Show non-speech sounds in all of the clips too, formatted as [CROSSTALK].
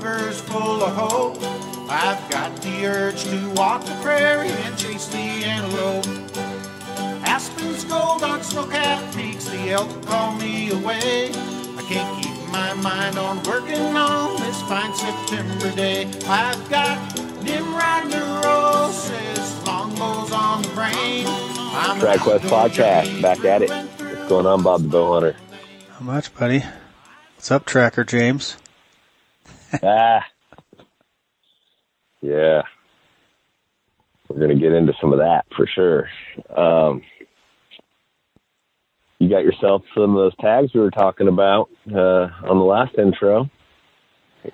river's full of hope. I've got the urge to walk the prairie and chase the antelope. Aspens, gold on snow-capped peaks, the elk call me away. I can't keep my mind on working on this fine September day. I've got Nimrod neurosis, longbows on the brain. I'm Track Quest Podcast, back at it. What's going on, Bob the Bow Hunter? How much, buddy? What's up, Tracker James? Ah, yeah. We're going to get into some of that for sure. Um, you got yourself some of those tags we were talking about uh, on the last intro.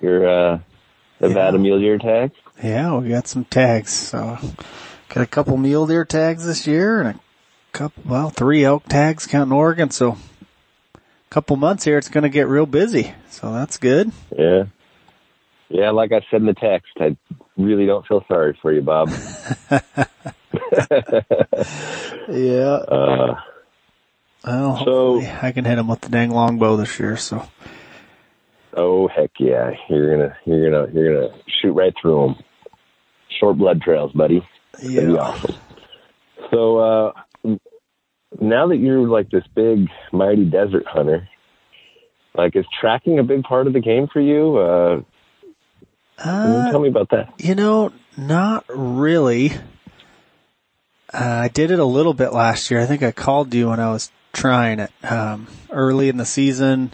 Your uh, Nevada Yeah. mule deer tags. Yeah, we got some tags. So, got a couple mule deer tags this year and a couple, well, three elk tags counting Oregon. So, a couple months here, it's going to get real busy. So that's good. Yeah. Yeah, like I said in the text, I really don't feel sorry for you, Bob. [LAUGHS] [LAUGHS] Yeah. Uh, Well, So- hopefully I can hit him with the dang longbow this year. So, oh heck yeah, you're gonna you're gonna you're gonna shoot right through them. Short blood trails, buddy. That'd be yeah. awesome. So uh, now that you're like this big mighty desert hunter, like is tracking a big part of the game for you? Uh, you Uh, tell me about that. You know, not really. Uh, I did it a little bit last year. I think I called you when I was trying it um, early in the season.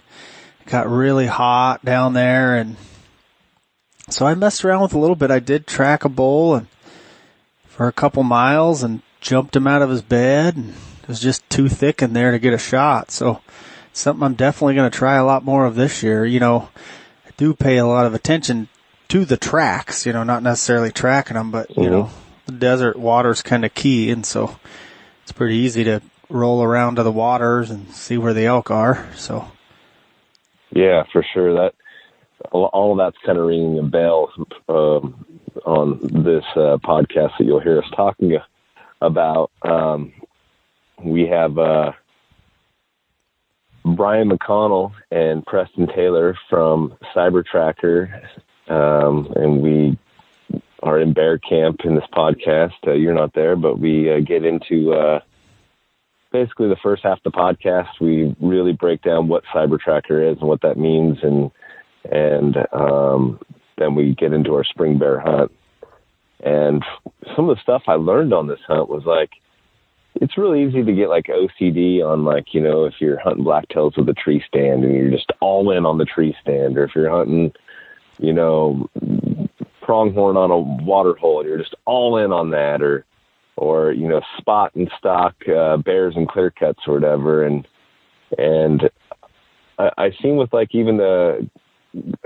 It got really hot down there, and so I messed around with a little bit. I did track a bull and for a couple miles and jumped him out of his bed, and it was just too thick in there to get a shot. So something I'm definitely going to try a lot more of this year. You know, I do pay a lot of attention to the tracks, you know, not necessarily tracking them, but you Mhm. know, the desert water's kind of key. And so it's pretty easy to roll around to the waters and see where the elk are. So Yeah, for sure. That all, that's kind of ringing a bell um, on this uh, podcast that you'll hear us talking about. Um, we have uh, Brian McConnell and Preston Taylor from Cyber Tracker, um, and we are in bear camp in this podcast. Uh, you're not there, but we uh, get into uh, basically the first half of the podcast. We really break down what Cyber Tracker is and what that means, and and um, then we get into our spring bear hunt. And some of the stuff I learned on this hunt was like, it's really easy to get like OCD on like, you know, if you're hunting blacktails with a tree stand and you're just all in on the tree stand, or if you're hunting, you know, pronghorn on a water hole and you're just all in on that, or, or, you know, spot and stock, uh, bears and clear cuts or whatever. And, and I, I seen with like even the,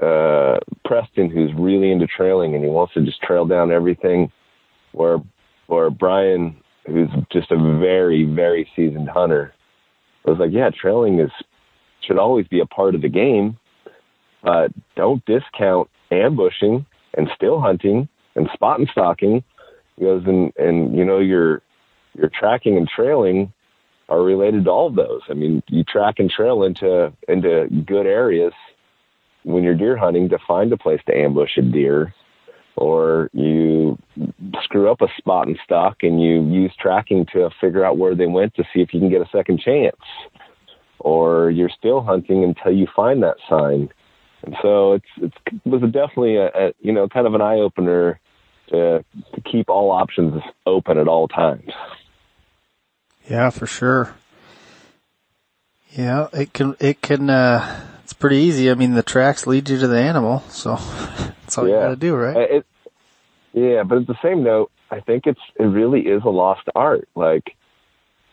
uh, Preston who's really into trailing and he wants to just trail down everything where, or Brian who's just a very, very seasoned hunter, was like, yeah, trailing is should always be a part of the game, but don't discount ambushing and still hunting and spot and stalking. Goes and and you know your your tracking and trailing are related to all of those. I mean, you track and trail into into good areas when you're deer hunting to find a place to ambush a deer or you screw up a spot and stock and you use tracking to figure out where they went to see if you can get a second chance or you're still hunting until you find that sign and so it's, it's it was a definitely a, a you know kind of an eye opener to, to keep all options open at all times yeah, for sure. Yeah, it can, it can, uh, it's pretty easy. I mean, the tracks lead you to the animal. So [LAUGHS] that's all you gotta do, right? Uh, It, yeah, but at the same note, I think it's it really is a lost art. Like,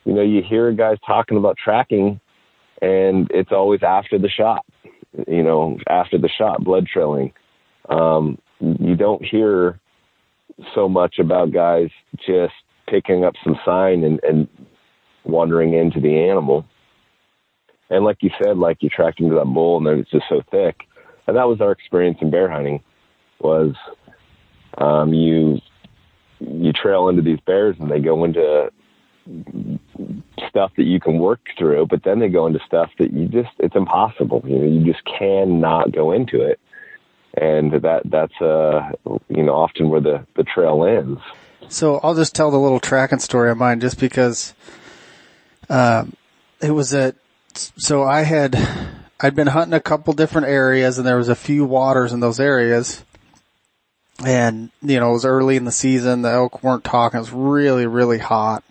you know, you hear guys talking about tracking, and it's always after the shot. You know, after the shot, blood trailing. Um, you don't hear so much about guys just picking up some sign and, and wandering into the animal. And like you said, like you tracked into that bull, and then it's just so thick. And that was our experience in bear hunting. Was um, you you trail into these bears and they go into stuff that you can work through, but then they go into stuff that you just it's impossible. You know, you just cannot go into it. and that that's uh you know often where the the trail ends. So I'll just tell the little tracking story of mine, just because um, it was at. So I had I'd been hunting a couple different areas, and there was a few waters in those areas. And you know, it was early in the season. The elk weren't talking. It was really, really hot.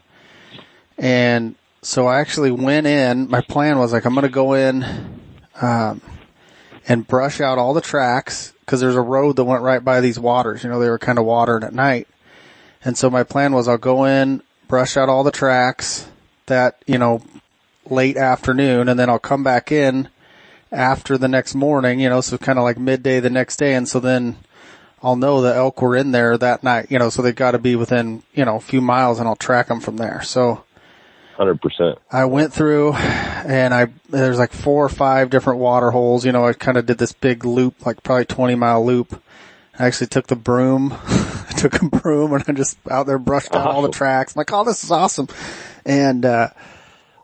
And so I actually went in. My plan was like, I'm going to go in, um, and brush out all the tracks because there's a road that went right by these waters. You know, they were kind of watered at night. And so my plan was I'll go in, brush out all the tracks that, you know, late afternoon and then I'll come back in after the next morning, you know, so kind of like midday the next day. And so then I'll know the elk were in there that night, you know, so they've got to be within, you know, a few miles and I'll track them from there. So, Hundred percent. I went through and I, there's like four or five different water holes. You know, I kind of did this big loop, like probably 20 mile loop. I actually took the broom, I [LAUGHS] took a broom and I just out there brushed out all the tracks. I'm like, oh, this is awesome. And, uh,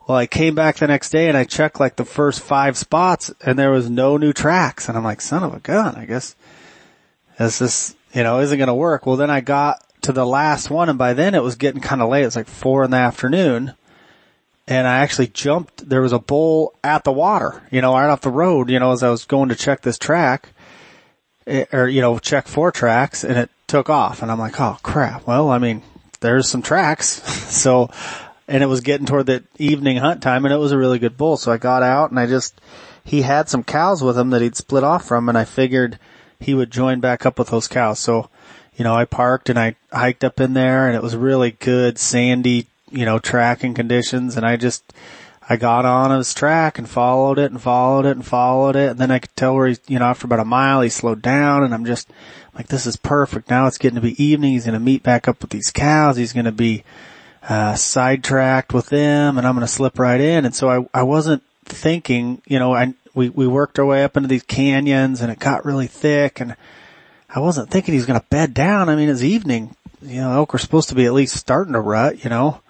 well, I came back the next day and I checked like the first five spots and there was no new tracks. And I'm like, son of a gun, I guess this is, you know, isn't going to work. Well, then I got to the last one and by then it was getting kind of late. It's like four in the afternoon and I actually jumped. There was a bull at the water, you know, right off the road, you know, as I was going to check this track eh, or, you know, check four tracks and it took off and I'm like, oh crap. Well, I mean, there's some tracks. [LAUGHS] so and it was getting toward the evening hunt time and it was a really good bull. So I got out and I just, he had some cows with him that he'd split off from and I figured he would join back up with those cows. So, you know, I parked and I hiked up in there and it was really good sandy, you know, tracking conditions and I just, I got on his track and followed it and followed it and followed it. And then I could tell where he, you know, after about a mile, he slowed down and I'm just like, this is perfect. Now it's getting to be evening. He's going to meet back up with these cows. He's going to be, uh, sidetracked with them and I'm going to slip right in. And so I, I wasn't thinking, you know, I, we, we worked our way up into these canyons and it got really thick and I wasn't thinking he's going to bed down. I mean, it's evening, you know, elk are supposed to be at least starting to rut, you know,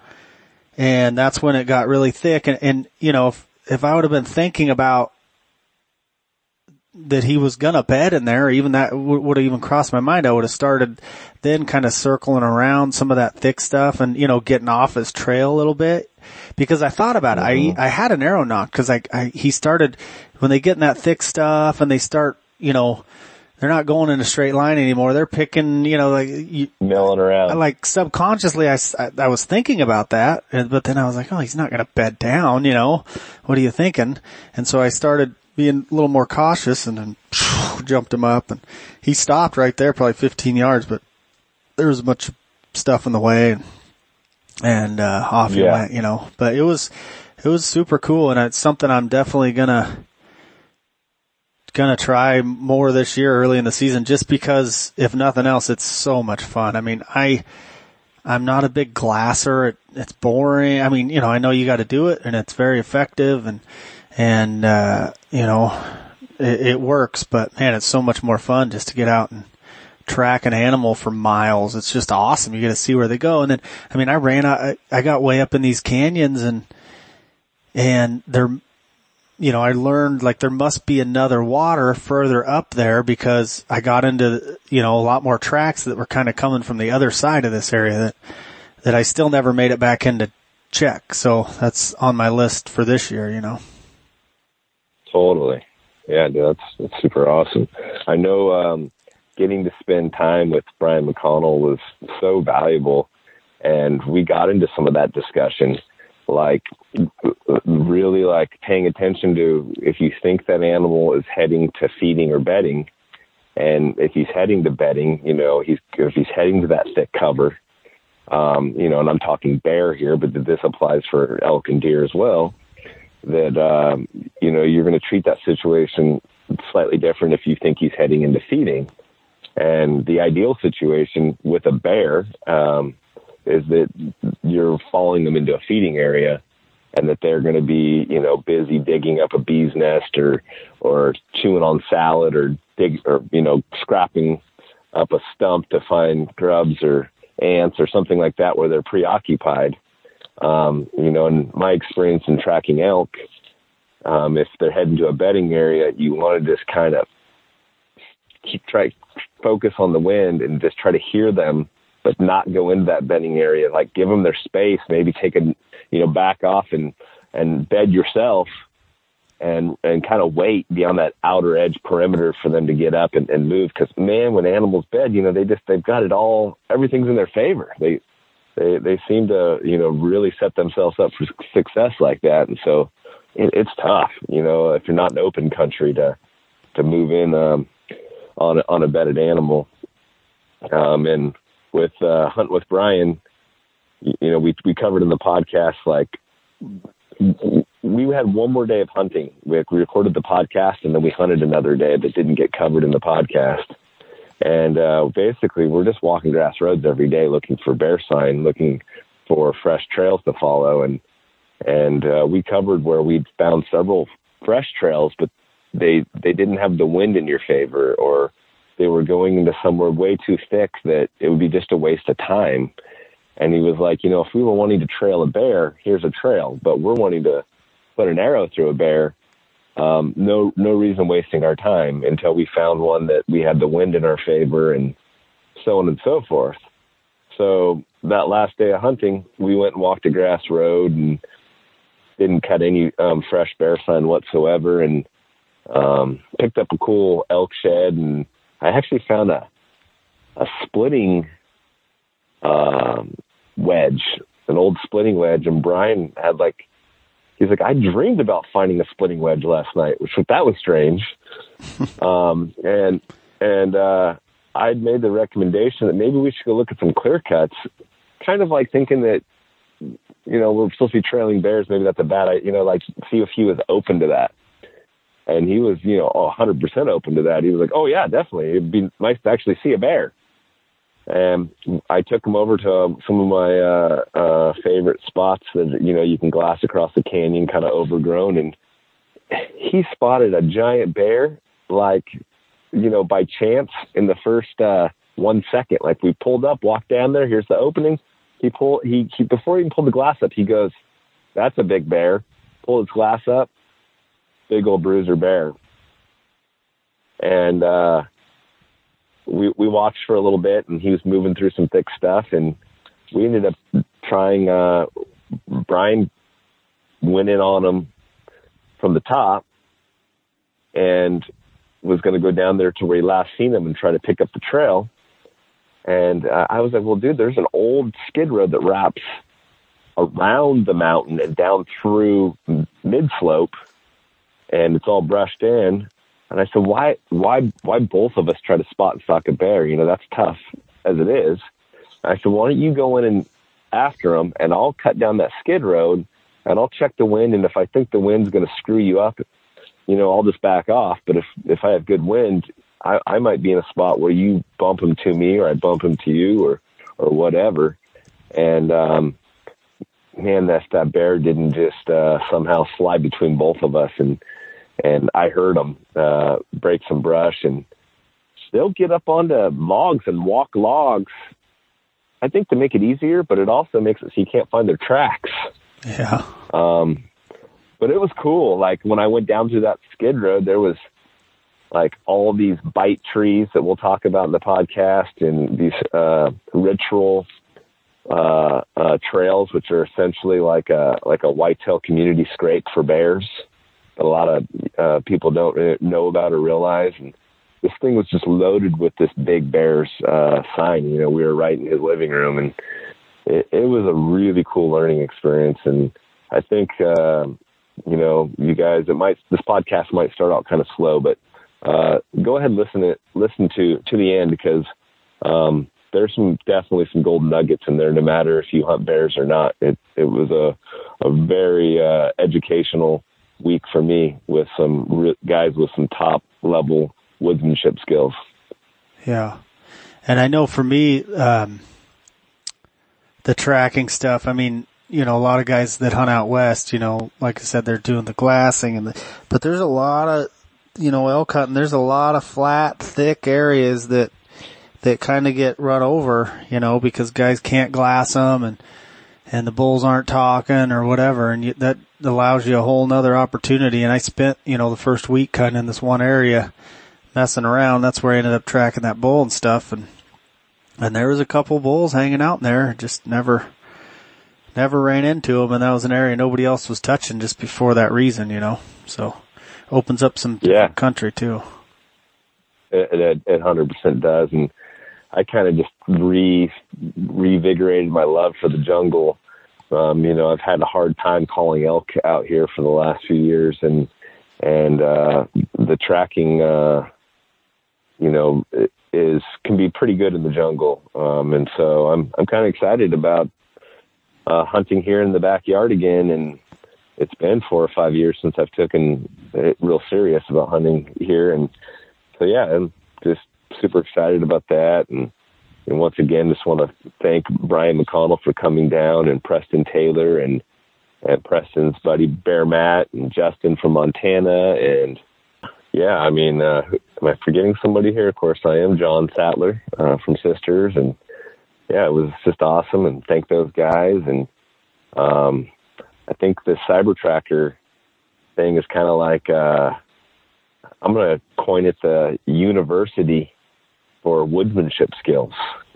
and that's when it got really thick. And, and you know, if, if I would have been thinking about that he was gonna bed in there, even that w- would have even crossed my mind. I would have started then kind of circling around some of that thick stuff and, you know, getting off his trail a little bit because I thought about it. Mm-hmm. I, I had an arrow nock because I, I, he started when they get in that thick stuff and they start, you know, they're not going in a straight line anymore. They're picking, you know, like you, milling around. Like subconsciously, I, I, I was thinking about that, but then I was like, oh, he's not going to bed down, you know. What are you thinking? And so I started being a little more cautious and then jumped him up and he stopped right there, probably 15 yards, but there was a bunch of stuff in the way and, and uh, off he went, you know, but it was, it was super cool and it's something I'm definitely gonna, gonna try more this year early in the season just because if nothing else, it's so much fun. I mean, I, I'm not a big glasser. It, it's boring. I mean, you know, I know you got to do it and it's very effective and, and, uh, you know, it, it works, but man, it's so much more fun just to get out and track an animal for miles. It's just awesome. You get to see where they go. And then, I mean, I ran, I, I got way up in these canyons and, and there, you know, I learned like there must be another water further up there because I got into, you know, a lot more tracks that were kind of coming from the other side of this area that, that I still never made it back into check. So that's on my list for this year, you know. Totally. Yeah, dude, that's, that's super awesome. I know, um, getting to spend time with Brian McConnell was so valuable. And we got into some of that discussion, like really like paying attention to if you think that animal is heading to feeding or bedding, and if he's heading to bedding, you know, he's if he's heading to that thick cover, um, you know, and I'm talking bear here, but this applies for elk and deer as well. That um, you know you're going to treat that situation slightly different if you think he's heading into feeding and the ideal situation with a bear um, is that you're following them into a feeding area and that they're going to be, you know, busy digging up a bee's nest or, or chewing on salad or dig or, you know, scrapping up a stump to find grubs or ants or something like that where they're preoccupied. Um, you know, in my experience in tracking elk, um, if they're heading to a bedding area, you want to just kind of keep try focus on the wind and just try to hear them, but not go into that bedding area. Like give them their space. Maybe take a you know back off and and bed yourself and and kind of wait beyond that outer edge perimeter for them to get up and, and move. Because man, when animals bed, you know they just they've got it all. Everything's in their favor. They they they seem to you know really set themselves up for success like that. And so it, it's tough, you know, if you're not in open country to to move in um, on a, on a bedded animal. Um, and with uh, hunt with Brian, you, know, we we covered in the podcast like we had one more day of hunting. We, we recorded the podcast and then we hunted another day that didn't get covered in the podcast. And uh, basically, we're just walking grass roads every day, looking for bear sign, looking for fresh trails to follow. And and uh, we covered where we found several fresh trails, but they they didn't have the wind in your favor, or they were going into somewhere way too thick that it would be just a waste of time. And he was like, you know, if we were wanting to trail a bear, here's a trail, but we're wanting to put an arrow through a bear. Um, no, no reason wasting our time until we found one that we had the wind in our favor and so on and so forth. So that last day of hunting, we went and walked a grass road and didn't cut any um, fresh bear sign whatsoever, and um, picked up a cool elk shed. And I actually found a a splitting um, wedge, an old splitting wedge, and Brian had like he's like, I dreamed about finding a splitting wedge last night, which that was strange. [LAUGHS] um, and and uh, I'd made the recommendation that maybe we should go look at some clear cuts, kind of like thinking that you know we're supposed to be trailing bears. Maybe that's a bad idea. You know, like see if he was open to that. And he was, you know, 100% open to that. He was like, "Oh yeah, definitely. It'd be nice to actually see a bear." And I took him over to some of my uh, uh, favorite spots that you know you can glass across the canyon, kind of overgrown, and he spotted a giant bear like you know by chance in the first uh, one second. Like we pulled up, walked down there. Here's the opening. He pulled he, he before he even pulled the glass up. He goes, "That's a big bear." Pulled his glass up, big old bruiser bear, and uh, we we watched for a little bit, and he was moving through some thick stuff, and we ended up trying. Uh, Brian went in on him from the top, and was going to go down there to where he last seen him and try to pick up the trail. And uh, I was like, "Well, dude, there's an old skid road that wraps around the mountain and down through mid slope, and it's all brushed in." And I said, why, why, why both of us try to spot and stalk a bear? You know, that's tough as it is. I said, why don't you go in and after them and I'll cut down that skid road and I'll check the wind. And if I think the wind's going to screw you up, you know, I'll just back off. But if, if I have good wind, I, I might be in a spot where you bump him to me or I bump him to you or, or whatever. And, um, man, that, that bear didn't just, uh, somehow slide between both of us. And, and I heard them uh, break some brush, and they'll get up onto logs and walk logs. I think to make it easier, but it also makes it so you can't find their tracks. Yeah. Um, but it was cool. Like when I went down through that skid road, there was like all these bite trees that we'll talk about in the podcast, and these uh, ritual uh, uh, trails, which are essentially like a like a whitetail community scrape for bears a lot of uh, people don't know about or realize. And this thing was just loaded with this big bear's uh, sign. You know, we were right in his living room, and it, it was a really cool learning experience. And I think, uh, you know, you guys, it might this podcast might start out kind of slow, but uh, go ahead and listen to listen to to the end because um, there's some definitely some gold nuggets in there. No matter if you hunt bears or not, it it was a a very uh, educational week for me with some re- guys with some top level woodsmanship skills. Yeah. And I know for me, um, the tracking stuff, I mean, you know, a lot of guys that hunt out west, you know, like I said, they're doing the glassing and the, but there's a lot of, you know, elk hunting, there's a lot of flat, thick areas that, that kind of get run over, you know, because guys can't glass them and, and the bulls aren't talking or whatever. And you, that allows you a whole nother opportunity. And I spent, you know, the first week cutting in this one area messing around. That's where I ended up tracking that bull and stuff. And, and there was a couple bulls hanging out in there. Just never, never ran into them. And that was an area nobody else was touching just before that reason, you know, so opens up some Yeah. country too. It, it, it 100% does. And I kind of just re revigorated my love for the jungle. Um, you know, I've had a hard time calling elk out here for the last few years, and and uh, the tracking, uh, you know, is can be pretty good in the jungle. Um, and so I'm I'm kind of excited about uh, hunting here in the backyard again. And it's been four or five years since I've taken it real serious about hunting here, and so yeah, I'm just super excited about that. And and once again, just want to thank Brian McConnell for coming down and Preston Taylor and and Preston's buddy Bear Matt and Justin from Montana. And yeah, I mean, uh, am I forgetting somebody here? Of course, I am John Sattler uh, from Sisters. And yeah, it was just awesome. And thank those guys. And um, I think the Cyber Tracker thing is kind of like uh, I'm going to coin it the university for woodsmanship skills.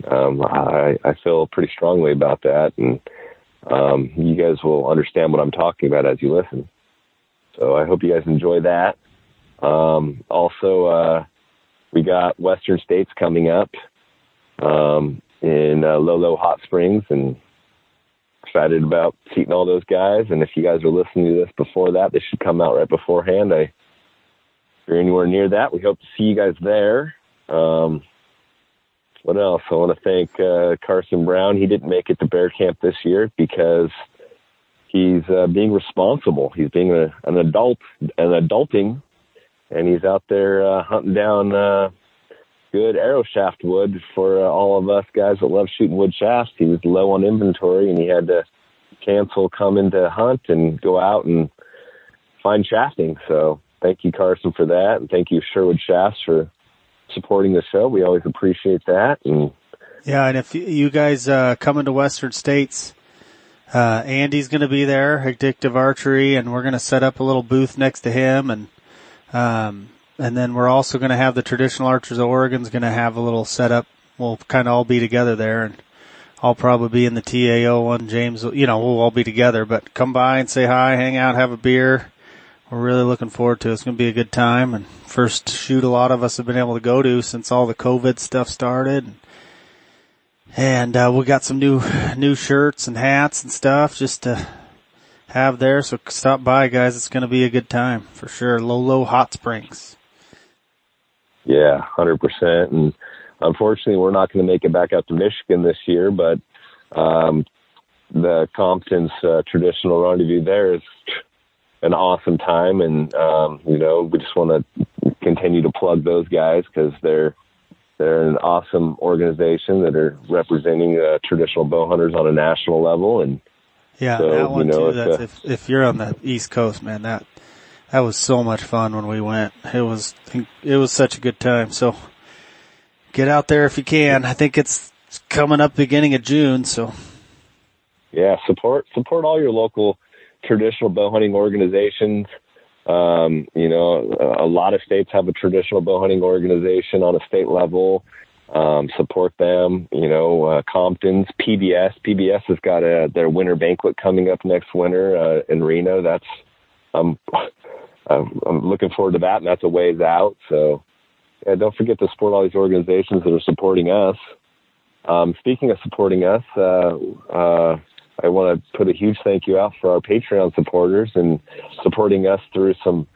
Um, I, I feel pretty strongly about that, and um, you guys will understand what I'm talking about as you listen. So I hope you guys enjoy that. Um, also, uh, we got Western States coming up um, in uh, Lolo Hot Springs, and excited about seeing all those guys. And if you guys are listening to this before that, this should come out right beforehand. I, if you're anywhere near that, we hope to see you guys there. Um, what else? I want to thank uh, Carson Brown. He didn't make it to Bear Camp this year because he's uh, being responsible. He's being a, an adult, an adulting, and he's out there uh, hunting down uh, good arrow shaft wood for uh, all of us guys that love shooting wood shafts. He was low on inventory, and he had to cancel coming to hunt and go out and find shafting. So thank you, Carson, for that, and thank you, Sherwood Shafts, for supporting the show. We always appreciate that. And Yeah, and if you guys uh, come into Western States, uh, Andy's going to be there, Addictive Archery, and we're going to set up a little booth next to him, and um, and then we're also going to have the Traditional Archers of Oregon's going to have a little setup. We'll kind of all be together there, and I'll probably be in the TAO one. James, you know, we'll all be together. But come by and say hi, hang out, have a beer. We're really looking forward to it. It's going to be a good time, and first shoot a lot of us have been able to go to since all the COVID stuff started. And uh, we got some new new shirts and hats and stuff just to have there. So stop by, guys. It's going to be a good time for sure. Lolo Hot Springs. yeah, hundred percent. And unfortunately, we're not going to make it back out to Michigan this year. But um, the Compton's uh, traditional rendezvous there is an awesome time, and um, you know we just want to continue to plug those guys because they're they're an awesome organization that are representing uh, traditional bow hunters on a national level, and Yeah, So, that one you know, too. That's a- if if you're on the East Coast, man. That that was so much fun when we went. It was it was such a good time. So get out there if you can. I think it's coming up beginning of June. So yeah, support support all your local traditional bow hunting organizations. Um, you know, a lot of states have a traditional bow hunting organization on a state level. Um, support them. You know, uh, Compton's PBS. PBS has got a, their winter banquet coming up next winter uh, in Reno. That's um, I'm I'm looking forward to that, and that's a ways out. So, yeah, don't forget to support all these organizations that are supporting us. Um, speaking of supporting us, uh, uh, I want to put a huge thank you out for our Patreon supporters and supporting us through some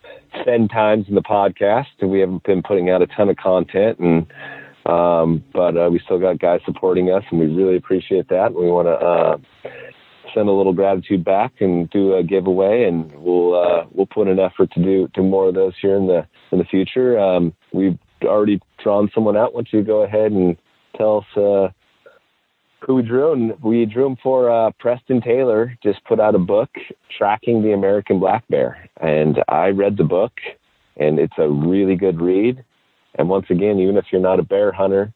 send times in the podcast. We haven't been putting out a ton of content, and um, but uh, we still got guys supporting us, and we really appreciate that. We want to uh, send a little gratitude back and do a giveaway, and we'll uh, we'll put an effort to do do more of those here in the in the future. Um, we've already drawn someone out. Why don't you go ahead and tell us? Who we drew, and we drew him for uh, Preston Taylor. Just put out a book tracking the American black bear, and I read the book, and it's a really good read. And once again, even if you're not a bear hunter,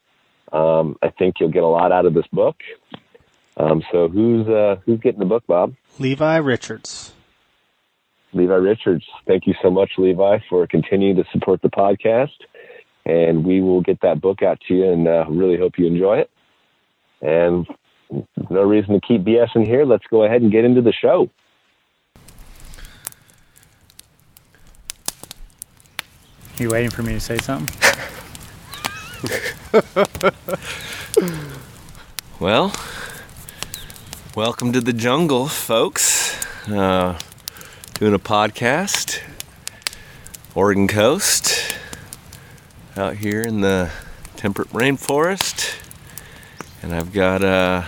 um, I think you'll get a lot out of this book. Um, so who's uh, who's getting the book, Bob? Levi Richards. Levi Richards. Thank you so much, Levi, for continuing to support the podcast. and we will get that book out to you and uh, really hope you enjoy it. And no reason to keep BSing here. Let's go ahead and get into the show. You waiting for me to say something? [LAUGHS] well, welcome to the jungle, folks. Uh, doing a podcast, Oregon coast, out here in the temperate rainforest, and I've got uh,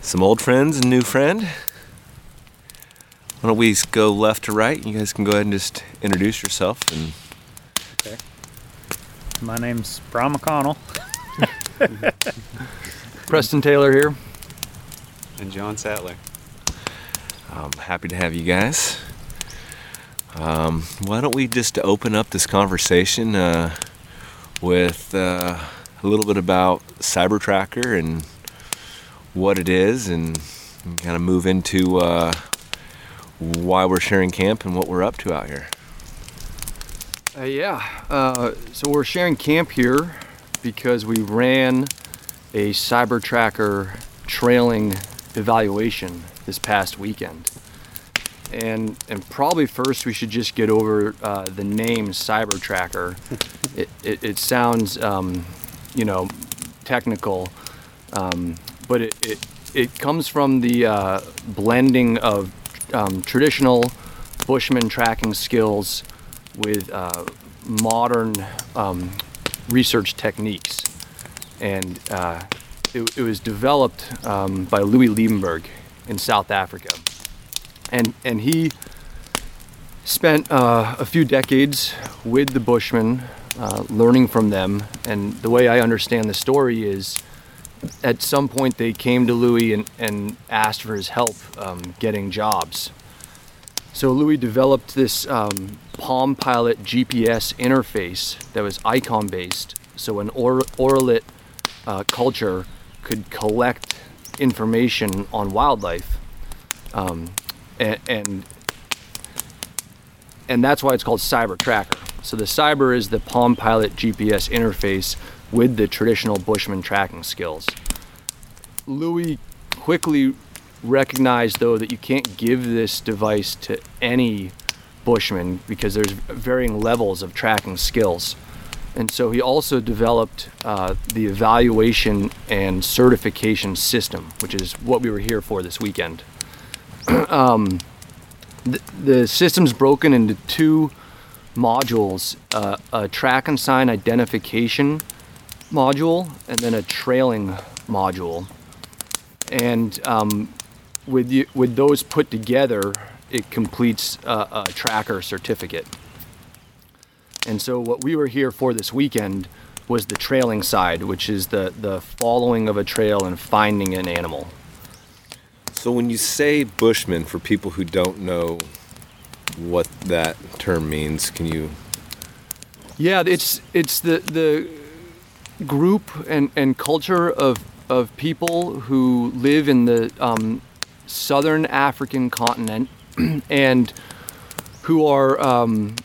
some old friends and new friend. Why don't we go left to right? You guys can go ahead and just introduce yourself and. Okay. My name's Brian McConnell. [LAUGHS] Preston Taylor here. And John Sattler. I'm happy to have you guys. Um, why don't we just open up this conversation uh, with uh, a little bit about Cybertracker and what it is, and, and kind of move into uh, why we're sharing camp and what we're up to out here. Uh, yeah, uh, so we're sharing camp here because we ran a Cybertracker trailing evaluation this past weekend. And, and probably first we should just get over uh, the name Cybertracker. [LAUGHS] it, it, it sounds, um, you know, technical, um, but it, it, it comes from the uh, blending of um, traditional bushman tracking skills with uh, modern um, research techniques. And uh, it, it, was developed um, by Louis Liebenberg in South Africa. And, and he spent uh, a few decades with the Bushmen, uh, learning from them. And the way I understand the story is at some point they came to Louis and, and asked for his help um, getting jobs. So Louis developed this um, Palm Pilot GPS interface that was icon based. So an or- Orillit uh, culture could collect information on wildlife. Um, and, and, and that's why it's called Cybertracker. So the Cyber is the Palm Pilot GPS interface with the traditional Bushman tracking skills. Louis quickly recognized though that you can't give this device to any bushman because there's varying levels of tracking skills. And so he also developed uh, the evaluation and certification system, which is what we were here for this weekend. [CLEARS THROAT] um, the, the, system's broken into two modules uh, a track and sign identification module and then a trailing module. And um, with, you, with those put together, it completes a, a tracker certificate. And so what we were here for this weekend was the trailing side, which is the, the following of a trail and finding an animal. So when you say bushman, for people who don't know what that term means, can you? Yeah, it's it's the the group and, and culture of of people who live in the um, southern African continent [CLEARS THROAT] and who are um,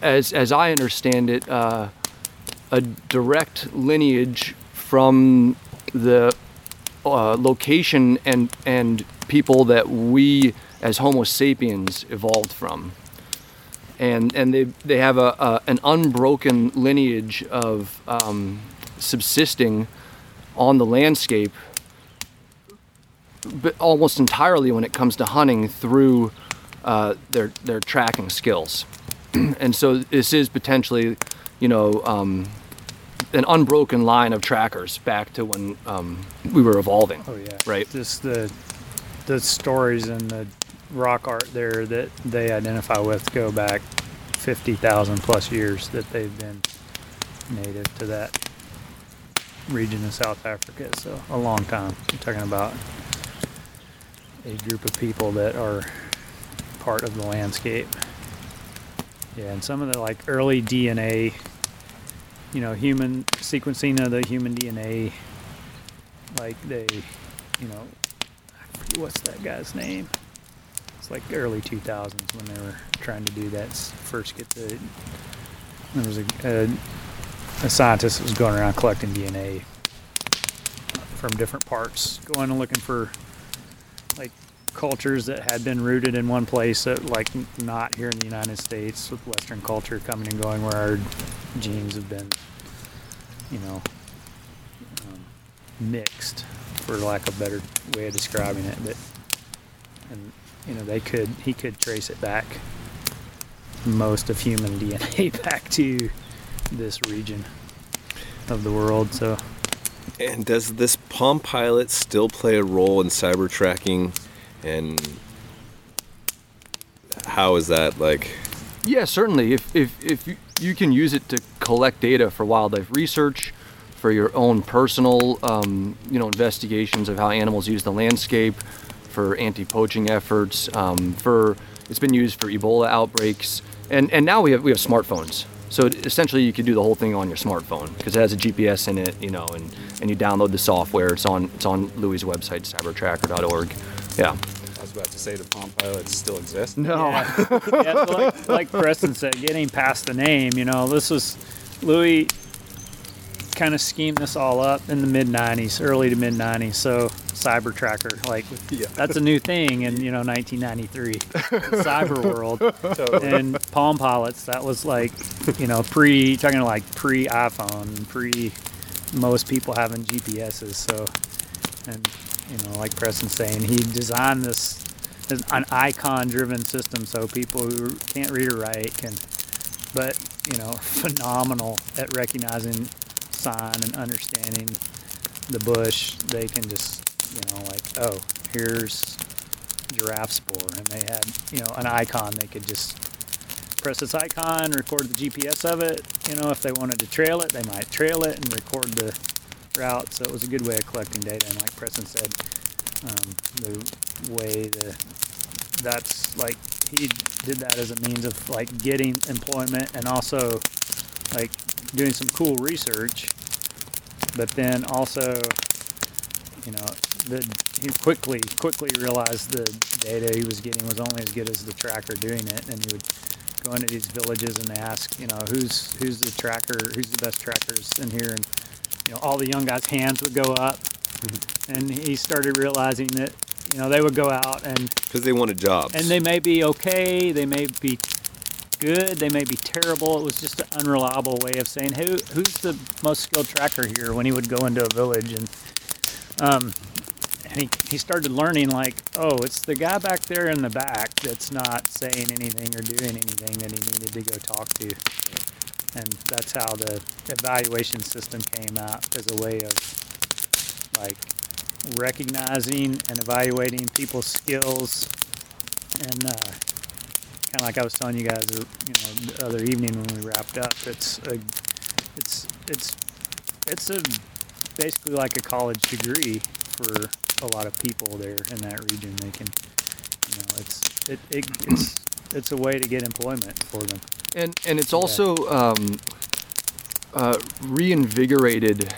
as as I understand it, uh, a direct lineage from the uh, location and and people that we as Homo sapiens evolved from, and and they they have a, a an unbroken lineage of um, subsisting on the landscape, but almost entirely when it comes to hunting through uh, their their tracking skills. [CLEARS THROAT] and so this is potentially, you know, um, an unbroken line of trackers back to when um, we were evolving. Oh yeah, right. Just the the stories and the rock art there that they identify with go back fifty thousand plus years that they've been native to that region of South Africa. So a long time. We're talking about a group of people that are part of the landscape. Yeah, and some of the like early DNA, you know, human sequencing of the human DNA, like they, you know, what's that guy's name? Like early 2000s when they were trying to do that first, get the there was a, a, a scientist that was going around collecting DNA from different parts, going and looking for like cultures that had been rooted in one place, that like not here in the United States, with Western culture coming and going, where our genes have been, you know, um, mixed, for lack of a better way of describing it. But and you know, they could he could trace it back most of human [LAUGHS] DNA back to this region of the world. So And does this Palm Pilot still play a role in cyber tracking? And how is that like? Yeah, certainly. If, if, if you, you can use it to collect data for wildlife research, for your own personal, um, you know, investigations of how animals use the landscape, for anti-poaching efforts, um, for it's been used for Ebola outbreaks, and and now we have we have smartphones. So essentially, you could do the whole thing on your smartphone because it has a GPS in it, you know, and, and you download the software. It's on it's on Louis' website, cybertracker.org. Yeah. I was about to say the Palm Pilots still exist. No. Yeah, [LAUGHS] yeah so like, like Preston said, getting past the name, you know, this was Louis kind of schemed this all up in the mid 90s, early to mid 90s. So cyber tracker, like that's a new thing in, you know, 1993, [LAUGHS] cyber world. And Palm Pilots, that was like, you know, pre, talking like pre iPhone, pre most people having GPSs. So, and, you know, like Preston's saying, he designed this as an icon driven system so people who can't read or write can but you know [LAUGHS] phenomenal at recognizing sign and understanding the bush they can just you know like oh here's giraffe spoor. And they had you know an icon they could just press this icon record the gps of it. You know if they wanted to trail it they might trail it and record the route. So it was a good way of collecting data. And like preston said um, the way the that's like he did that as a means of like getting employment and also like doing some cool research but then also you know the he quickly quickly realized the data he was getting was only as good as the tracker doing it. And he would go into these villages and ask you know who's who's the tracker who's the best trackers in here? And you know all the young guys hands would go up. [LAUGHS] And he started realizing that you know they would go out and Because they wanted jobs. and they may be okay, they may be good, they may be terrible. It was just an unreliable way of saying who who's the most skilled tracker here when he would go into a village and um and he, he started learning like, oh, it's the guy back there in the back that's not saying anything or doing anything that he needed to go talk to. And that's how the evaluation system came out as a way of like recognizing and evaluating people's skills and uh, kind of like I was telling you guys, you know, the other evening when we wrapped up, it's a, it's it's it's a basically like a college degree for a lot of people there in that region. They can, you know, it's it, it it's it's a way to get employment for them. and and it's also um, uh, reinvigorated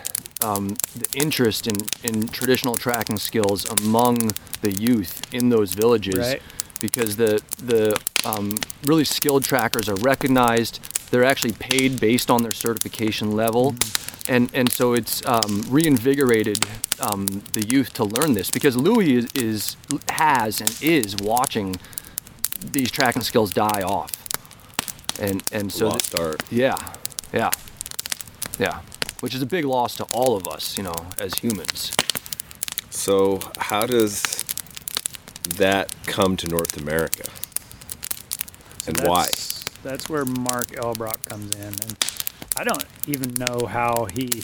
um, the interest in, in traditional tracking skills among the youth in those villages Right. Because the the um, really skilled trackers are recognized they're actually paid based on their certification level and and so it's um, reinvigorated um, the youth to learn this because Louis is, is has and is watching these tracking skills die off and and so th- art. yeah, yeah, yeah. Which is a big loss to all of us, you know, as humans. So how does that come to North America? And why? that's, That's where Mark Elbroch comes in, and I don't even know how he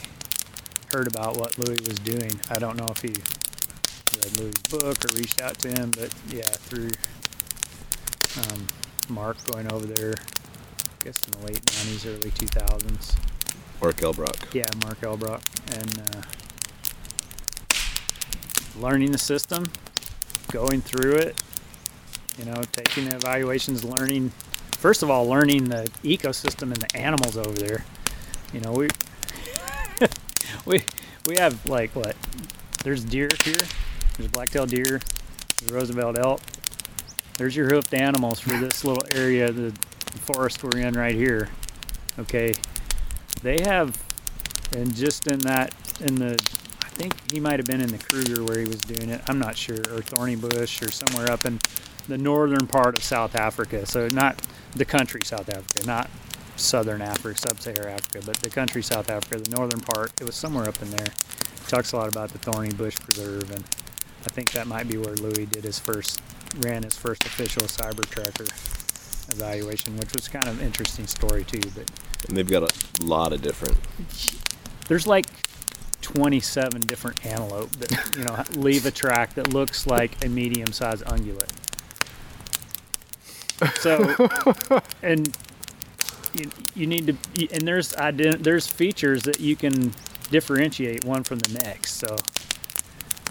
heard about what Louis was doing. I don't know if he read Louis' book or reached out to him, but yeah, through um, Mark going over there, I guess in the late '90s, early 2000s. Mark Elbroch. Yeah, Mark Elbroch, and uh, learning the system, going through it, you know, taking the evaluations, learning. First of all, learning the ecosystem and the animals over there. You know, we [LAUGHS] we we have like what? There's deer here. There's black-tailed deer. There's Roosevelt elk. There's your hoofed animals for this little area, the forest we're in right here. Okay, they have, and just in that, in the, think he might have been in the Kruger where he was doing it. I'm not sure, or Thornybush, or somewhere up in the northern part of South Africa. So not the country South Africa, not southern Africa, sub-Saharan Africa, but the country South Africa, the northern part. It was somewhere up in there. He talks a lot about the Thornybush Preserve, and I think that might be where Louis did his first, ran his first official cyber tracker evaluation, which was kind of an interesting story too. But And they've got a lot of different. there's like 27 different antelope that you know [LAUGHS] leave a track that looks like a medium-sized ungulate. So, [LAUGHS] and you, you need to, and there's ident- there's features that you can differentiate one from the next. So,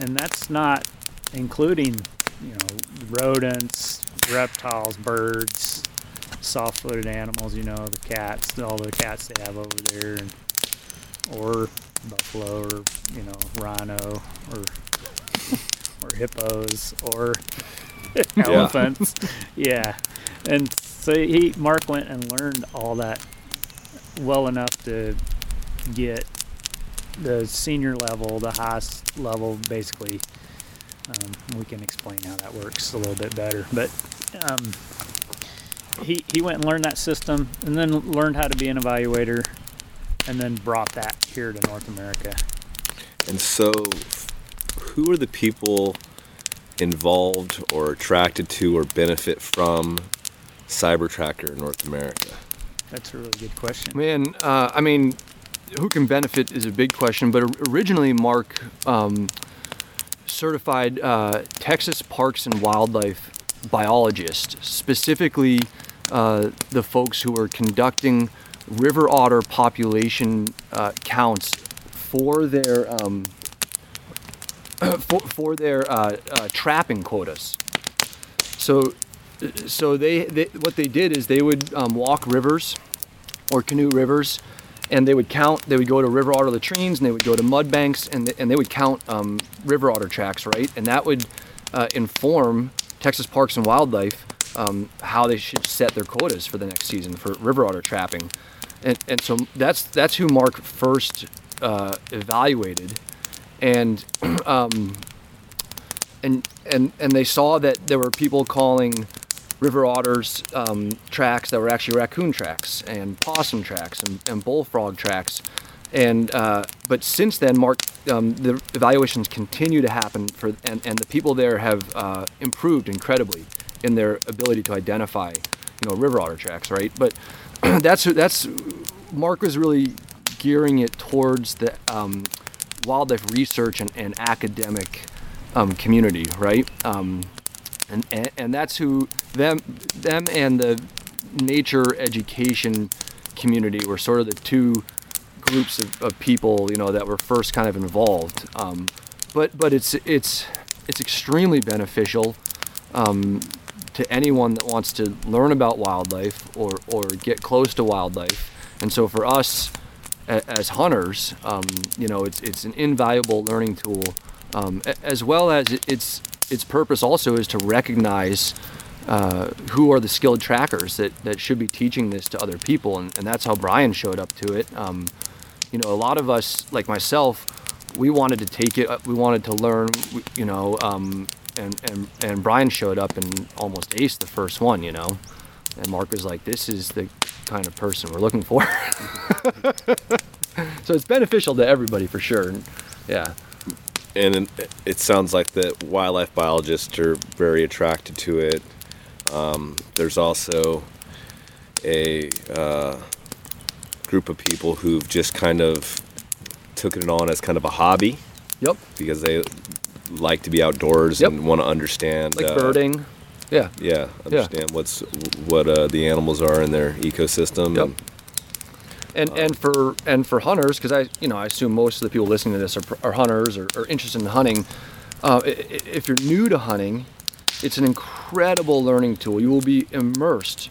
and that's not including you know rodents, reptiles, birds, soft-footed animals. You know the cats, all the cats they have over there, and or buffalo or you know rhino or [LAUGHS] or hippos or [LAUGHS] elephants. Yeah. And so he mark went and learned all that well enough to get the senior level the highest level basically um, we can explain how that works a little bit better. But um, he, he went and learned that system and then learned how to be an evaluator and then brought that here to North America. And so, who are the people involved or attracted to or benefit from CyberTracker in North America? That's a really good question. Man, uh, I mean, who can benefit is a big question, but originally Mark um, certified uh, Texas Parks and Wildlife biologist, specifically uh, the folks who are conducting river otter population uh, counts for their um, [CLEARS THROAT] for, for their uh, uh, trapping quotas. So, so they, they what they did is they would um, walk rivers or canoe rivers, and they would count. They would go to river otter latrines, and they would go to mud banks, and they, and they would count um, river otter tracks, right? And that would uh, inform Texas Parks and Wildlife um, how they should set their quotas for the next season for river otter trapping. And, and so that's that's who Mark first uh, evaluated, and [CLEARS THROAT] um, and and and they saw that there were people calling river otters um, tracks that were actually raccoon tracks and possum tracks and, and bullfrog tracks. And uh, but since then, Mark, um, the evaluations continue to happen for, and, and the people there have uh, improved incredibly in their ability to identify, you know, river otter tracks, right? But [CLEARS THROAT] that's that's Mark was really gearing it towards the um, wildlife research and, and academic um, community, right? Um, and, and and that's who them them and the nature education community were sort of the two groups of, of people you know that were first kind of involved um, but but it's it's it's extremely beneficial um, to anyone that wants to learn about wildlife or or get close to wildlife. And so for us as hunters um, you know it's it's an invaluable learning tool. Um, as well as it- its its purpose also is to recognize uh, who are the skilled trackers that, that should be teaching this to other people. And, and that's how brian showed up to it. Um, you know a lot of us like myself we wanted to take it we wanted to learn you know um, and, and and brian showed up and almost aced the first one you know? And mark was like this is the kind of person we're looking for. [LAUGHS] So it's beneficial to everybody for sure. And, yeah. And it- it sounds like the wildlife biologists are very attracted to it. Um, there's also a uh, group of people who've just kind of took it on as kind of a hobby. Yep. Because they like to be outdoors Yep. and want to understand like uh, birding yeah Yeah, understand what's what uh, the animals are in their ecosystem. Yep. and- and and for and for hunters because i you know i assume most of the people listening to this are, are hunters or, or interested in hunting uh, if you're new to hunting it's an incredible learning tool you will be immersed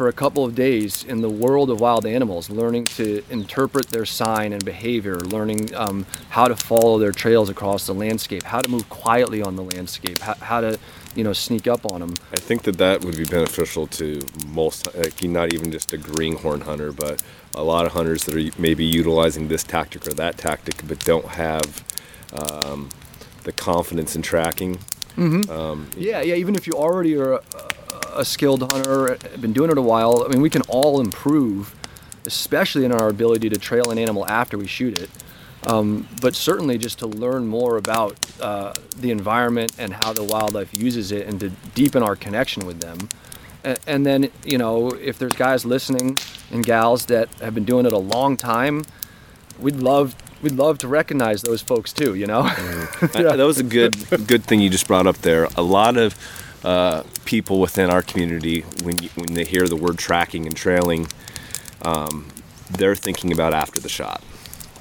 for a couple of days in the world of wild animals, learning to interpret their sign and behavior, learning um, how to follow their trails across the landscape, how to move quietly on the landscape, how, how to you know sneak up on them. I think that that would be beneficial to most, like not even just a greenhorn hunter, but a lot of hunters that are maybe utilizing this tactic or that tactic, but don't have um, the confidence in tracking. Um, Yeah, yeah. Even if you already are a, a skilled hunter, been doing it a while, I mean, we can all improve, especially in our ability to trail an animal after we shoot it. Um, but certainly just to learn more about uh, the environment and how the wildlife uses it, and to deepen our connection with them. And, and then, you know, if there's guys listening and gals that have been doing it a long time, we'd love we'd love to recognize those folks too. You know. I- that was a good good thing you just brought up there. A lot of uh, people within our community, when you, when they hear the word tracking and trailing, um, they're thinking about after the shot.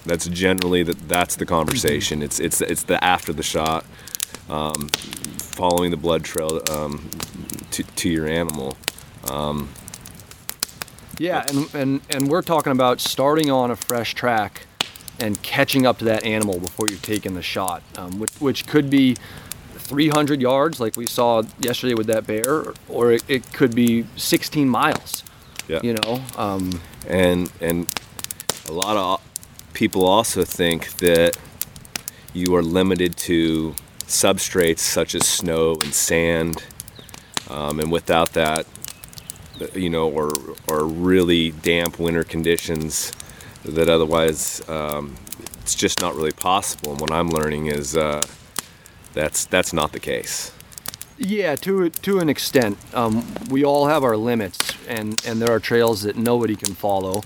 That's generally that that's the conversation. It's it's it's the after the shot, um, following the blood trail um, to to your animal. Yeah, and, and, and we're talking about starting on a fresh track and catching up to that animal before you're taking the shot, um, which, which could be 300 yards, like we saw yesterday with that bear, or it, it could be 16 miles. Yeah. You know, um, and and a lot of people also think that you are limited to substrates such as snow and sand, um, and without that, you know, or or really damp winter conditions, that otherwise um, it's just not really possible. And what I'm learning is uh, that's that's not the case. Yeah, to to an extent, um, we all have our limits, and and there are trails that nobody can follow,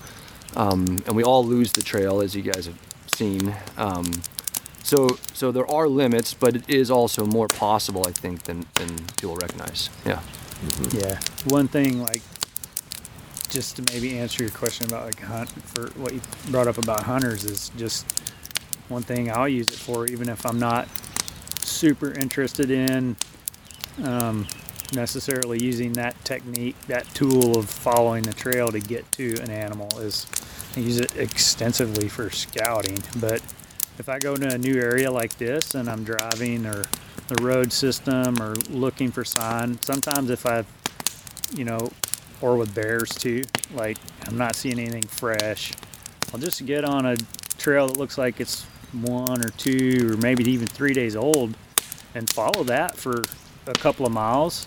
um, and we all lose the trail, as you guys have seen. Um, so so there are limits, but it is also more possible, I think, than than people recognize. Yeah. Yeah. One thing, like, just to maybe answer your question about like hunt for what you brought up about hunters is just one thing I'll use it for, even if I'm not super interested in um, necessarily using that technique, that tool of following the trail to get to an animal is I use it extensively for scouting. But if I go to a new area like this and I'm driving or the road system or looking for sign, sometimes if I've, you know, or with bears too, like I'm not seeing anything fresh, I'll just get on a trail that looks like it's one or two or maybe even three days old and follow that for a couple of miles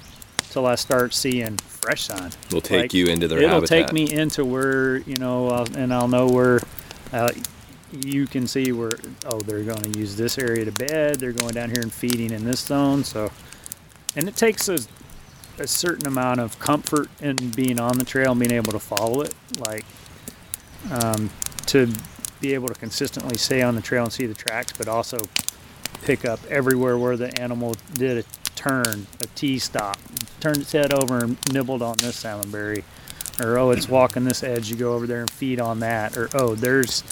till I start seeing fresh sign. Will take Like, you into their It'll habitat. take me into where you know, uh, and I'll know where. Uh, you can see where oh they're going to use this area to bed. They're going down here and feeding in this zone. So, and it takes a, a certain amount of comfort in being on the trail and being able to follow it. Like um, to be able to consistently stay on the trail and see the tracks, but also pick up everywhere where the animal did a turn, a T stop, turned its head over and nibbled on this salmonberry, or oh, it's walking this edge, you go over there and feed on that, or oh, there's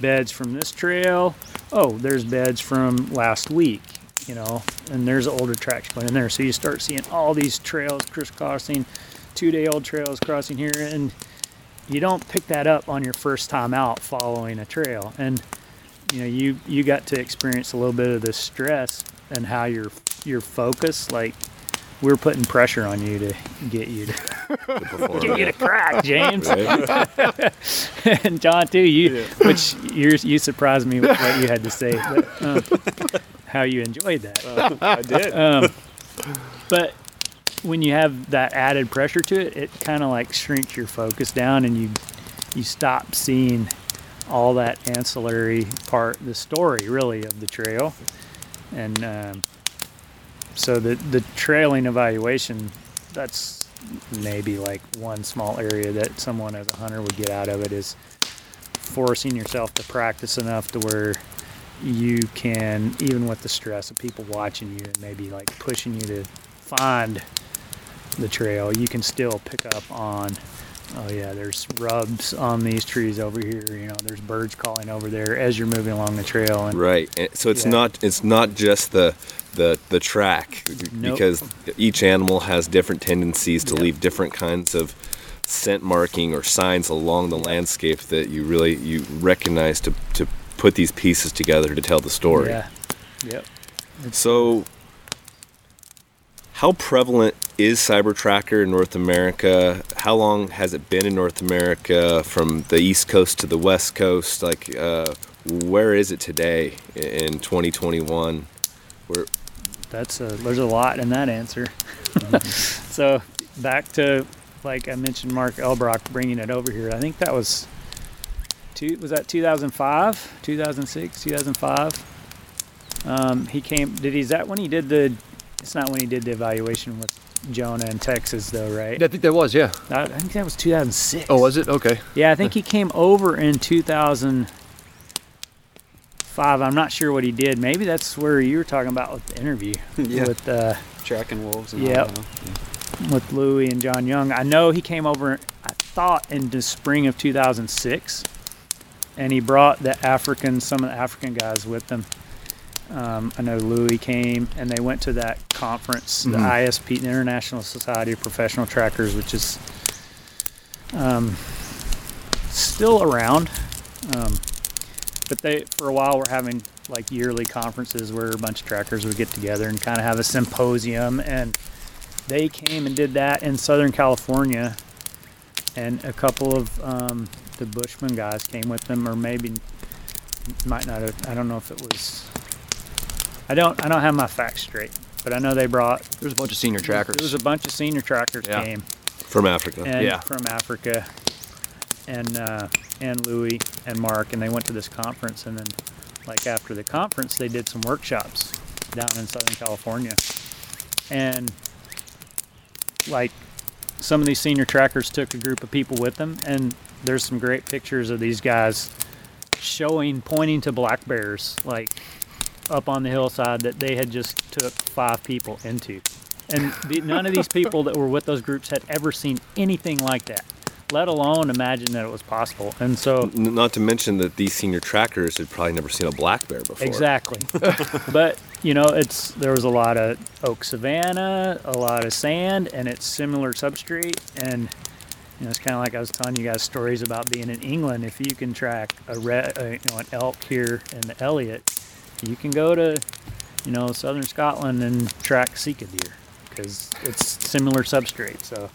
beds from this trail, oh, there's beds from last week, you know, and there's older tracks going in there, so you start seeing all these trails crisscrossing, two day old trails crossing here, and you don't pick that up on your first time out following a trail, and you know you you got to experience a little bit of the stress and how your your focus like we're putting pressure on you to get you to [LAUGHS] get you to crack james. [LAUGHS] And john too you which you you surprised me with what you had to say but, um, how you enjoyed that [LAUGHS] I did. um, but when you have that added pressure to it, it kind of like shrinks your focus down, and you you stop seeing all that ancillary part, the story really of the trail, and um, so the the trailing evaluation, that's maybe like one small area that someone as a hunter would get out of it is forcing yourself to practice enough to where you can even with the stress of people watching you and maybe like pushing you to find the trail you can still pick up on oh yeah there's rubs on these trees over here you know there's birds calling over there as you're moving along the trail and Right. And so it's Yeah. not it's not just the the the track Nope. because each animal has different tendencies to Yep. leave different kinds of scent marking or signs along the landscape that you really you recognize to to put these pieces together to tell the story. Yeah. Yep. So, how prevalent is Cybertracker in North America? How long has it been in North America from the East Coast to the West Coast? Like, uh, where is it today in 2021? Where, That's a there's a lot in that answer. [LAUGHS] so back to like I mentioned, Mark Elbroch bringing it over here. I think that was two was that 2005, 2006, 2005. Um, he came. Did he? Is that when he did the? It's not when he did the evaluation with Jonah in Texas, though, right? I think that was, yeah. I, I think that was 2006. Oh, was it? Okay. Yeah, I think he came over in 2005. I'm not sure what he did. Maybe that's where you were talking about with the interview [LAUGHS] Yeah. with uh, Tracking wolves and Yep. all that. Yeah. with Louis and John Young. I know he came over. I thought in the spring of 2006, and he brought the African, some of the African guys with him. Um, I know Louis came, and they went to that conference, the Mhm. ISP, the International Society of Professional Trackers, which is um, still around. Um, but they, for a while, were having like yearly conferences where a bunch of trackers would get together and kind of have a symposium. And they came and did that in Southern California, and a couple of um, the Bushman guys came with them, or maybe might not have. I don't know if it was. I don't. I don't have my facts straight, but I know they brought. There was a bunch of senior trackers. There was a bunch of senior trackers Yeah. came from Africa. and Yeah. from Africa, and uh, and Louis and Mark, and they went to this conference, and then like after the conference, they did some workshops down in Southern California, and like some of these senior trackers took a group of people with them, and there's some great pictures of these guys showing, pointing to black bears, like up on the hillside that they had just took five people into. And the, none of these [LAUGHS] people that were with those groups had ever seen anything like that, let alone imagine that it was possible. And so, N- Not to mention that these senior trackers had probably never seen a black bear before. exactly. [LAUGHS] but you know, it's there was a lot of oak savanna, a lot of sand, and it's similar substrate. And you know, it's kind of like I was telling you guys stories about being in England. If you can track a red, you know, an elk here in the Elliot, you can go to, you know, southern Scotland and track sika deer because it's similar substrate. So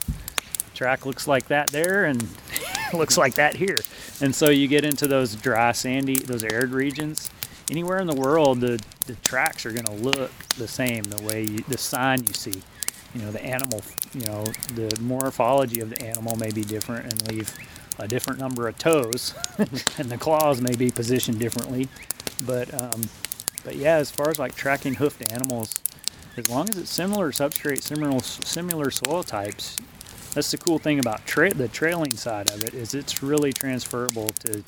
track looks like that there and [LAUGHS] looks like that here. And so you get into those dry, sandy, those arid regions. Anywhere in the world, the, the tracks are going to look the same. The way you, the sign you see, you know, the animal, you know, the morphology of the animal may be different and leave a different number of toes, [LAUGHS] and the claws may be positioned differently. But um, but yeah, as far as like tracking hoofed animals, as long as it's similar substrate, similar similar soil types, that's the cool thing about tra- the trailing side of it is it's really transferable to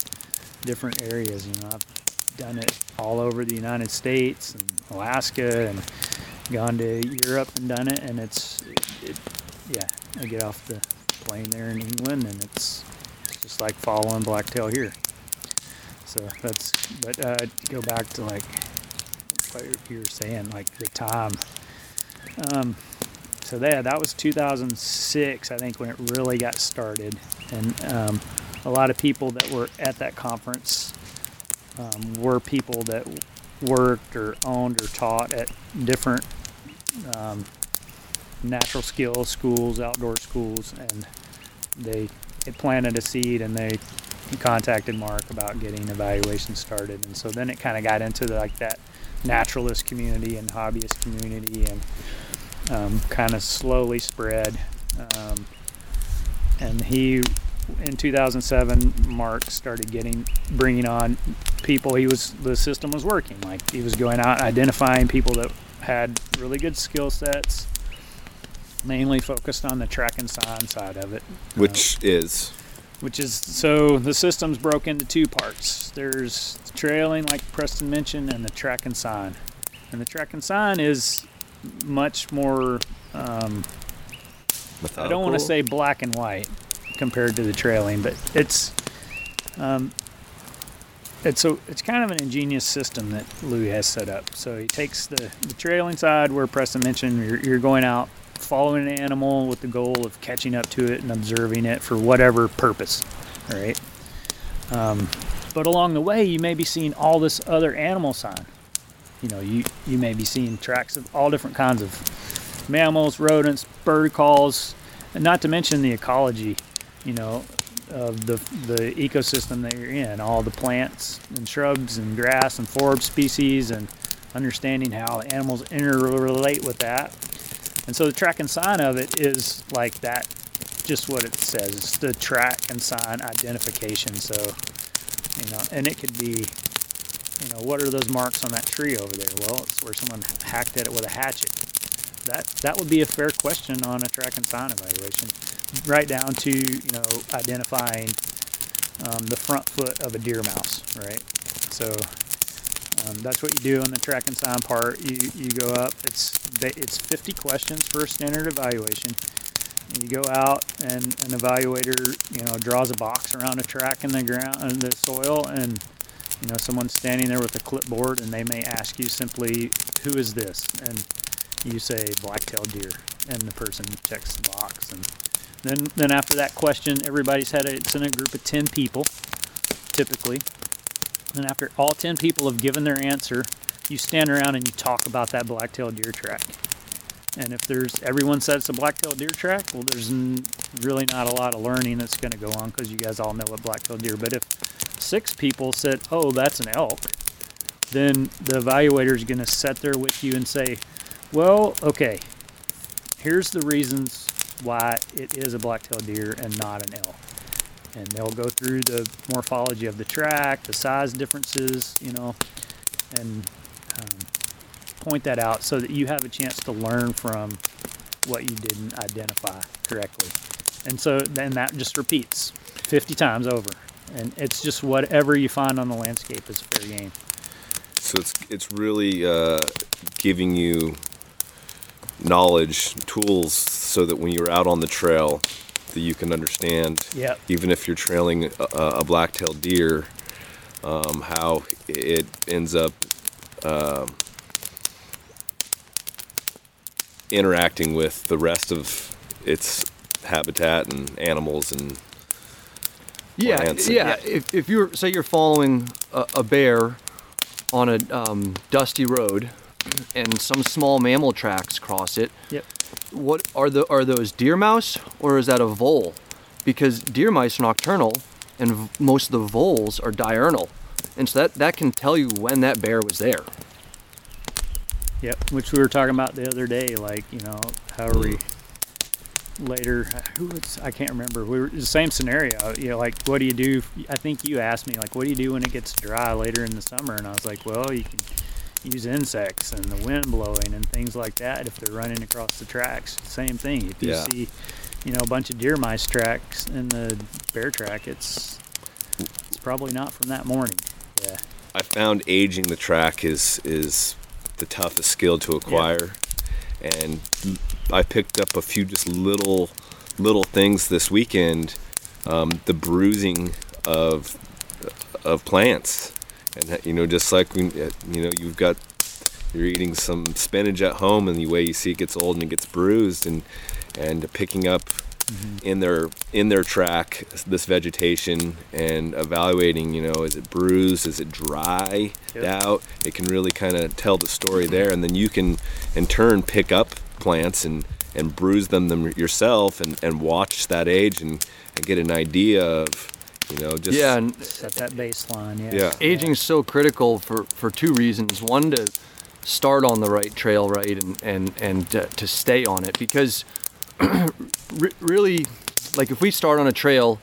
different areas. You know, I've done it all over the United States and Alaska and gone to Europe and done it, and it's it, it, yeah. I get off the plane there in England, and it's, just like following blacktail here. So that's but uh, go back to like what you were saying, like the time. Um, so yeah, that was 2006, I think, when it really got started, and um, a lot of people that were at that conference um, were people that worked or owned or taught at different um, natural skills schools, outdoor schools, and they it planted a seed and they contacted Mark about getting evaluation started, and so then it kind of got into the, like that naturalist community and hobbyist community, and um, kind of slowly spread. Um, and he, in 2007, Mark started getting bringing on people. He was the system was working. Like he was going out identifying people that had really good skill sets, mainly focused on the track and sign side of it. Uh, Which is which is so the system's broke into two parts. There's trailing, like Preston mentioned, and the track and sign. And the track and sign is much more. Um, I don't want to say black and white compared to the trailing, but it's um, it's a it's kind of an ingenious system that Louis has set up. So he takes the, the trailing side where Preston mentioned you're, you're going out following an animal with the goal of catching up to it and observing it for whatever purpose, right? Um, but along the way, you may be seeing all this other animal sign. You know, you, you may be seeing tracks of all different kinds of mammals, rodents, bird calls, and not to mention the ecology, you know, of the, the ecosystem that you're in, all the plants and shrubs and grass and forb species and understanding how the animals interrelate with that. And so the track and sign of it is like that, just what it says. It's the track and sign identification. So, you know, and it could be, you know, what are those marks on that tree over there? Well, it's where someone hacked at it with a hatchet. That that would be a fair question on a track and sign evaluation, right down to you know identifying um, the front foot of a deer mouse, right? So um, that's what you do on the track and sign part. You you go up. It's it's 50 questions for a standard evaluation. You go out and an evaluator you know draws a box around a track in the ground in the soil and you know someone's standing there with a clipboard and they may ask you simply who is this and you say black-tailed deer and the person checks the box and then then after that question everybody's had a, it's in a group of 10 people typically and after all 10 people have given their answer, you stand around and you talk about that black-tailed deer track. And if there's everyone says it's a black-tailed deer track, well, there's n- really not a lot of learning that's going to go on because you guys all know what black-tailed deer. But if six people said, "Oh, that's an elk," then the evaluator is going to sit there with you and say, "Well, okay, here's the reasons why it is a black-tailed deer and not an elk." and they'll go through the morphology of the track, the size differences, you know, and um, point that out so that you have a chance to learn from what you didn't identify correctly. And so then that just repeats 50 times over. And it's just whatever you find on the landscape is fair game. So it's it's really uh, giving you knowledge, tools, so that when you're out on the trail, that you can understand. Yep. Even if you're trailing a, a black-tailed deer, um, how it ends up um, interacting with the rest of its habitat and animals and Yeah, plants and- yeah. If, if you're say you're following a, a bear on a um, dusty road, and some small mammal tracks cross it, Yep. what are the are those deer mouse or is that a vole? Because deer mice are nocturnal, and v- most of the voles are diurnal, and so that that can tell you when that bear was there. Yep. Which we were talking about the other day, like, you know, how are we later who was I can't remember. We were the same scenario. You know, like what do you do I think you asked me like what do you do when it gets dry later in the summer and I was like, Well, you can use insects and the wind blowing and things like that if they're running across the tracks. Same thing. If you Yeah. see, you know, a bunch of deer mice tracks in the bear track, it's it's probably not from that morning. Yeah. I found aging the track is is the toughest skill to acquire, and I picked up a few just little little things this weekend. Um, the bruising of of plants, and you know, just like when uh, you know you've got you're eating some spinach at home, and the way you see it gets old and it gets bruised, and and picking up in their in their track this vegetation and evaluating you know is it bruised is it dry Yep. out it can really kind of tell the story there and then you can in turn pick up plants and and bruise them, them yourself and and watch that age and, and get an idea of you know just yeah, and Set that baseline, yeah. Yeah. aging is so critical for, for two reasons. One, to start on the right trail, right, and and and to, to stay on it because [CLEARS THROAT] really, like if we start on a trail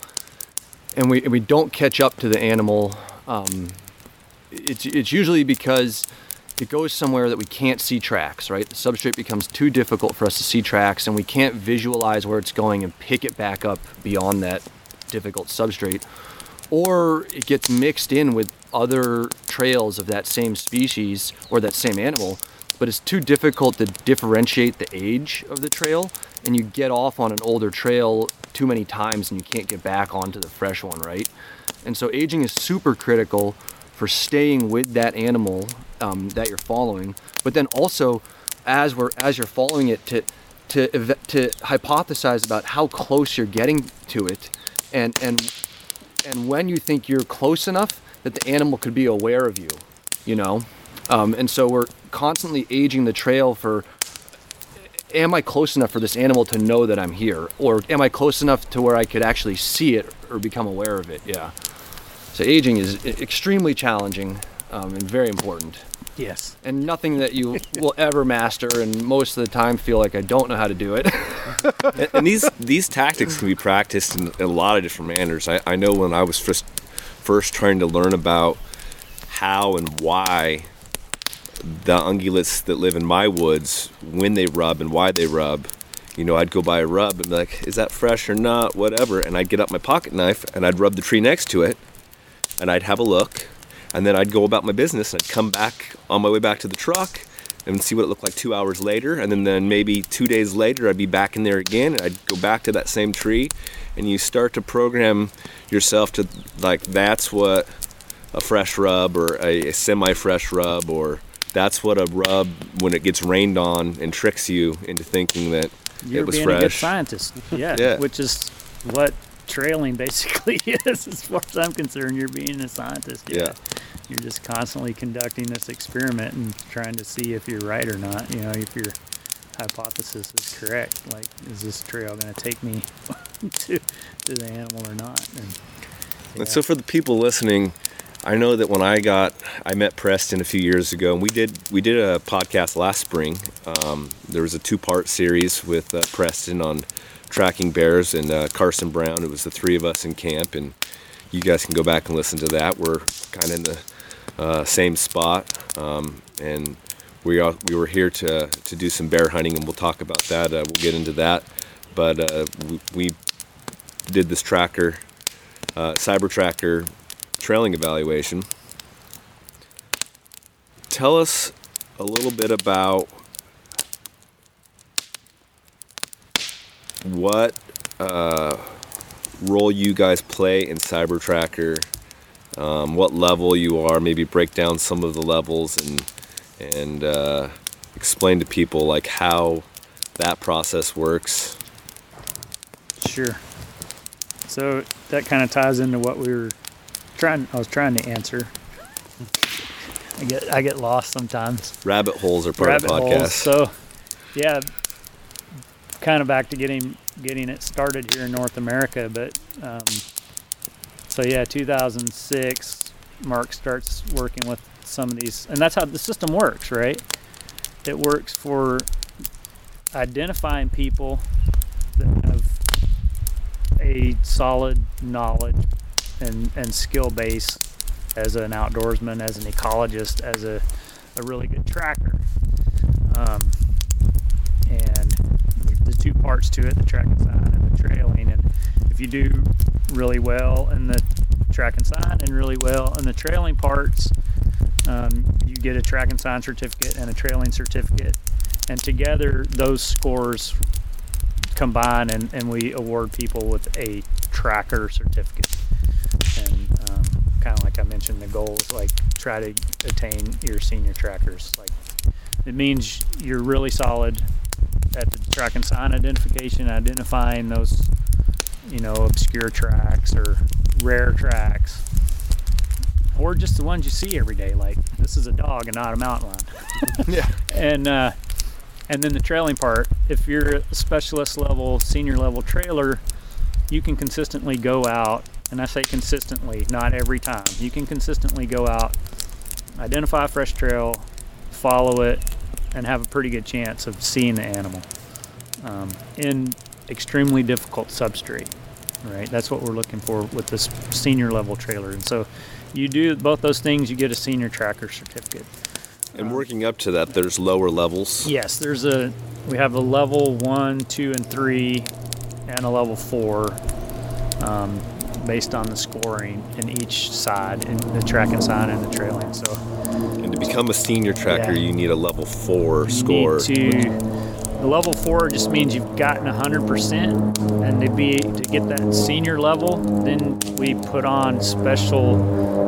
and we and we don't catch up to the animal, um, it's it's usually because it goes somewhere that we can't see tracks, right? The substrate becomes too difficult for us to see tracks, and we can't visualize where it's going and pick it back up beyond that difficult substrate or it gets mixed in with other trails of that same species or that same animal, but it's too difficult to differentiate the age of the trail, and you get off on an older trail too many times and you can't get back onto the fresh one, right? And so aging is super critical for staying with that animal um, that you're following, but then also as we're as you're following it to to to hypothesize about how close you're getting to it, and and and when you think you're close enough that the animal could be aware of you, you know, um, and so we're constantly aging the trail for. Am I close enough for this animal to know that I'm here, or am I close enough to where I could actually see it or become aware of it? Yeah. So aging is extremely challenging um, and very important Yes. and nothing that you [LAUGHS] will ever master and most of the time feel like i don't know how to do it [LAUGHS] and, and these these tactics can be practiced in, in a lot of different manners. I, I know when I was first first trying to learn about how and why the ungulates that live in my woods when they rub and why they rub. You know, I'd go by a rub and be like, "Is that fresh or not?" Whatever, and I'd get up my pocket knife and I'd rub the tree next to it, and I'd have a look, and then I'd go about my business. And I'd come back on my way back to the truck and see what it looked like two hours later. And then, then maybe two days later, I'd be back in there again. And I'd go back to that same tree. And you start to program yourself to like, that's what a fresh rub or a, a semi fresh rub, or that's what a rub when it gets rained on and tricks you into thinking that it was fresh. You're it was being a good scientist. Yeah, Yeah. Which is what trailing basically [LAUGHS] is, as far as I'm concerned. You're being a scientist. Yeah. You're just constantly conducting this experiment and trying to see if you're right or not. You know, if your hypothesis is correct. Like, is this trail going to take me [LAUGHS] to to the animal or not? And, And so for the people listening, I know that when I got, I met Preston a few years ago, and we did we did a podcast last spring. Um, there was a two-part series with uh, Preston on tracking bears and uh, Carson Brown. It was the three of us in camp, and you guys can go back and listen to that. We're kind of in the uh, same spot, um, and we are we were here to to do some bear hunting, and we'll talk about that. Uh, we'll get into that, but uh, we, we did this tracker uh, cyber tracker trailing evaluation. Tell us a little bit about what uh, role you guys play in cyber tracker, um, what level you are, maybe break down some of the levels and and uh, explain to people like how that process works. Sure. So that kind of ties into what we were trying. I was trying to answer. I get I get lost sometimes. Rabbit holes are part Rabbit of the podcast. So, yeah, kind of back to getting getting it started here in North America. But um, so yeah, 2006, Mark starts working with some of these, and that's how the system works, right? It works for identifying people that have a solid knowledge and, and skill base as an outdoorsman, as an ecologist, as a, a really good tracker. Um, and the two parts to it the track and sign and the trailing. And if you do really well in the track and sign and really well in the trailing parts, um, you get a track and sign certificate and a trailing certificate. And together, those scores combine and, and we award people with a tracker certificate. And um, kind of like I mentioned, the goal is like try to attain your senior trackers. Like it means you're really solid at the track and sign identification, identifying those, you know, obscure tracks or rare tracks, or just the ones you see every day. Like this is a dog and not a mountain lion. [LAUGHS] yeah and uh, and then the trailing part. If you're a specialist level, senior level trailer, you can consistently go out, and I say consistently, not every time. You can consistently go out, identify a fresh trail, follow it, and have a pretty good chance of seeing the animal um, in extremely difficult substrate. Right, that's what we're looking for with this senior level trailer. And so, you do both those things, you get a senior tracker certificate. And working up to that, there's lower levels. Yes, there's a we have a level one, two, and three, and a level four, um, based on the scoring in each side, in the tracking side and the trailing. So And to become a senior tracker, Yeah. you need a level four you score. need to the level four just means you've gotten 100%, and to be to get that senior level, then we put on special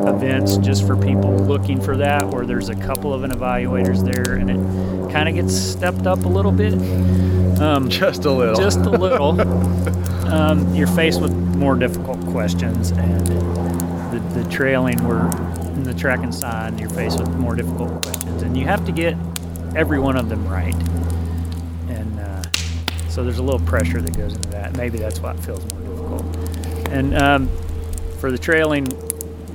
events just for people looking for that, where there's a couple of an evaluators there, and it kind of gets stepped up a little bit. Um, Just a little. just a little. [LAUGHS] um, you're faced with more difficult questions, and the, the trailing we're in the track and sign, you're faced with more difficult questions, and you have to get every one of them right. And uh, so there's a little pressure that goes into that. Maybe that's why it feels more difficult. And um, for the trailing,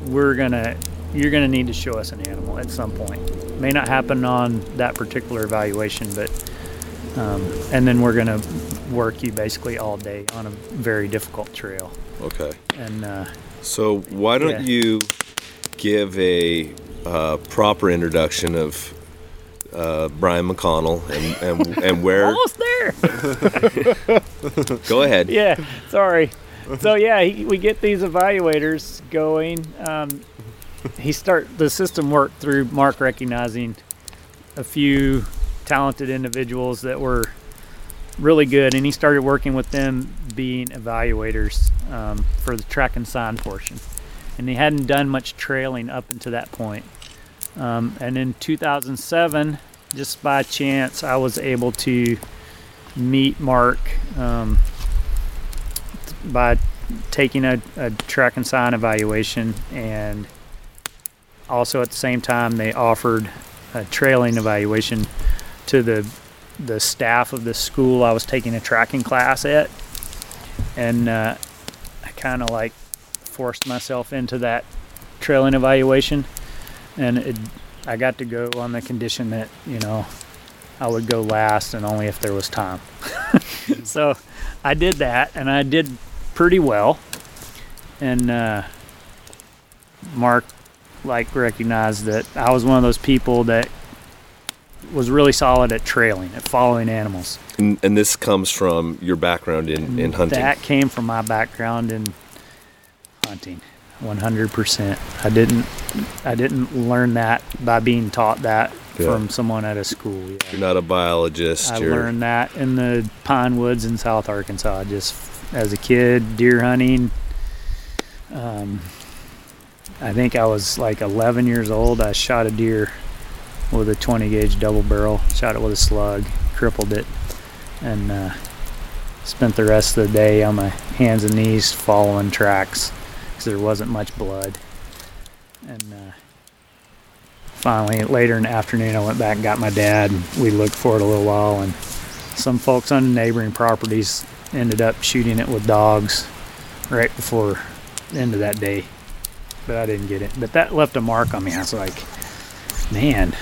we're gonna you're gonna need to show us an animal at some point. May not happen on that particular evaluation, but um, and then we're gonna work you basically all day on a very difficult trail. Okay. And uh, So why don't Yeah. you give a uh, proper introduction of uh, Brian McConnell and and, and where? [LAUGHS] almost there. [LAUGHS] Go ahead. yeah, sorry. So yeah, he, we get these evaluators going. Um, he start the system worked through Mark recognizing a few talented individuals that were really good, and he started working with them being evaluators um, for the track and sign portion. And he hadn't done much trailing up until that point. Um, and in 2007, just by chance, I was able to meet Mark um, by taking a, a track and sign evaluation and also at the same time they offered a trailing evaluation to the the staff of the school I was taking a tracking class at and uh, I kind of like forced myself into that trailing evaluation. And it, I got to go on the condition that you know I would go last and only if there was time. [LAUGHS] So I did that and I did pretty well. And uh, Mark like recognized that I was one of those people that was really solid at trailing at following animals. And, and this comes from your background in, in hunting. that came from my background in hunting 100% I didn't I didn't learn that by being taught that from someone at a school yeah. You're not a biologist. I you're, learned that in the pine woods in South Arkansas. Just as a kid, deer hunting. Um, I think I was like 11 years old. I shot a deer with a 20 gauge double barrel. Shot it with a slug, crippled it, and uh, spent the rest of the day on my hands and knees following tracks because there wasn't much blood. And uh, finally, later in the afternoon, I went back and got my dad. And we looked for it a little while, and some folks on neighboring properties ended up shooting it with dogs right before the end of that day. But I didn't get it. But that left a mark on me. I was like, man,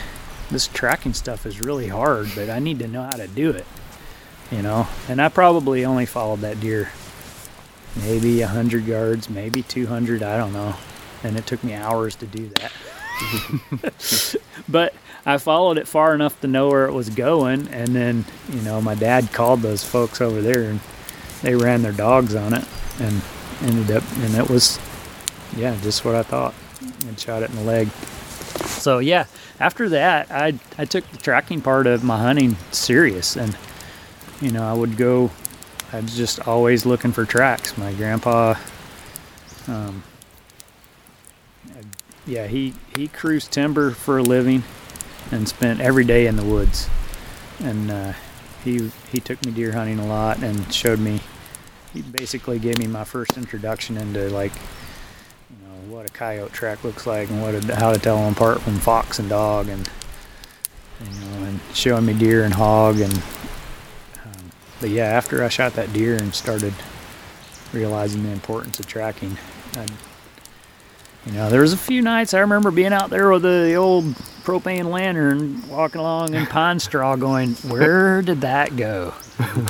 this tracking stuff is really hard, but I need to know how to do it. You know? And I probably only followed that deer maybe 100 yards, maybe 200, I don't know. And it took me hours to do that. [LAUGHS] but I followed it far enough to know where it was going, and then you know my dad called those folks over there, and they ran their dogs on it, and ended up, and it was, yeah, just what I thought, and shot it in the leg. So yeah, after that, I I took the tracking part of my hunting serious, and you know I would go, I was just always looking for tracks. My grandpa, um, yeah, he he cruised timber for a living and spent every day in the woods. And uh, he he took me deer hunting a lot and showed me. He basically gave me my first introduction into like, you know, what a coyote track looks like and what a, how to tell them apart from fox and dog and you know and showing me deer and hog and. But yeah, after I shot that deer and started realizing the importance of tracking, I you know, there was a few nights I remember being out there with the old propane lantern, walking along in pine straw, going, "Where did that go?"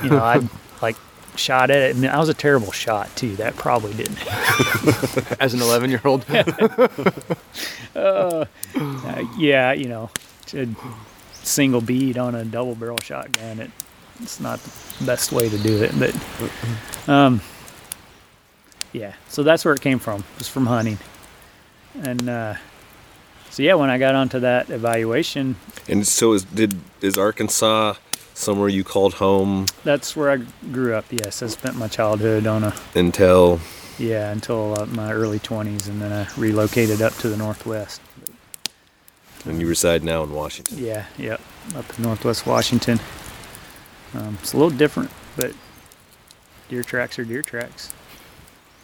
You know, I like shot at it, and I was a terrible shot too. That probably didn't. [LAUGHS] As an 11 year old. [LAUGHS] Uh, yeah, you know, a single bead on a double barrel shotgun. It, it's not the best way to do it, but um, yeah. So that's where it came from. Was from hunting, and uh, so yeah, when I got onto that evaluation, And so is did is Arkansas somewhere you called home That's where I grew up. Yes, I spent my childhood on a until yeah until uh, my early 20s, and then I relocated up to the northwest. and you reside now in Washington. Yeah, yep, up in Northwest Washington. Um, it's a little different, but deer tracks are deer tracks.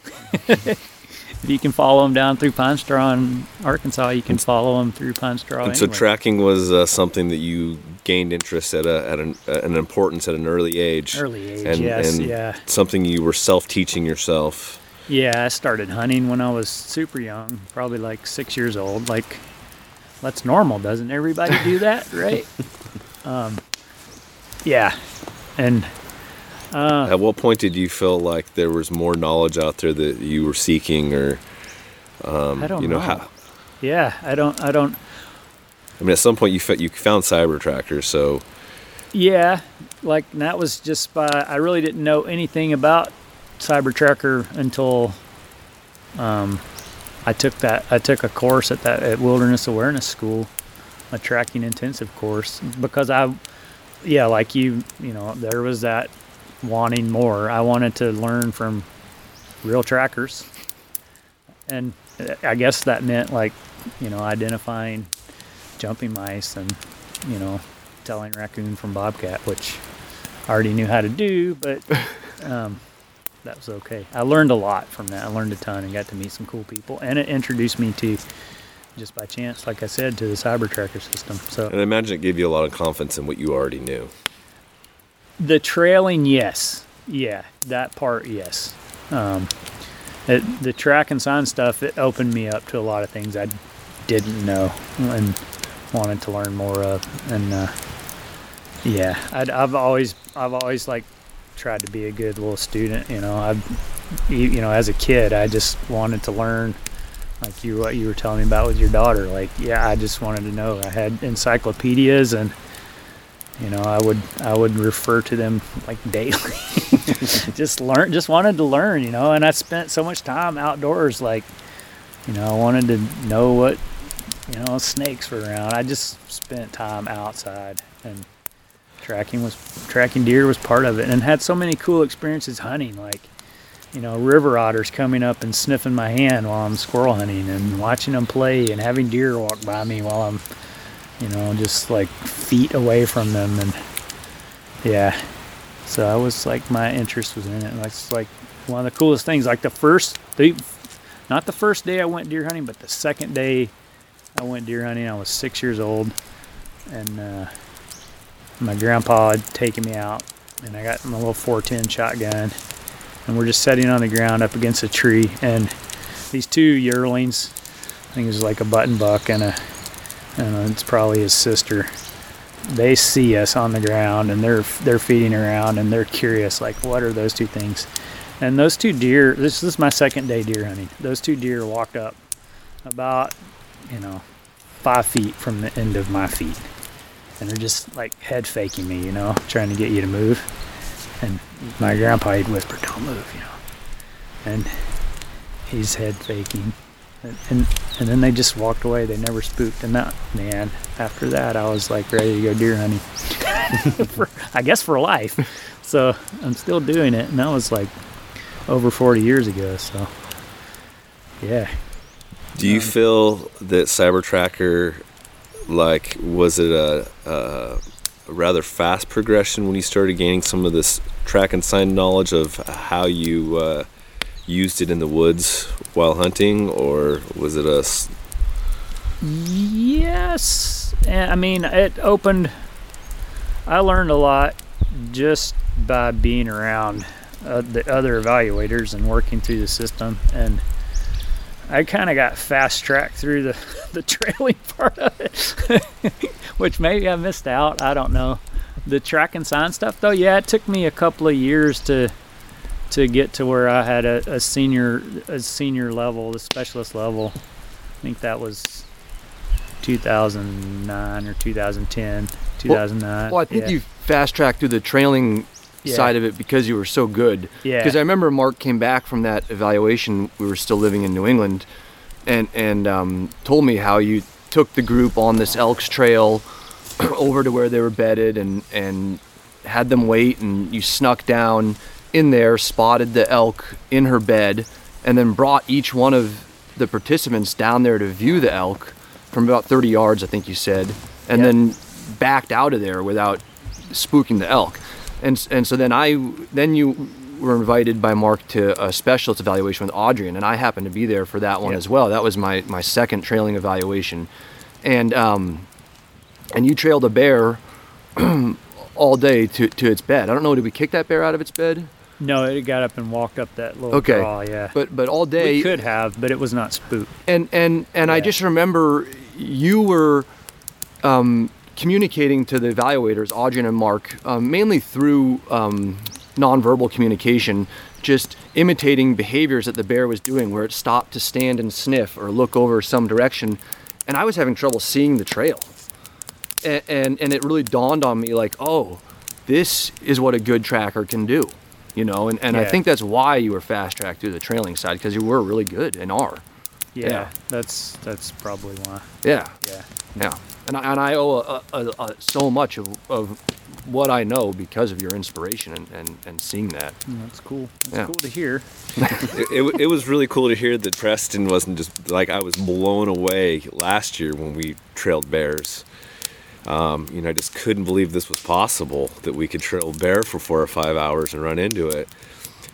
[LAUGHS] if you can follow them down through Pine Straw in Arkansas, you can follow them through Pine Straw. And so tracking was uh, something that you gained interest at a at an, an importance at an early age. Early age, and, yes, and yeah. Something you were self-teaching yourself. Yeah, I started hunting when I was super young, probably like six years old. Like, that's normal, doesn't everybody do that, [LAUGHS] right? Um, yeah, and uh, At what point did you feel like there was more knowledge out there that you were seeking, or um, I don't you know, know. how? yeah, I don't, I don't. I mean, at some point you fe- you found Cyber Tracker, so Yeah, like that was just by I really didn't know anything about Cyber Tracker until um, I took that I took a course at that at Wilderness Awareness School, a tracking intensive course because I yeah, like you, you know, there was that wanting more. I wanted to learn from real trackers. And uh, I guess that meant like, you know, identifying jumping mice and, you know, telling raccoon from bobcat, which I already knew how to do, but [LAUGHS] um, that was okay. I learned a lot from that. I learned a ton and got to meet some cool people, and it introduced me to, just by chance, like I said, to the cyber tracker system. So and I imagine it gave you a lot of confidence in what you already knew. the trailing, yes, yeah, that part, yes. Um, it, the track and sign stuff, it opened me up to a lot of things I didn't know and wanted to learn more of. And uh, yeah, I'd, I've always, I've always like tried to be a good little student. You know, I've, you know, as a kid, I just wanted to learn. Like you, what you were telling me about with your daughter. Like, yeah, I just wanted to know. I had encyclopedias and you know i would i would refer to them like [LAUGHS] daily just learn just wanted to learn you know and i spent so much time outdoors like you know i wanted to know what you know snakes were around i just spent time outside and tracking was tracking deer was part of it and had so many cool experiences hunting like you know river otters coming up and sniffing my hand while i'm squirrel hunting and watching them play and having deer walk by me while i'm you know, just like feet away from them, and yeah. So I was like, my interest was in it. And that's like one of the coolest things. Like the first, the, not the first day I went deer hunting, but the second day I went deer hunting, I was six years old, and uh, my grandpa had taken me out, and I got my little 410 shotgun, and we're just sitting on the ground up against a tree, and these two yearlings, I think it was like a button buck and a and it's probably his sister. They see us on the ground and they're they're feeding around and they're curious, like what are those two things? And those two deer. This, this is my second day deer hunting. Those two deer walked up about you know five feet from the end of my feet, and they're just like head faking me, you know, trying to get you to move. And my grandpa he'd whisper, "Don't move," you know, and he's head faking and and then they just walked away. They never spooked. And that man, after that, I was like ready to go deer hunting. [LAUGHS] for, I guess for life. So I'm still doing it, and that was like over 40 years ago. So yeah, Do you Um, feel that Cyber Tracker, like, was it a, a, a rather fast progression when you started gaining some of this track and sign knowledge of how you uh, used it in the woods while hunting, or was it a s- Yes, I mean it opened. I learned a lot just by being around uh, the other evaluators and working through the system, and I kind of got fast tracked through the [LAUGHS] the trailing part of it, [LAUGHS] which maybe I missed out. I don't know. The track and sign stuff, though, yeah, it took me a couple of years to to get to where I had a, a senior a senior level, the specialist level. I think that was 2009 or 2010, 2009. Well, I think yeah. you fast tracked through the trailing Yeah. side of it because you were so good. Yeah. Because I remember Mark came back from that evaluation. We were still living in New England, and and um, told me how you took the group on this Elks Trail [CLEARS THROAT] over to where they were bedded, and and had them wait, and you snuck down in there, spotted the elk in her bed, and then brought each one of the participants down there to view the elk from about 30 yards, I think you said, and Yeah. then backed out of there without spooking the elk. And and so then I then you were invited by Mark to a specialist evaluation with Adriaan, and I happened to be there for that one Yeah. as well. That was my my second trailing evaluation, and um, and you trailed a bear [CLEARS THROAT] all day to to its bed. I don't know, did we kick that bear out of its bed? No, it got up and walked up that little Okay. draw. Yeah, But but all day we could have, but it was not spooked. and and and I just remember you were um, communicating to the evaluators, Audrey and Mark, um, mainly through um, nonverbal communication, just imitating behaviors that the bear was doing, where it stopped to stand and sniff or look over some direction, and I was having trouble seeing the trail, and and, and it really dawned on me like, oh, this is what a good tracker can do. You know, and, and I think that's why you were fast tracked through the trailing side because you were really good and are. Yeah, Yeah. that's that's probably why. Yeah. Yeah, Yeah, and I, and I owe a, a, a, so much of, of what I know because of your inspiration and, and, and seeing that. Mm, that's cool. That's Yeah. cool to hear. [LAUGHS] it, it, it was really cool to hear that Preston wasn't just like I was blown away last year when we trailed bears. Um, you know, I just couldn't believe this was possible that we could trail bear for four or five hours and run into it.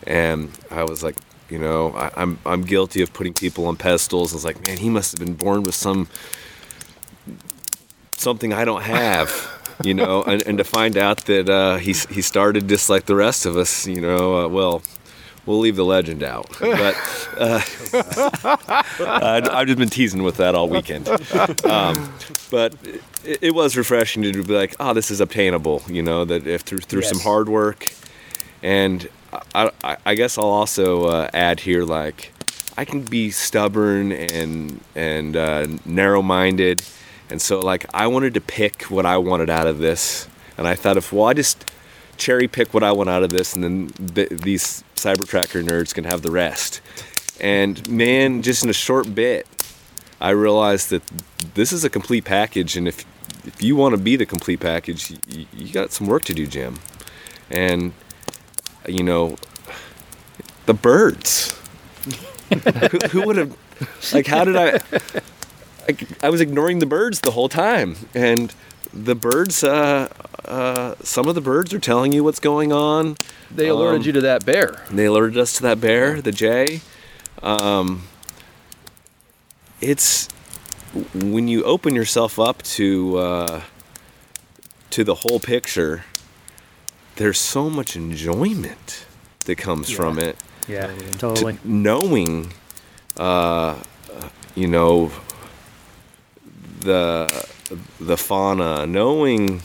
And I was like, you know, I, I'm I'm guilty of putting people on pedestals. I was like, man, he must have been born with some something I don't have. You know, and, and to find out that uh, he he started just like the rest of us, you know, uh, well, we'll leave the legend out. But uh, [LAUGHS] I've just been teasing with that all weekend. Um, but it, it was refreshing to be like, oh, this is obtainable. You know, that if through through some hard work, and I, I, I guess I'll also uh, add here like. I can be stubborn and and uh, narrow-minded, and so like I wanted to pick what I wanted out of this, and I thought if well I just cherry pick what I want out of this, and then th- these cyber tracker nerds can have the rest. And man, just in a short bit, I realized that this is a complete package, and if if you want to be the complete package, you, you got some work to do, Jim. And you know, the birds. [LAUGHS] who, who would have like how did I, I I was ignoring the birds the whole time. And the birds uh, uh, some of the birds are telling you what's going on. They alerted Um, you to that bear. they alerted us to that bear the jay. Um, it's when you open yourself up to uh, to the whole picture there's so much enjoyment that comes from it. Yeah, to totally. knowing, uh, you know, the the fauna, knowing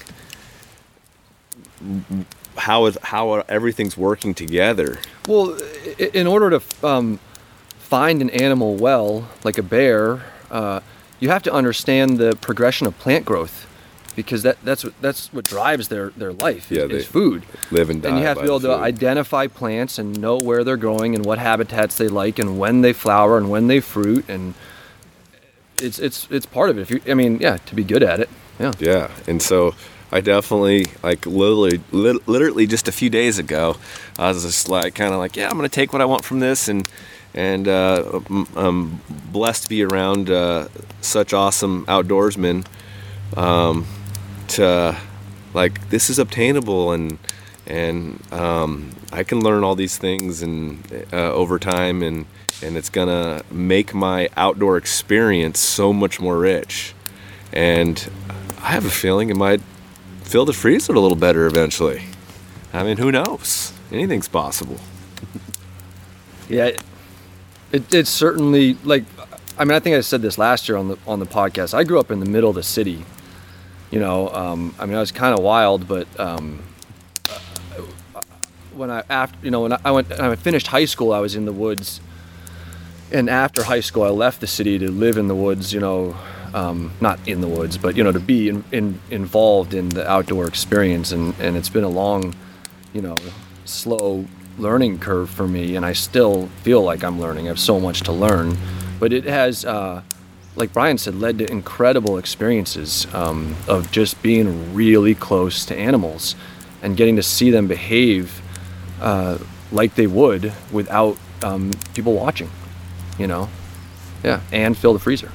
how it, how everything's working together. Well, in order to um, find an animal well, like a bear, uh, you have to understand the progression of plant growth, because that, that's what that's what drives their, their life is, Yeah, is food. Live and die. and you have to be able to food. identify plants and know where they're growing and what habitats they like and when they flower and when they fruit and it's it's it's part of it. If you, I mean, yeah, to be good at it. Yeah. Yeah, and so I definitely like literally, lit- literally just a few days ago, I was just like kind of like, yeah, I'm gonna take what I want from this, and and uh, I'm- I'm blessed to be around uh, such awesome outdoorsmen. Um, to like this is obtainable and and um, I can learn all these things and uh, over time and and it's gonna make my outdoor experience so much more rich and I have a feeling it might fill the freezer a little better eventually. I mean, who knows? Anything's possible. [LAUGHS] Yeah, it, it, it's certainly like I mean I think I said this last year on the on the podcast. I grew up in the middle of the city. You know, um, I mean I was kind of wild, but um, uh, when I after you know when I, went I finished high school, I was in the woods. And after high school, I left the city to live in the woods. You know, um, not in the woods, but you know to be in, in, involved in the outdoor experience. And, and it's been a long, you know, slow learning curve for me, and I still feel like I'm learning. I have so much to learn, but it has, uh, like Brian said, led to incredible experiences um, of just being really close to animals, and getting to see them behave uh, like they would without um, people watching, you know? Yeah, and fill the freezer.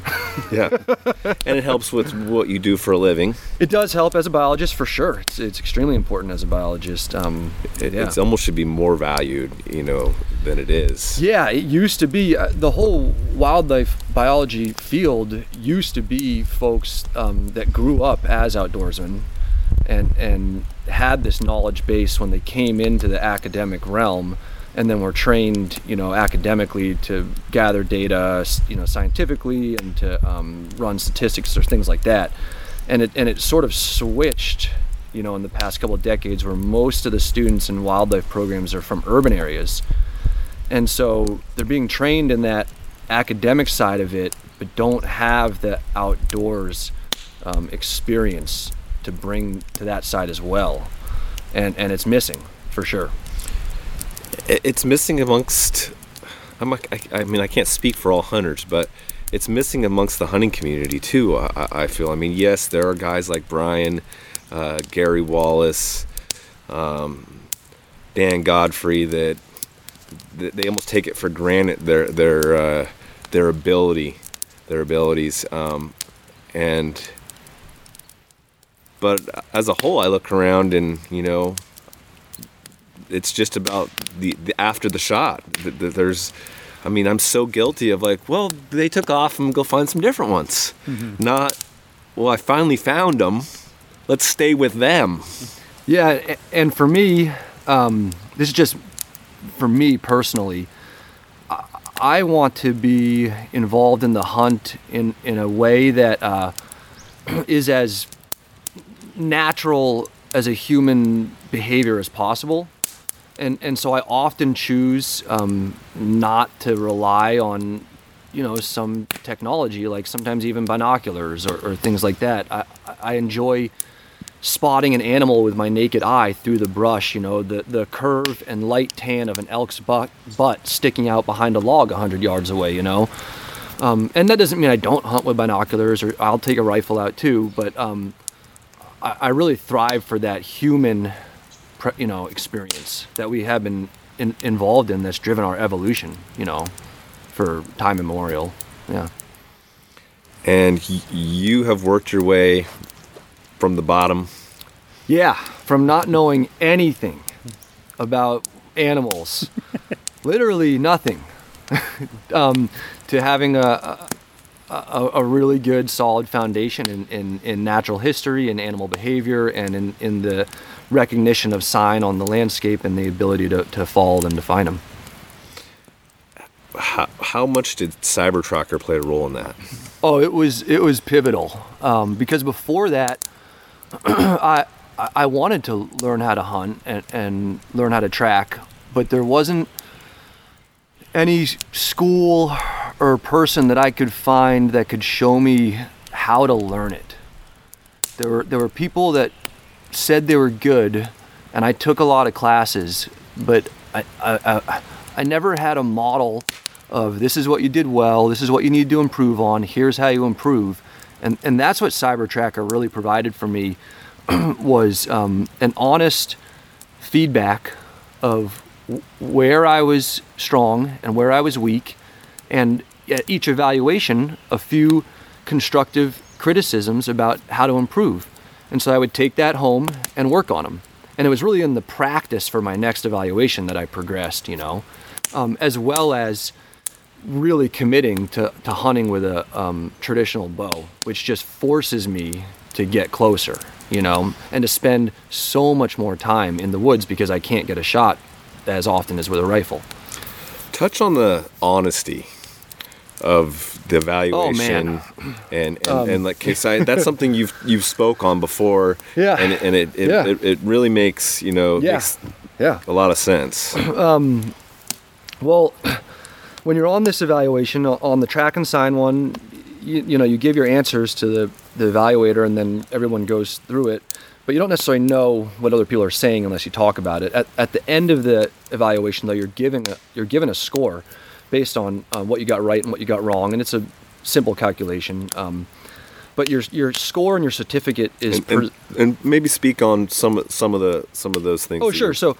Yeah. [LAUGHS] and it helps with what you do for a living. it does help as a biologist for sure. It's, it's extremely important as a biologist. Um, It yeah. it's almost should be more valued, you know, than it is. Yeah, it used to be uh, the whole wildlife biology field used to be folks um, that grew up as outdoorsmen and and had this knowledge base when they came into the academic realm and then we're trained, you know, academically to gather data, you know, scientifically and to um, run statistics or things like that. And it and it sort of switched, you know, in the past couple of decades where most of the students in wildlife programs are from urban areas. And so they're being trained in that academic side of it but don't have the outdoors um, experience to bring to that side as well. And and it's missing for sure It's missing amongst. I'm, mean, I can't speak for all hunters, but it's missing amongst the hunting community too. I, I- I feel. I mean, yes, there are guys like Brian, uh, Gary Wallace, um, Dan Godfrey that, that they almost take it for granted their their uh, their ability, their abilities, um, and. But as a whole, I look around and you know, it's just about the, the after the shot. Th- th- There's, I mean, I'm so guilty of like, well, they took off and go find some different ones. Not, well, I finally found them. Let's stay with them. yeah and for me um, this is just for me personally I- I want to be involved in the hunt in, in a way that uh, [CLEARS THROAT] is as natural as a human behavior as possible. And, and so I often choose um, not to rely on, you know, some technology, like sometimes even binoculars or, or things like that. I, I enjoy spotting an animal with my naked eye through the brush, you know, the, the curve and light tan of an elk's butt, butt sticking out behind a log 100 yards away, you know. Um, and that doesn't mean I don't hunt with binoculars or I'll take a rifle out too, but um, I, I really thrive for that human, you know, experience that we have been in, involved in that's driven our evolution, you know, for time immemorial. Yeah. And you have worked your way from the bottom. Yeah, from not knowing anything about animals, [LAUGHS] literally nothing, [LAUGHS] um, to having a, a, a a really good, solid foundation in, in, in natural history and animal behavior and in, in the recognition of sign on the landscape and the ability to, to follow them to find them. How, how much did Cybertracker play a role in that? Oh, it was it was pivotal um, because before that, I [CLEARS THROAT] I- I wanted to learn how to hunt and, and learn how to track, but there wasn't any school or person that I could find that could show me how to learn it. There were there were people that said they were good, and I took a lot of classes, but I I, I, I never had a model of this is what you did well, this is what you need to improve on, here's how you improve, and and that's what CyberTracker really provided for me [CLEARS THROAT] was um, an honest feedback of where I was strong and where I was weak, and at each evaluation, a few constructive criticisms about how to improve. And so I would take that home and work on them. And it was really in the practice for my next evaluation that I progressed, you know, um, as well as really committing to, to hunting with a um, traditional bow, which just forces me to get closer, you know, and to spend so much more time in the woods because I can't get a shot as often as with a rifle. Touch on the honesty of the evaluation and and, and like 'cause I, that's [LAUGHS] something you've you've spoke on before Yeah. and, and it it, Yeah. it it really makes you know Yeah. makes Yeah. a lot of sense [CLEARS THROAT] um, Well, [CLEARS THROAT] when you're on this evaluation on the track and sign one, you, you know you give your answers to the, the evaluator, and then everyone goes through it. But you don't necessarily know what other people are saying unless you talk about it. At, at the end of the evaluation, though, you're given a, you're given a score based on uh, what you got right and what you got wrong, and it's a simple calculation. Um, but your your score and your certificate is and, and, maybe speak on some some of the some of those things. Oh, sure. you- So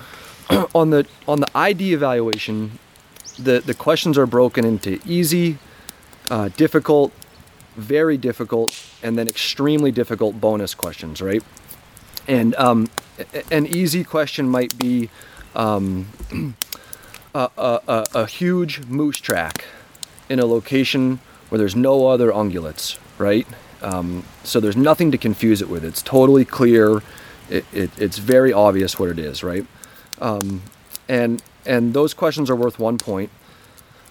[CLEARS THROAT] on the on the ID evaluation, the the questions are broken into easy, uh, difficult, very difficult, and then extremely difficult bonus questions, right? And um, an easy question might be um, [CLEARS THROAT] a, a, a, huge moose track in a location where there's no other ungulates, right? Um, so there's nothing to confuse it with. It's totally clear. It, it, it's very obvious what it is, right? Um, and and those questions are worth one point.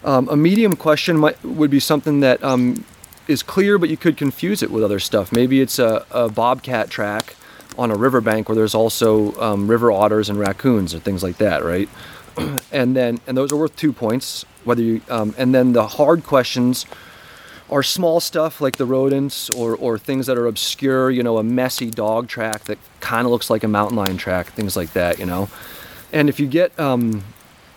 Um, a medium question might, would be something that um, is clear, but you could confuse it with other stuff. Maybe it's a, a bobcat track on a riverbank where there's also um, river otters and raccoons or things like that, right? [CLEARS THROAT] and then and those are worth two points. Whether you um, and then the hard questions are small stuff like the rodents or, or things that are obscure, you know, a messy dog track that kind of looks like a mountain lion track, things like that, you know. And if you get um,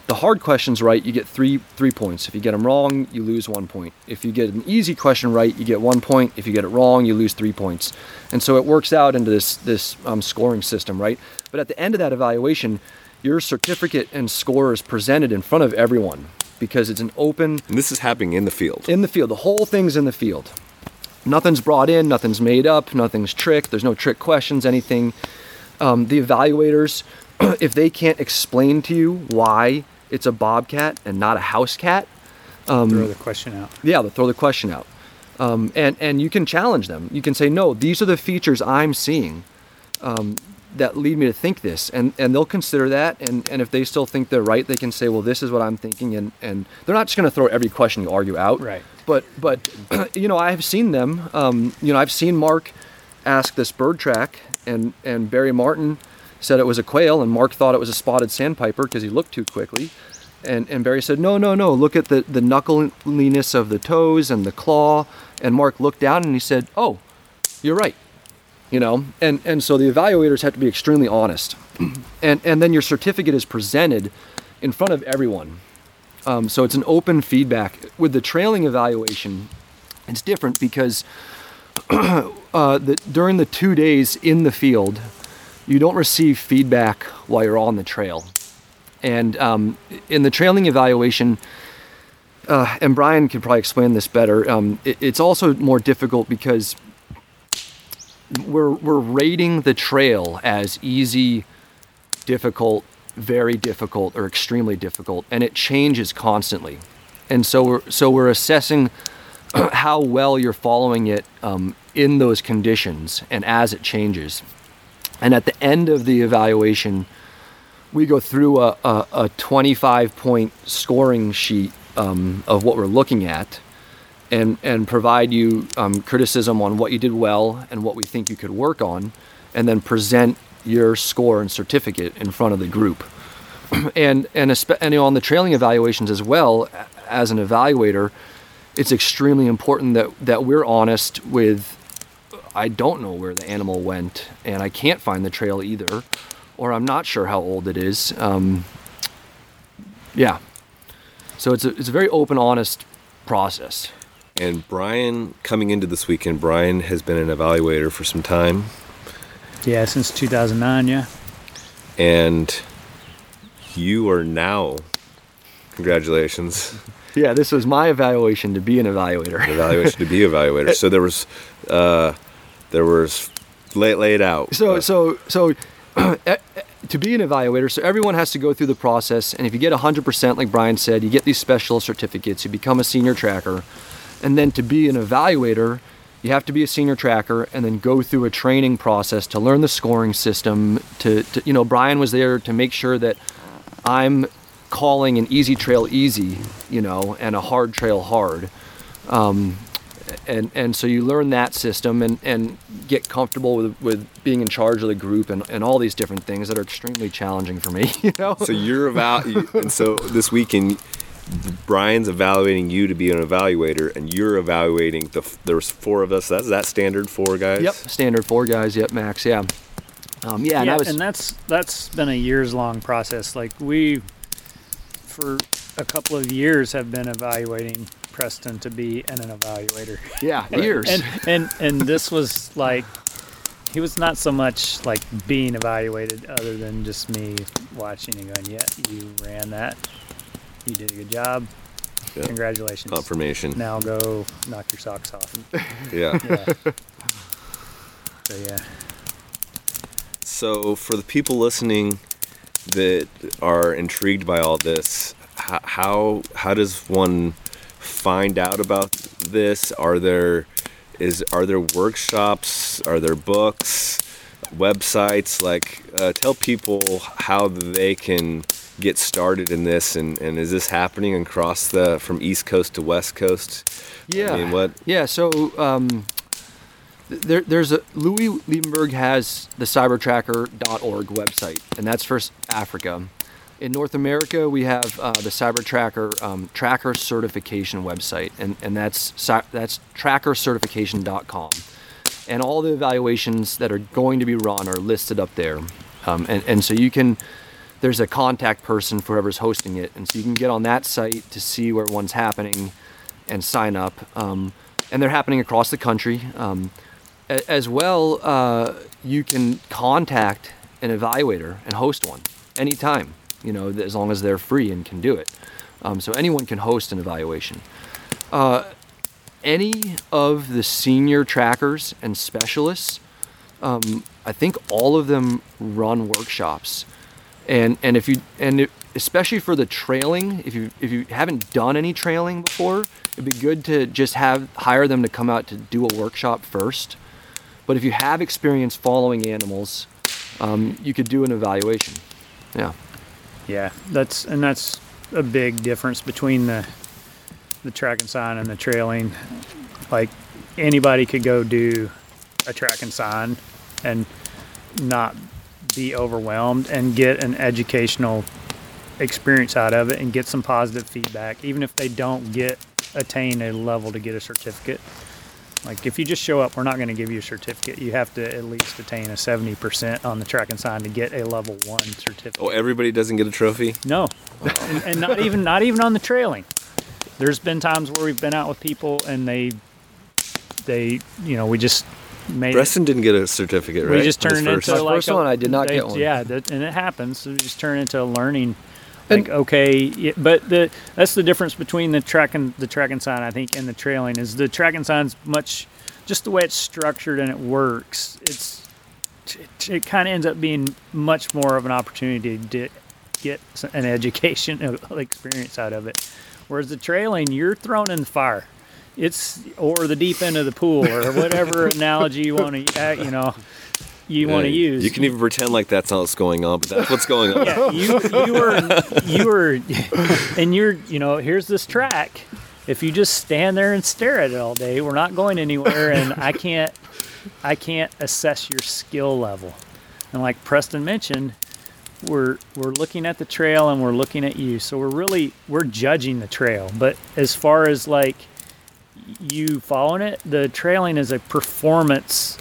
the hard questions right, you get three three points. If you get them wrong, you lose one point. If you get an easy question right, you get one point. If you get it wrong, you lose three points. And so it works out into this this um, scoring system, right? But at the end of that evaluation, your certificate and score is presented in front of everyone because it's an open and this is happening in the field. in the field. The whole thing's in the field. Nothing's brought in, nothing's made up, nothing's tricked. There's no trick questions, anything. Um, the evaluators, [CLEARS THROAT] if they can't explain to you why it's a bobcat and not a house cat, Throw the question out. yeah, they'll throw the question out. Um, and, and you can challenge them. You can say, no, these are the features I'm seeing um, that lead me to think this. And, and they'll consider that. And, and if they still think they're right, they can say, well, this is what I'm thinking. And, and they're not just going to throw every question you argue out. Right. But, but [CLEARS THROAT] you know, I have seen them. Um, you know, I've seen Mark ask this bird track, and, and Barry Martin said it was a quail, and Mark thought it was a spotted sandpiper because he looked too quickly. And, and Barry said, no, no, no, look at the, the knuckliness of the toes and the claw. And Mark looked down and he said, oh, you're right. You know, and, and so the evaluators have to be extremely honest. and, and then your certificate is presented in front of everyone. Um, so it's an open feedback. With the trailing evaluation, it's different because [CLEARS THROAT] uh, the, during the two days in the field, you don't receive feedback while you're on the trail. And um, in the trailing evaluation, uh, and Brian could probably explain this better. Um, it, it's also more difficult because we're we're rating the trail as easy, difficult, very difficult, or extremely difficult, and it changes constantly. And so we're so we're assessing [CLEARS THROAT] how well you're following it um, in those conditions and as it changes. And at the end of the evaluation, we go through a, a, a 25 point scoring sheet um, of what we're looking at and, and provide you um, criticism on what you did well and what we think you could work on, and then present your score and certificate in front of the group. [CLEARS THROAT] and, and, and on the trailing evaluations as well, as an evaluator, it's extremely important that, that we're honest with I don't know where the animal went, and I can't find the trail either, or I'm not sure how old it is. Um, yeah. So it's a, it's a very open, honest process. And Brian, coming into this weekend, Brian has been an evaluator for some time, Yeah, since 2009. Yeah. and you are now. Congratulations, [LAUGHS] Yeah, this was my evaluation to be an evaluator. evaluation to be evaluator. [LAUGHS] So there was, uh, there was lay, laid out. So uh, so so [CLEARS THROAT] eh, eh, to be an evaluator, so everyone has to go through the process, and if you get 100%, like Brian said, you get these special certificates. You become a senior tracker, and then to be an evaluator, you have to be a senior tracker, and then go through a training process to learn the scoring system. To, to you know, Brian was there to make sure that I'm calling an easy trail easy, you know, and a hard trail hard. Um, and and so you learn that system and, and get comfortable with, with being in charge of the group and, and all these different things that are extremely challenging for me, [LAUGHS] you know? So you're about, and so this weekend, Brian's evaluating you to be an evaluator, and you're evaluating the. There's four of us. That's that standard four guys. Yep, standard four guys, yep, max, yeah. Um, yeah, and I was and that's that's been a years long process. Like we, for a couple of years, have been evaluating Preston to be an, an evaluator. Yeah, [LAUGHS] years. and and and this was like he was not so much like being evaluated other than just me watching and going, yeah, you ran that. You did a good job. Yeah. Congratulations. Confirmation. Now go knock your socks off. [LAUGHS] Yeah. Yeah. so yeah. So, for the people listening that are intrigued by all this, how how does one find out about this? Are there is are there workshops? Are there books, websites? Like, uh, tell people how they can get started in this, and, and is this happening across the from East Coast to West Coast? Yeah. I mean, what? Yeah. So um, there, there's a Louis Liebenberg has the cybertracker.org website, and that's for Africa. In North America, we have uh, the CyberTracker um, Tracker Certification website, and, and that's that's trackercertification.com. And all the evaluations that are going to be run are listed up there. Um, and, and so you can, there's a contact person for whoever's hosting it. And so you can get on that site to see where one's happening and sign up. Um, and they're happening across the country. Um, a- as well, uh, you can contact an evaluator and host one anytime, you know, as long as they're free and can do it. Um, so anyone can host an evaluation. Uh, any of the senior trackers and specialists, um, I think all of them run workshops, and and if you and especially for the trailing, if you if you haven't done any trailing before, it'd be good to just have hire them to come out to do a workshop first. But if you have experience following animals, um, you could do an evaluation. Yeah. Yeah, that's and that's a big difference between the the track and sign and the trailing. Like anybody could go do a track and sign and not be overwhelmed and get an educational experience out of it and get some positive feedback, even if they don't get attain a level to get a certificate. Like if you just show up, we're not going to give you a certificate. You have to at least attain a 70% on the track and sign to get a level one certificate. Oh, everybody doesn't get a trophy. No, and, and not even not even on the trailing. There's been times where we've been out with people and they they you know we just made it, didn't get a certificate, right? we just turned first- into My like first a- one, I did not they- get one. Yeah, that, and it happens. So we just turn into a learning. Like okay, y- but the that's the difference between the track and the track and sign I think and the trailing is the track and sign's much just the way it's structured and it works. It's it, it kind of ends up being much more of an opportunity to get an education [LAUGHS] experience out of it. Whereas the trailing, you're thrown in the fire. It's or the deep end of the pool or [LAUGHS] whatever analogy you want to, uh, you know, you want to use. You can even pretend like that's not what's going on, but that's what's going on. yeah, you you were you were, and you're you know here's this track. If you just stand there and stare at it all day, we're not going anywhere, and I can't I can't assess your skill level. And like Preston mentioned, we're we're looking at the trail and we're looking at you, so we're really we're judging the trail. But as far as like you following it, the trailing is a performance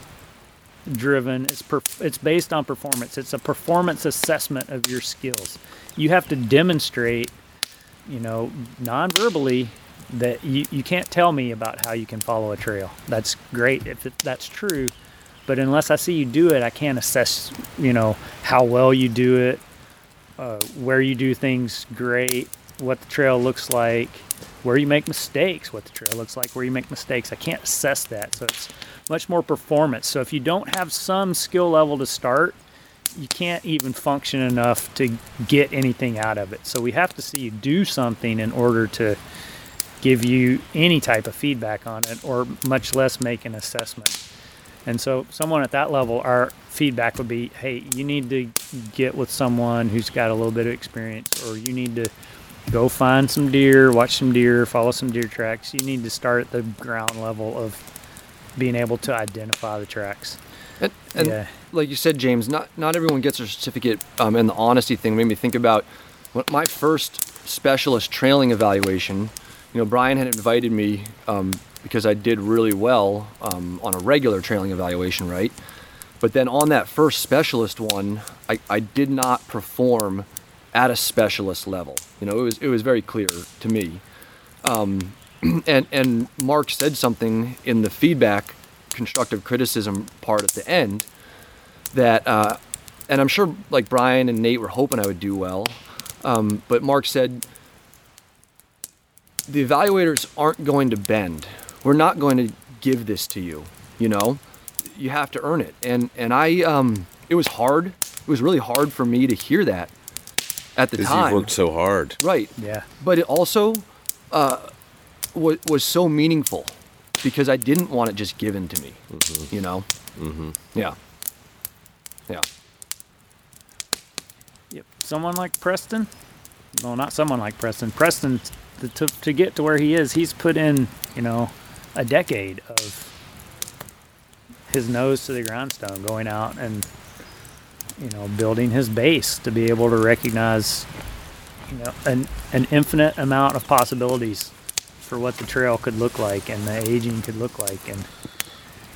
driven. It's perf- it's based on performance. It's a performance assessment of your skills. You have to demonstrate, you know, non-verbally that you, you can't tell me about how you can follow a trail. That's great if it, that's true, but unless I see you do it, I can't assess, you know, how well you do it, uh, where you do things great, what the trail looks like, where you make mistakes, what the trail looks like, where you make mistakes. I can't assess that. So it's much more performance. So if you don't have some skill level to start, you can't even function enough to get anything out of it. So we have to see you do something in order to give you any type of feedback on it or much less make an assessment. And so someone at that level, our feedback would be, hey, you need to get with someone who's got a little bit of experience or you need to go find some deer, watch some deer, follow some deer tracks. You need to start at the ground level of being able to identify the tracks. And, and Yeah. like you said, James, not not everyone gets a certificate. Um, and the honesty thing made me think about my first specialist trailing evaluation. You know, Brian had invited me um, because I did really well um, on a regular trailing evaluation, right? But then on that first specialist one, I, I did not perform at a specialist level. You know, it was it was very clear to me. Um, [CLEARS THROAT] and and Mark said something in the feedback, constructive criticism part at the end, that, uh, and I'm sure like Brian and Nate were hoping I would do well, um, but Mark said the evaluators aren't going to bend. We're not going to give this to you. You know, you have to earn it. And and I um, it was hard. It was really hard for me to hear that at the time. you've worked so hard. Right. Yeah. But it also uh, was, was so meaningful because I didn't want it just given to me. You know? Mm-hmm. Yeah. Yeah. Yep. Someone like Preston. No, not someone like Preston. Preston, to, to, to get to where he is, he's put in, you know, a decade of his nose to the grindstone, going out and, you know, building his base to be able to recognize, you know, an, an infinite amount of possibilities for what the trail could look like and the aging could look like. And,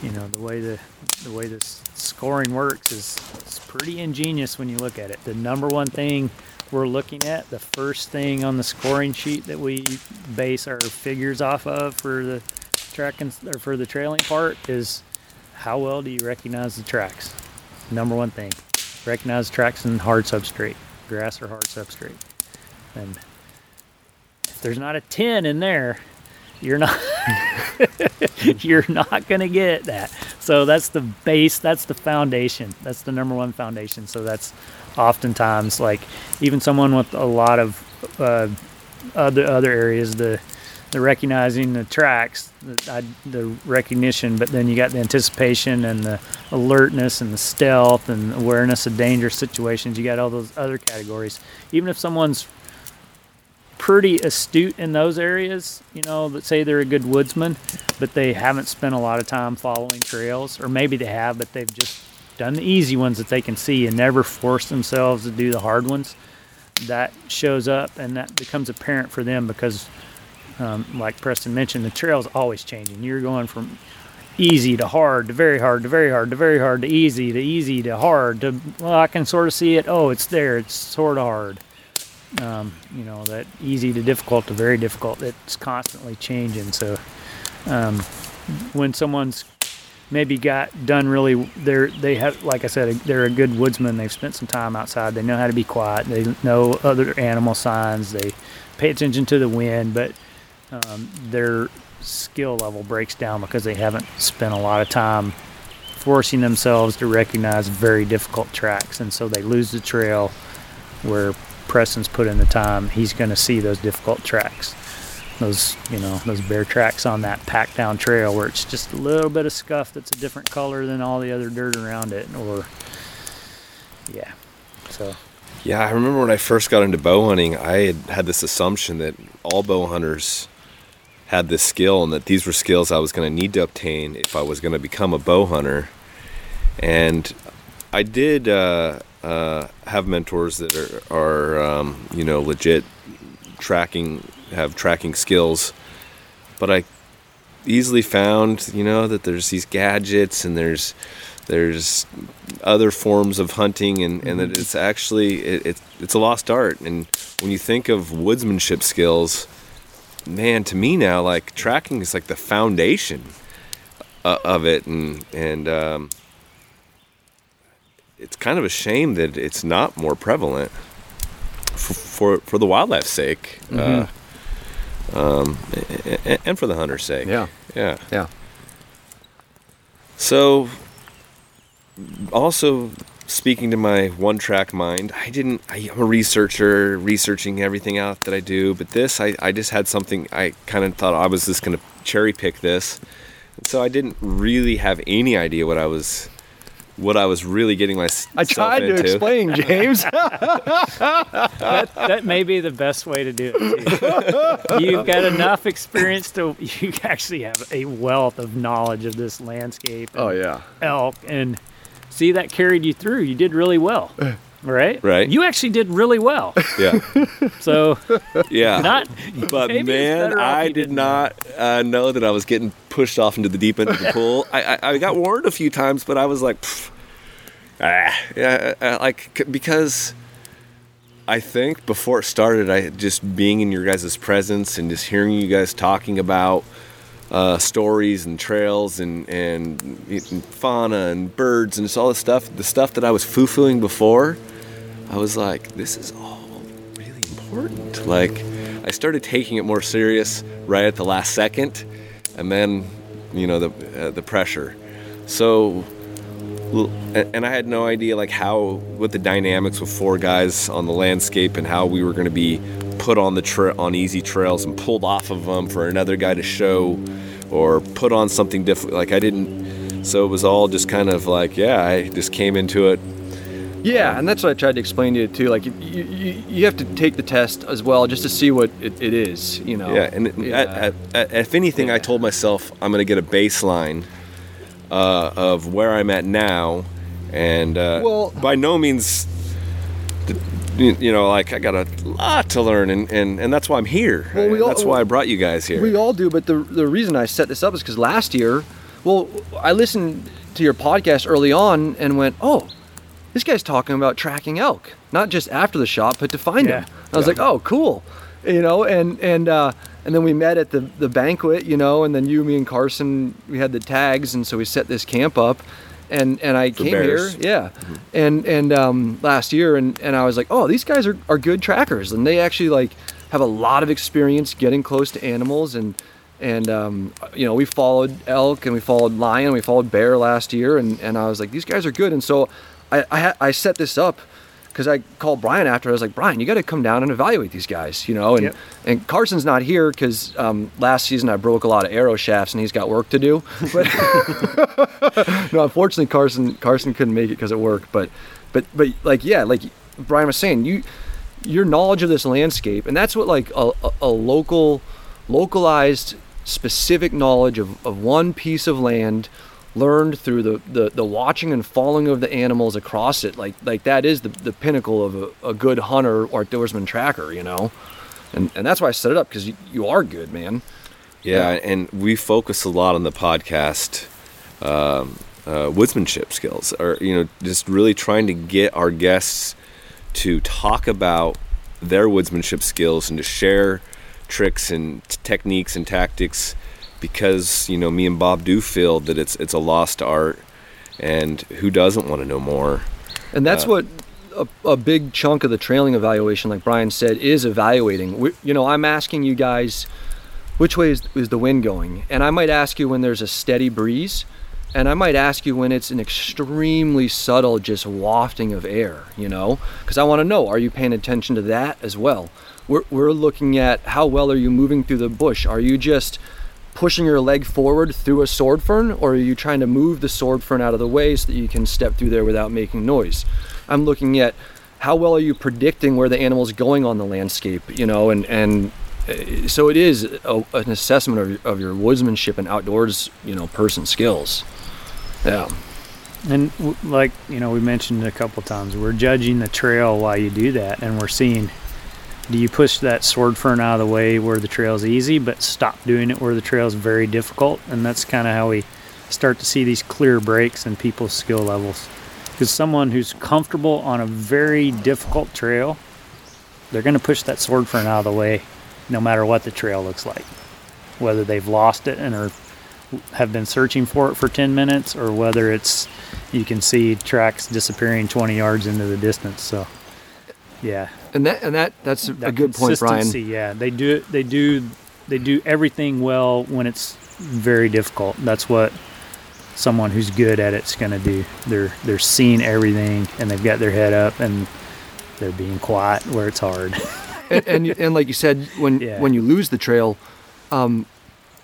you know, the way the, the way this scoring works is it's pretty ingenious when you look at it. The number one thing we're looking at, the first thing on the scoring sheet that we base our figures off of for the tracking or for the trailing part is how well do you recognize the tracks? Number one thing. Recognize tracks in hard substrate, grass or hard substrate. And if there's not a 10 in there, you're not [LAUGHS] you're not going to get that. So that's the base, that's the foundation. That's the number one foundation. So that's oftentimes like even someone with a lot of uh, other other areas the the recognizing the tracks, the, I, the recognition, but then you got the anticipation and the alertness and the stealth and awareness of dangerous situations. You got all those other categories. Even if someone's pretty astute in those areas, you know, that say they're a good woodsman, but they haven't spent a lot of time following trails, or maybe they have, but they've just done the easy ones that they can see and never forced themselves to do the hard ones. That shows up and that becomes apparent for them because, um, like Preston mentioned, the trail's always changing. You're going from easy to hard to very hard to very hard to very hard to easy to easy to hard to well I can sort of see it. Oh it's there. It's sort of hard. Um, you know that easy to difficult to very difficult. It's constantly changing. So um, when someone's maybe got done really they're they have like i said they're a good woodsman. They've spent some time outside. They know how to be quiet. They know other animal signs. They pay attention to the wind. But um, their skill level breaks down because they haven't spent a lot of time forcing themselves to recognize very difficult tracks and so they lose the trail where Preston's put in the time, he's going to see those difficult tracks. Those, you know, those bear tracks on that packed down trail where it's just a little bit of scuff that's a different color than all the other dirt around it. Or, yeah. So, Yeah, I remember when I first got into bow hunting, I had had this assumption that all bow hunters had this skill and that these were skills I was going to need to obtain if I was going to become a bow hunter. And I did uh, uh, have mentors that are, are um, you know, legit tracking, have tracking skills. But I easily found, you know, that there's these gadgets and there's there's other forms of hunting and, and that it's actually it, it, it's a lost art and when you think of woodsmanship skills man to me now like tracking is like the foundation uh, of it and and um, it's kind of a shame that it's not more prevalent for for, for the wildlife's sake uh, um, a- a- and for the hunter's sake Yeah. yeah Yeah. so, also speaking to my one track mind, I didn't, I, I'm a researcher, researching everything out that I do, but this, I, I just had something, I kind of thought I was just going to cherry pick this. And so I didn't really have any idea what I was, what I was really getting myself I tried into. to explain, [LAUGHS] James. that, that may be the best way to do it. Too. You've got enough experience to, you actually have a wealth of knowledge of this landscape. and oh yeah. elk and see that carried you through you did really well right Right. you actually did really well Yeah. [LAUGHS] so Yeah. not but man, I did didn't. uh, know that I was getting pushed off into the deep end of the pool. [LAUGHS] I, I, I got warned a few times, but I was like, "Pff, ah, yeah, uh, like because I think before it started, I just being in your guys' presence and just hearing you guys talking about uh, stories and trails and, and and fauna and birds and just all this stuff. The stuff that I was foo-fooing before, I was like, this is all really important. Like, I started taking it more serious right at the last second, and then, you know, the uh, the pressure. So, and and I had no idea like how what the dynamics with four guys on the landscape and how we were going to be put on the tra- on easy trails and pulled off of them for another guy to show, or put on something different. Like I didn't. So it was all just kind of like, yeah, I just came into it Yeah, and that's what I tried to explain to you too. Like you, you, you have to take the test as well just to see what it, it is. You know. Yeah, and Yeah. At, at, at, if anything, I told myself I'm going to get a baseline uh, of where I'm at now, and uh, Well- by no means, you you know, like I got a lot to learn, and, and, and that's why I'm here. Well, we all- that's why I brought you guys here. We all do, but the the reason I set this up is because last year, well, I listened to your podcast early on and went, oh, this guy's talking about tracking elk, not just after the shot, but to find Yeah. them. I was like, oh, cool, you know, and and uh, and then we met at the the banquet, you know, and then you, me, and Carson, we had the tags, and so we set this camp up. And, and I came bears. here, yeah, and and um, last year, and, and I was like, oh, these guys are, are good trackers, and they actually like have a lot of experience getting close to animals, and and um, you know we followed elk and we followed lion, we followed bear last year, and, and I was like, these guys are good, and so I I, ha- I set this up because I called Brian after. I was like, Brian, you got to come down and evaluate these guys, you know. And Yep. and Carson's not here because um, last season I broke a lot of arrow shafts and he's got work to do. But [LAUGHS] no, unfortunately, Carson Carson couldn't make it because of work. But but but like yeah, like Brian was saying, you your knowledge of this landscape, and that's what like a, a, a local, localized, specific knowledge of, of one piece of land learned through the, the, the watching and following of the animals across it. Like like that is the, the pinnacle of a, a good hunter or outdoorsman tracker you know? And and that's why i set it up because you, you are good man. Yeah, and we focus a lot on the podcast um, uh, woodsmanship skills, or you know, just really trying to get our guests to talk about their woodsmanship skills and to share tricks and t- techniques and tactics, because you know, me and Bob do feel that it's it's a lost art, and who doesn't want to know more? And that's uh, what a, a big chunk of the trailing evaluation, like Brian said, is evaluating. We, you know, I'm asking you guys, which way is, is the wind going? And I might ask you when there's a steady breeze, and I might ask you when it's an extremely subtle, just wafting of air, you know? Because I want to know, are you paying attention to that as well? We're, we're looking at how well are you moving through the bush? Are you just pushing your leg forward through a sword fern, or are you trying to move the sword fern out of the way so that you can step through there without making noise? I'm looking at how well are you predicting where the animal's going on the landscape, you know, and and uh, so it is a, an assessment of, of your woodsmanship and outdoors, you know, person skills. Yeah. And like you know, we mentioned a couple times, we're judging the trail while you do that, and we're seeing. Do you push that sword fern out of the way where the trail's easy, but stop doing it where the trail's very difficult? And that's kind of how we start to see these clear breaks in people's skill levels. Because someone who's comfortable on a very difficult trail, they're going to push that sword fern out of the way, no matter what the trail looks like. Whether they've lost it and are have been searching for it for 10 minutes or whether it's you can see tracks disappearing 20 yards into the distance so yeah And that and that that's a good point, Brian. yeah they do it they do they do everything well when it's very difficult that's what someone who's good at it's going to do they're they're seeing everything and they've got their head up and they're being quiet where it's hard [LAUGHS] and, and and like you said, when Yeah. when you lose the trail, um,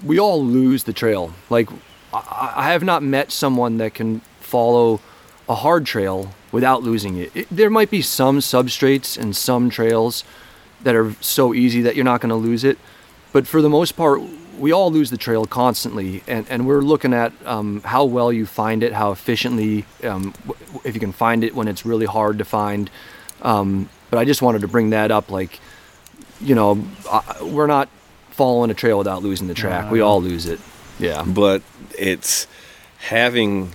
we all lose the trail. Like I, I have not met someone that can follow a hard trail without losing it. it. There might be some substrates and some trails that are so easy that you're not going to lose it, but for the most part, we all lose the trail constantly, and, and we're looking at um, how well you find it, how efficiently, um, if you can find it when it's really hard to find. Um, but I just wanted to bring that up, like, you know, I, we're not following a trail without losing the track. we all lose it. Yeah. but it's having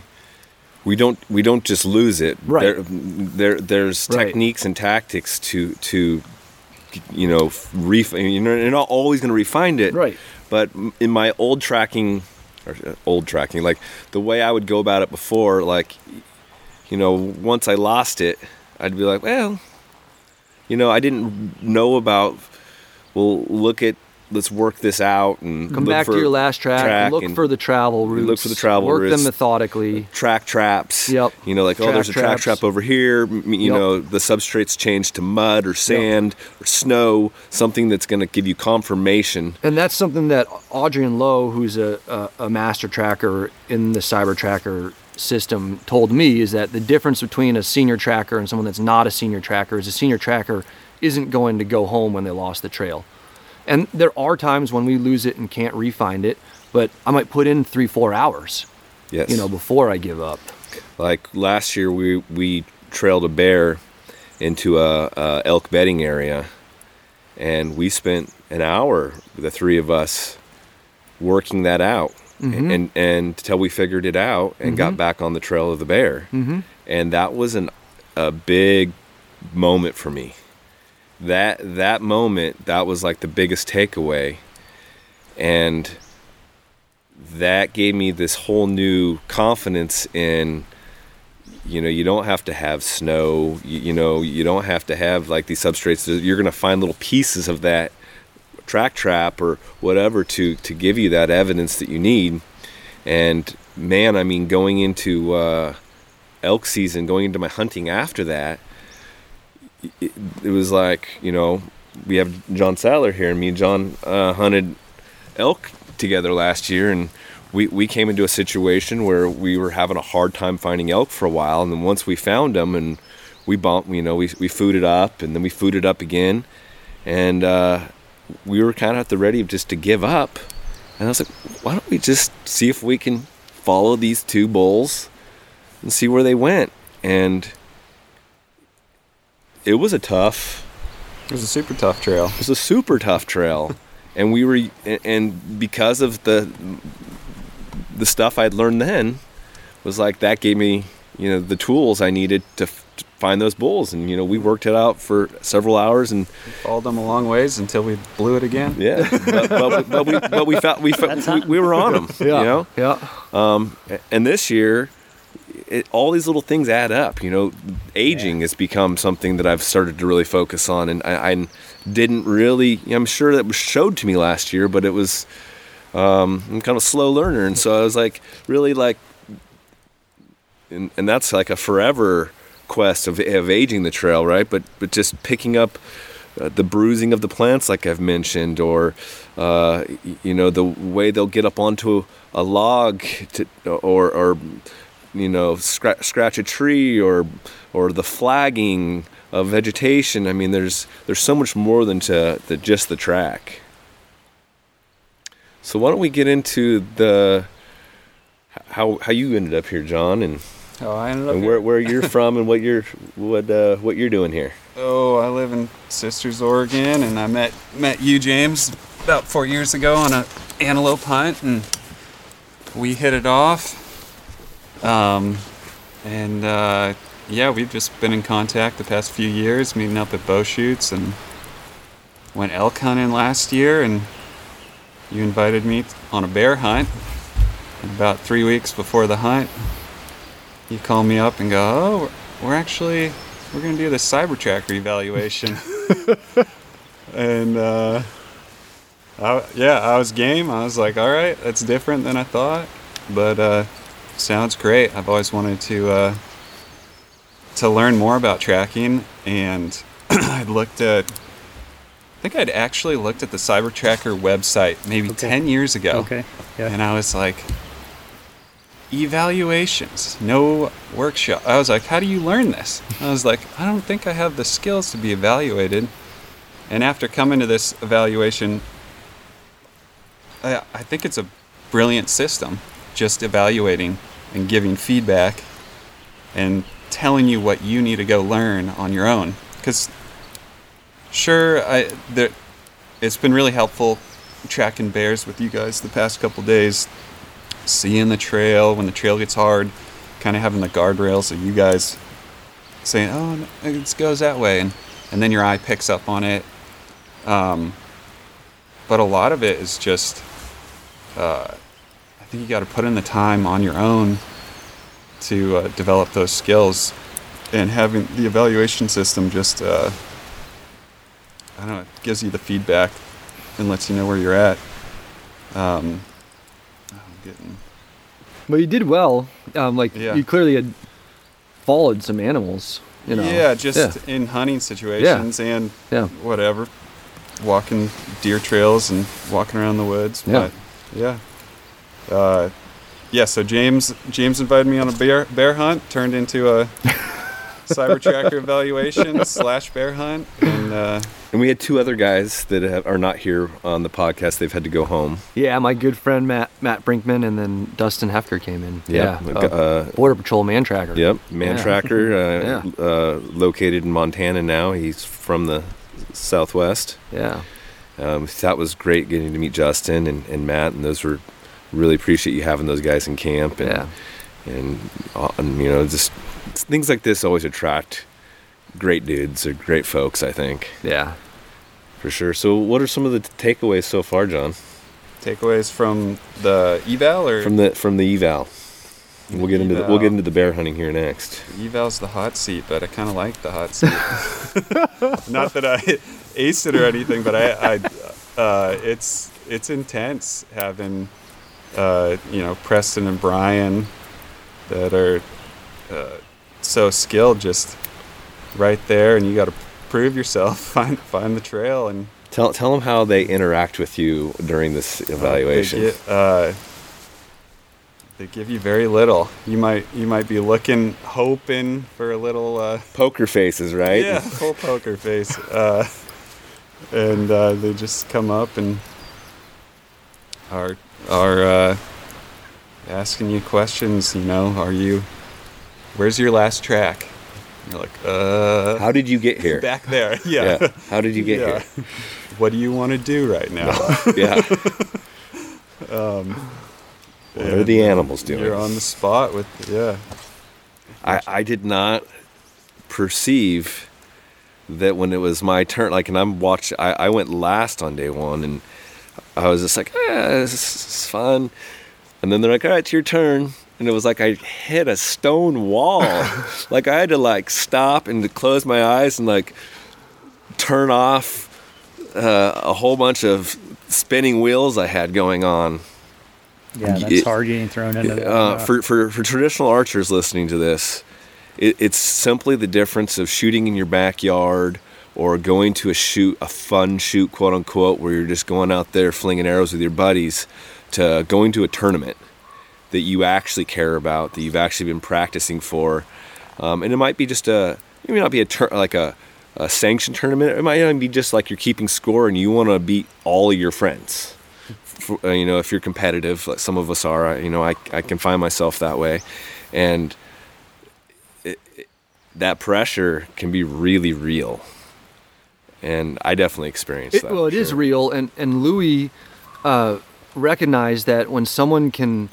we don't we don't just lose it. Right. There, there there's Right. techniques and tactics to to you know ref. You know, you're not always going to refine it. Right. But in my old tracking, or uh, old tracking, like the way I would go about it before, like you know, once I lost it, I'd be like, well, you know, I didn't know about. Well, look at let's work this out and Come back to your last track. look and for the travel routes. look for the travel Work routes. them methodically. Uh, track traps. Yep. You know, like oh, there's a track traps. trap over here. You Yep. know, the substrate's changed to mud or sand or snow. Something that's going to give you confirmation. And that's something that Adriaan Louw, who's a, a, a master tracker in the Cyber Tracker system, told me is that the difference between a senior tracker and someone that's not a senior tracker is a senior tracker isn't going to go home when they lost the trail. And there are times when we lose it and can't refind it, but I might put in three, four hours, Yes. you know, before I give up. like last year we we trailed a bear into a, a elk bedding area and we spent an hour the three of us working that out Mm-hmm. and and until we figured it out and got back on the trail of the bear Mm-hmm. and that was an a big moment for me that that moment that was like the biggest takeaway. And that gave me this whole new confidence in you know you don't have to have snow. You, you know you don't have to have like these substrates. You're going to find little pieces of that track trap or whatever to to give you that evidence that you need. And man i mean going into uh elk season going into my hunting after that it, it was like you know we have john sattler here and me and john uh, hunted elk together last year and we, we came into a situation where we were having a hard time finding elk for a while and then once we found them and we bump you know we, we fooded up and then we fooded up again and uh, we were kind of at the ready of just to give up and i was like why don't we just see if we can follow these two bulls and see where they went? And it was a tough It was a super tough trail. it was a super tough trail [LAUGHS] and we were and because of the the stuff i'd learned then was like that gave me you know the tools i needed to, to find those bulls and you know we worked it out for several hours and Followed them a long ways until we blew it again. yeah [LAUGHS] but, but, but we but we felt we, felt, we, we were on them you know Yeah. um, and this year, it, all these little things add up. You know, aging has become something that I've started to really focus on, and I, I didn't really. I'm sure that was showed to me last year, but it was. Um, I'm kind of a slow learner, and so I was like, really like, and, and that's like a forever quest of, of aging the trail, right? But but just picking up uh, the bruising of the plants, like I've mentioned, or uh, you know the way they'll get up onto a log to, or or you know scratch, scratch a tree, or or the flagging of vegetation. I mean, there's there's so much more than to the, just the track. So why don't we get into the how how you ended up here, John, and, Oh, I ended up. and here. where where you're from and what you're what uh, what you're doing here. Oh, I live in Sisters, Oregon, and I met met you, James, about four years ago on a antelope hunt, and we hit it off. Um, and uh, yeah, we've just been in contact the past few years, meeting up at bow shoots, and went elk hunting last year, and you invited me on a bear hunt. And about three weeks before the hunt, you call me up and go, "Oh, we're, actually we're gonna do the cyber tracker evaluation." [LAUGHS] and uh, I, yeah, I was game. I was like, "All right, that's different than I thought, but uh, sounds great." I've always wanted to uh, to learn more about tracking, and [CLEARS THROAT] I looked at. I think I'd actually looked at the Cyber Tracker website maybe Okay. 10 years ago. Okay. Yeah. And I was like, evaluations, no workshop. I was like, how do you learn this? I was like, I don't think I have the skills to be evaluated. And after coming to this evaluation, I, I think it's a brilliant system, just evaluating and giving feedback and telling you what you need to go learn on your own. Because sure, I there, it's been really helpful tracking bears with you guys the past couple days seeing the trail when the trail gets hard kind of having the guardrails of you guys saying, "Oh, it goes that way," and and then your eye picks up on it. Um, but a lot of it is just, uh, think you got to put in the time on your own to uh, develop those skills, and having the evaluation system just, uh, I don't know, it gives you the feedback and lets you know where you're at. Um, I'm getting Well, you did well. Um, like Yeah. you clearly had followed some animals. You know. yeah, just yeah. in hunting situations and Yeah. whatever, walking deer trails and walking around the woods. Yeah. But yeah, uh, yeah. So James James invited me on a bear bear hunt. Turned into a [LAUGHS] cyber tracker evaluation slash bear hunt, and uh, And we had two other guys that have, are not here on the podcast. They've had to go home. Yeah, my good friend Matt Matt Brinkman and then Dustin Hefker came in. Yep. Yeah. Uh, Border Patrol man tracker. Yep, Man Yeah. [LAUGHS] Tracker, uh, Yeah. uh, located in Montana now. He's from the Southwest. Yeah. Um, that was great getting to meet Justin and, and Matt, and those were really appreciate you having those guys in camp. And, Yeah. and, uh, and you know, just things like this always attract great dudes or great folks. I think Yeah. for sure. So, what are some of the takeaways so far, John, takeaways from the eval or from the from the eval? We'll get into the, we'll get into the bear hunting here next. eval's the hot seat, but I kind of like the hot seat. [LAUGHS] Not that I aced it or anything, but I, I uh, it's it's intense having uh, you know Preston and Brian that are uh, so skilled, just right there, and you got to prove yourself, [LAUGHS] find find the trail, and Tell tell them how they interact with you during this evaluation. They, get, uh, they give you very little. You might you might be looking, hoping for a little. Uh, Poker faces, right? Yeah, [LAUGHS] full poker face. Uh, and uh, they just come up and are are uh, asking you questions. You know, are you? Where's your last track? You're like, uh, How did you get here? [LAUGHS] back there. [LAUGHS] Yeah. Yeah. How did you get Yeah. here? What do you want to do right now? [LAUGHS] Yeah. Um, what are the animals doing? You're on the spot with yeah. I, I did not perceive that when it was my turn, like, and I'm watching, I, I went last on day one and I was just like, eh, this is fun. And then they're like, all right, it's your turn. And it was like I hit a stone wall. [LAUGHS] like I had to like stop and to close my eyes and like turn off uh, a whole bunch of spinning wheels I had going on. Yeah, that's It- hard getting thrown into that. Uh, uh, for, for, for traditional archers listening to this, it, it's simply the difference of shooting in your backyard or going to a shoot, a fun shoot, quote unquote, where you're just going out there flinging arrows with your buddies, to going to a tournament that you actually care about, that you've actually been practicing for. Um, and it might be just a, it may not be a tur- like a, a sanctioned tournament. It might even be just like you're keeping score and you want to beat all your friends for, uh, you know, if you're competitive, like some of us are, you know, I, I can find myself that way. And it, it, that pressure can be really real. And I definitely experienced It, that. well, it is sure. real, and and Louis uh, recognized that when someone can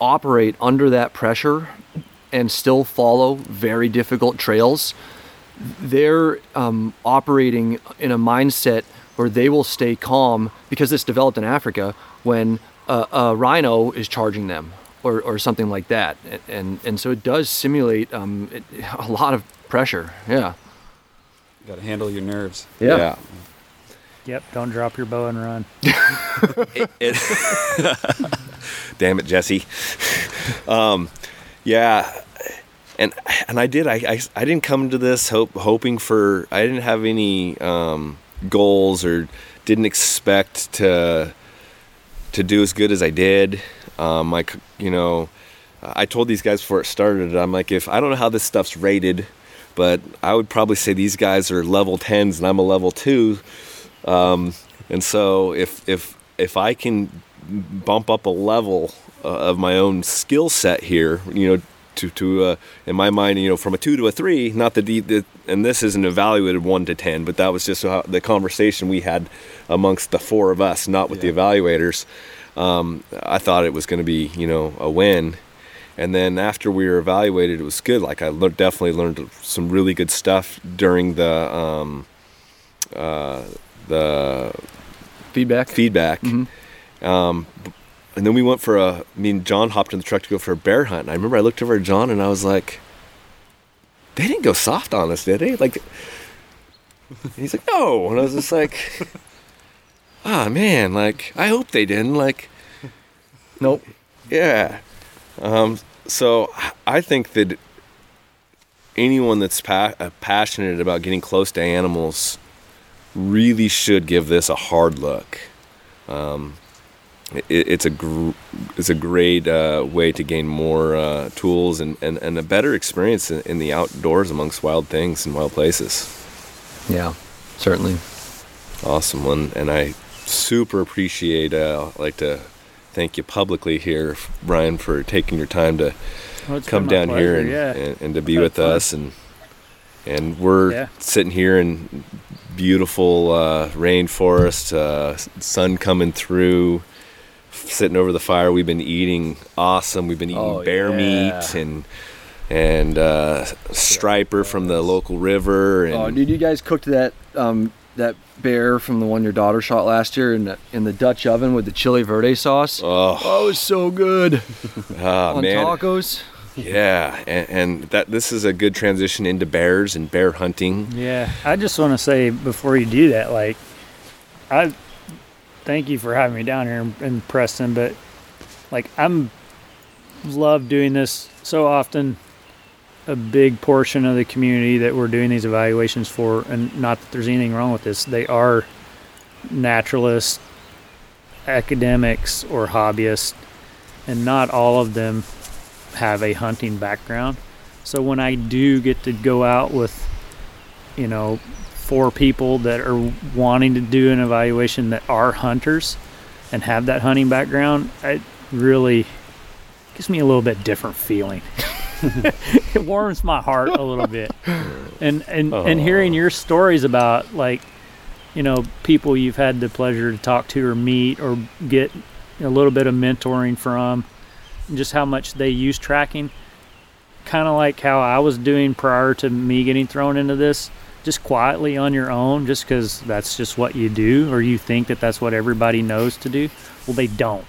operate under that pressure and still follow very difficult trails, they're um, operating in a mindset where they will stay calm because this developed in Africa when a, a rhino is charging them or, or something like that, and and, and so it does simulate um, it, [LAUGHS] a lot of pressure. Yeah. Got to handle your nerves. Yeah. yep, don't drop your bow and run. [LAUGHS] It- it- [LAUGHS] Damn it, Jesse. [LAUGHS] um, yeah, and and I did. I, I I didn't come to this hope hoping for. I didn't have any um, goals or didn't expect to to do as good as I did. Um, like you know, I told these guys before it started. I'm like, if I don't know how this stuff's rated, but I would probably say these guys are level tens and I'm a level two. Um, and so if if if I can bump up a level uh, of my own skill set here, you know, to to uh, in my mind, you know, from a two to a three. Not that the, the and this isn't evaluated one to ten, but that was just how, the conversation we had amongst the four of us, not with the evaluators. Um, I thought it was going to be, you know, a win, and then after we were evaluated, it was good. Like I lear- definitely learned some really good stuff during the um, uh, the Feedback. feedback. Um, and then we went for a. I mean, John hopped in the truck to go for a bear hunt. And I remember I looked over at John and I was like, "They didn't go soft on us, did they?" Like, he's like, "No," and I was just like, "Ah, man! Like, I hope they didn't." Like, Nope. yeah. Um, so I think that anyone that's pa- uh, passionate about getting close to animals really should give this a hard look. Um, it, it's a gr- it's a great uh, way to gain more uh, tools and, and, and a better experience in, in the outdoors amongst wild things and wild places. Yeah, certainly. Awesome one, and I super appreciate. Uh, like to thank you publicly here, Brian, for taking your time to Well, come down here and, yeah. and, and to be with fun. us and and we're Yeah. sitting here in beautiful uh, rainforest, uh, sun coming through, sitting over the fire. We've been eating awesome. We've been eating Oh, bear yeah. meat and and uh, striper from the local river. And Oh, dude, you guys cooked that um, that bear from the one your daughter shot last year in the, in the Dutch oven with the chili verde sauce. oh, Oh, it was so good [LAUGHS] ah, on man, tacos. yeah, and, and that this is a good transition into bears and bear hunting. Yeah, I just want to say before you do that, like, I thank you for having me down here in, in Preston, but like, I'm love doing this so often. A big portion of the community that we're doing these evaluations for, and not that there's anything wrong with this, they are naturalists, academics, or hobbyists, and not all of them have a hunting background. So when I do get to go out with, you know, four people that are wanting to do an evaluation that are hunters and have that hunting background, it really gives me a little bit different feeling. [LAUGHS] [LAUGHS] it warms my heart a little bit. [LAUGHS] And and and hearing your stories about like you know people you've had the pleasure to talk to or meet or get a little bit of mentoring from and just how much they use tracking kind of like how I was doing prior to me getting thrown into this, just quietly on your own, just because that's just what you do, or you think that that's what everybody knows to do. Well, they don't.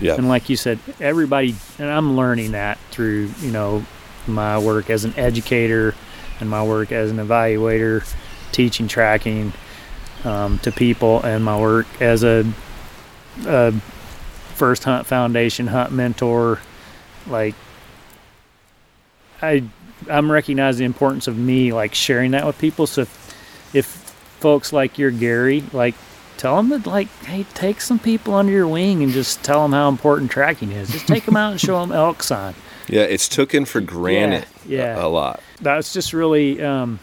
Yeah, And like you said, everybody, and I'm learning that through, you know, my work as an educator and my work as an evaluator, teaching tracking um, to people, and my work as a, a First Hunt Foundation hunt mentor. Like, I, I'm recognizing the importance of me like sharing that with people. So if, if folks like your Gary, like tell them that like hey take some people under your wing and just tell them how important tracking is just take them out and show them elk sign yeah, it's taken for granted. yeah. a, a lot. that's just really um,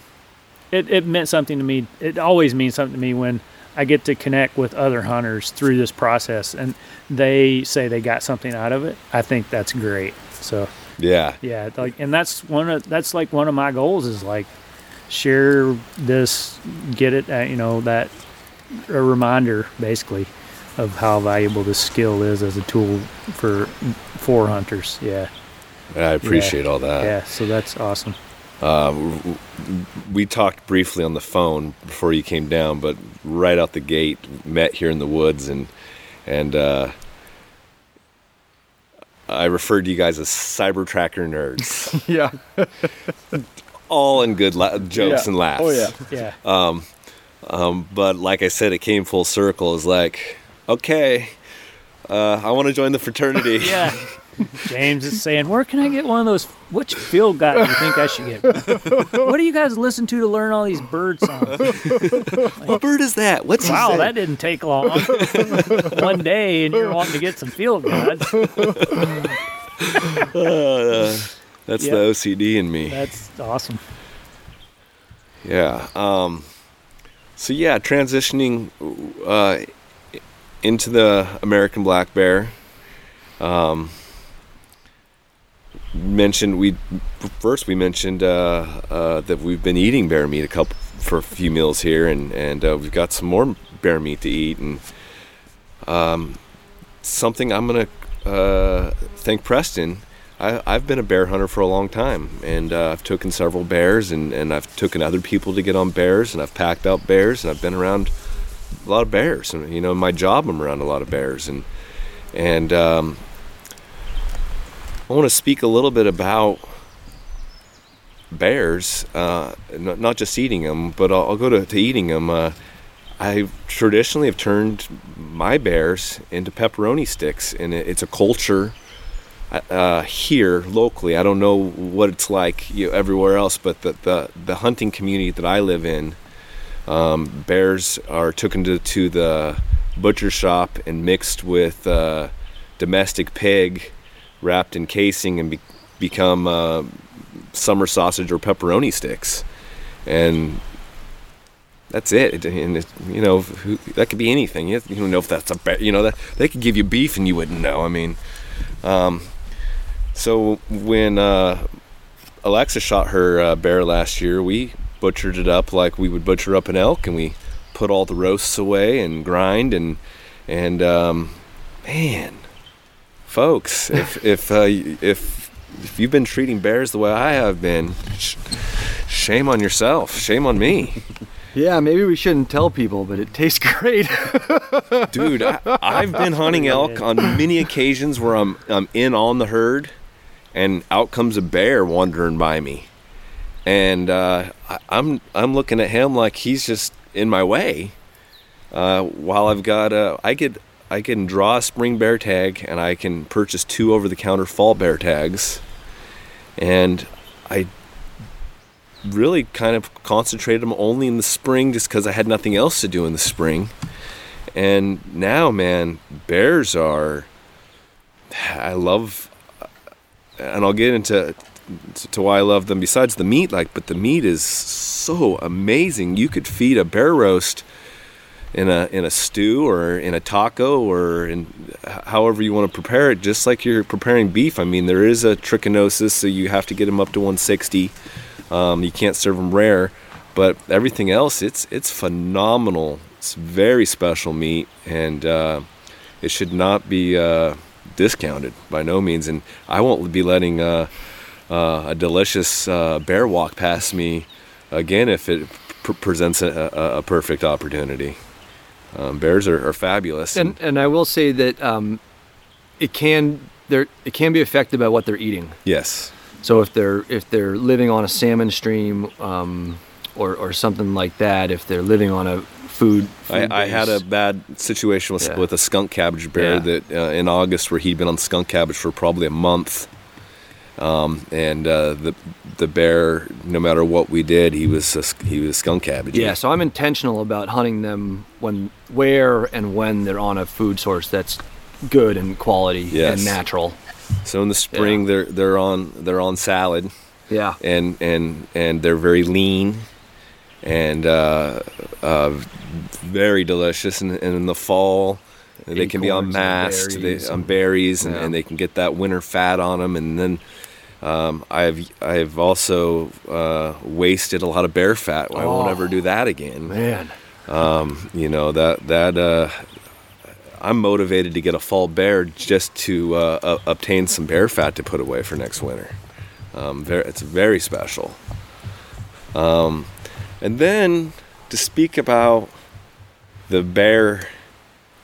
it, it meant something to me it always means something to me when i get to connect with other hunters through this process and they say they got something out of it i think that's great so Yeah, yeah like and that's one of that's like one of my goals is like share this get it at, you know that a reminder basically of how valuable this skill is as a tool for for hunters yeah I appreciate all that. yeah so that's awesome Um, we talked briefly on the phone before you came down, but right out the gate, met here in the woods, and and uh, I referred to you guys as cyber tracker nerds, [LAUGHS] Yeah. all in good la- jokes Yeah. and laughs. Oh, yeah. yeah Um, but like I said, it came full circle. It's like, okay, uh, I want to join the fraternity. [LAUGHS] yeah [LAUGHS] james is saying where can i get one of those which field guide do you think i should get [LAUGHS] what do you guys listen to to learn all these bird songs what bird is that? What's he wow say? that didn't take long one day and you're wanting to get some field guides Uh, that's Yeah. the OCD in me. that's awesome Yeah. Um, so yeah, transitioning uh, into the American black bear. Um, mentioned we first we mentioned uh, uh, that we've been eating bear meat a couple for a few meals here, and and uh, we've got some more bear meat to eat, and um, something I'm gonna uh, thank Preston. I, I've been a bear hunter for a long time, and uh, I've taken several bears, and, and I've taken other people to get on bears, and I've packed out bears, and I've been around a lot of bears, and you know, in my job, I'm around a lot of bears, and and um, I want to speak a little bit about bears, uh, not, not just eating them, but I'll, I'll go to, to eating them. Uh, I traditionally have turned my bears into pepperoni sticks, and it, it's a culture uh, here locally. I don't know what it's like you know, everywhere else, but the, the, the hunting community that I live in, um, bears are taken to, to the butcher shop and mixed with uh, domestic pig, wrapped in casing, and be- become uh, summer sausage or pepperoni sticks, and that's it. And it, you know, that could be anything. You don't know if that's a bear. You know that they could give you beef and you wouldn't know. I mean, um, so when uh, Alexa shot her uh, bear last year, we butchered it up like we would butcher up an elk, and we put all the roasts away and grind and and um, man, folks, if [LAUGHS] if uh, if if you've been treating bears the way I have been, sh- shame on yourself, shame on me. [LAUGHS] Yeah, maybe we shouldn't tell people, but it tastes [LAUGHS] great. Dude, I, I've been hunting elk on many occasions where I'm I'm in on the herd, and out comes a bear wandering by me, and uh, I, I'm I'm looking at him like he's just in my way. Uh, while I've got uh, I could I can draw a spring bear tag and I can purchase two over the counter fall bear tags, and I really kind of concentrated them only in the spring just because I had nothing else to do in the spring. And now, man, bears are. [SIGHS] I love, and I'll get into to why I love them. Besides the meat, like, but the meat is so amazing. You could feed a bear roast in a in a stew or in a taco or in however you want to prepare it, just like you're preparing beef. I mean, there is a trichinosis, so you have to get them up to 160. Um, you can't serve them rare, but everything else, it's it's phenomenal. It's very special meat, and uh, it should not be uh, discounted by no means. And I won't be letting uh, uh a delicious uh, bear walk past me again if it pr- presents a, a, a, perfect opportunity. Um, bears are, are, fabulous, and and I will say that um, it can it can be affected by what they're eating. Yes. So if they're if they're living on a salmon stream um, or or something like that, if they're living on a food, food I, I, had a bad situation with, yeah. with a skunk cabbage bear yeah. that uh, in August where he'd been on skunk cabbage for probably a month, um, and uh, the the bear, no matter what we did, he was a, he was skunk cabbage. Yeah, so I'm intentional about hunting them when where and when they're on a food source that's good and quality yes. and natural. So in the spring, yeah. they're they're on they're on salad. Yeah. And and and they're very lean, and uh, uh, very delicious. And, and, in the fall, Acorns they can be on mast, berries, they, on berries, and, yeah. and, they can get that winter fat on them. And then um, I've I've also uh, wasted a lot of bear fat. Oh, I won't ever do that again. Man. Um, you know that that uh, I'm motivated to get a fall bear just to uh, uh, obtain some bear fat to put away for next winter. Um, very, it's very special. Um, and then to speak about the bear,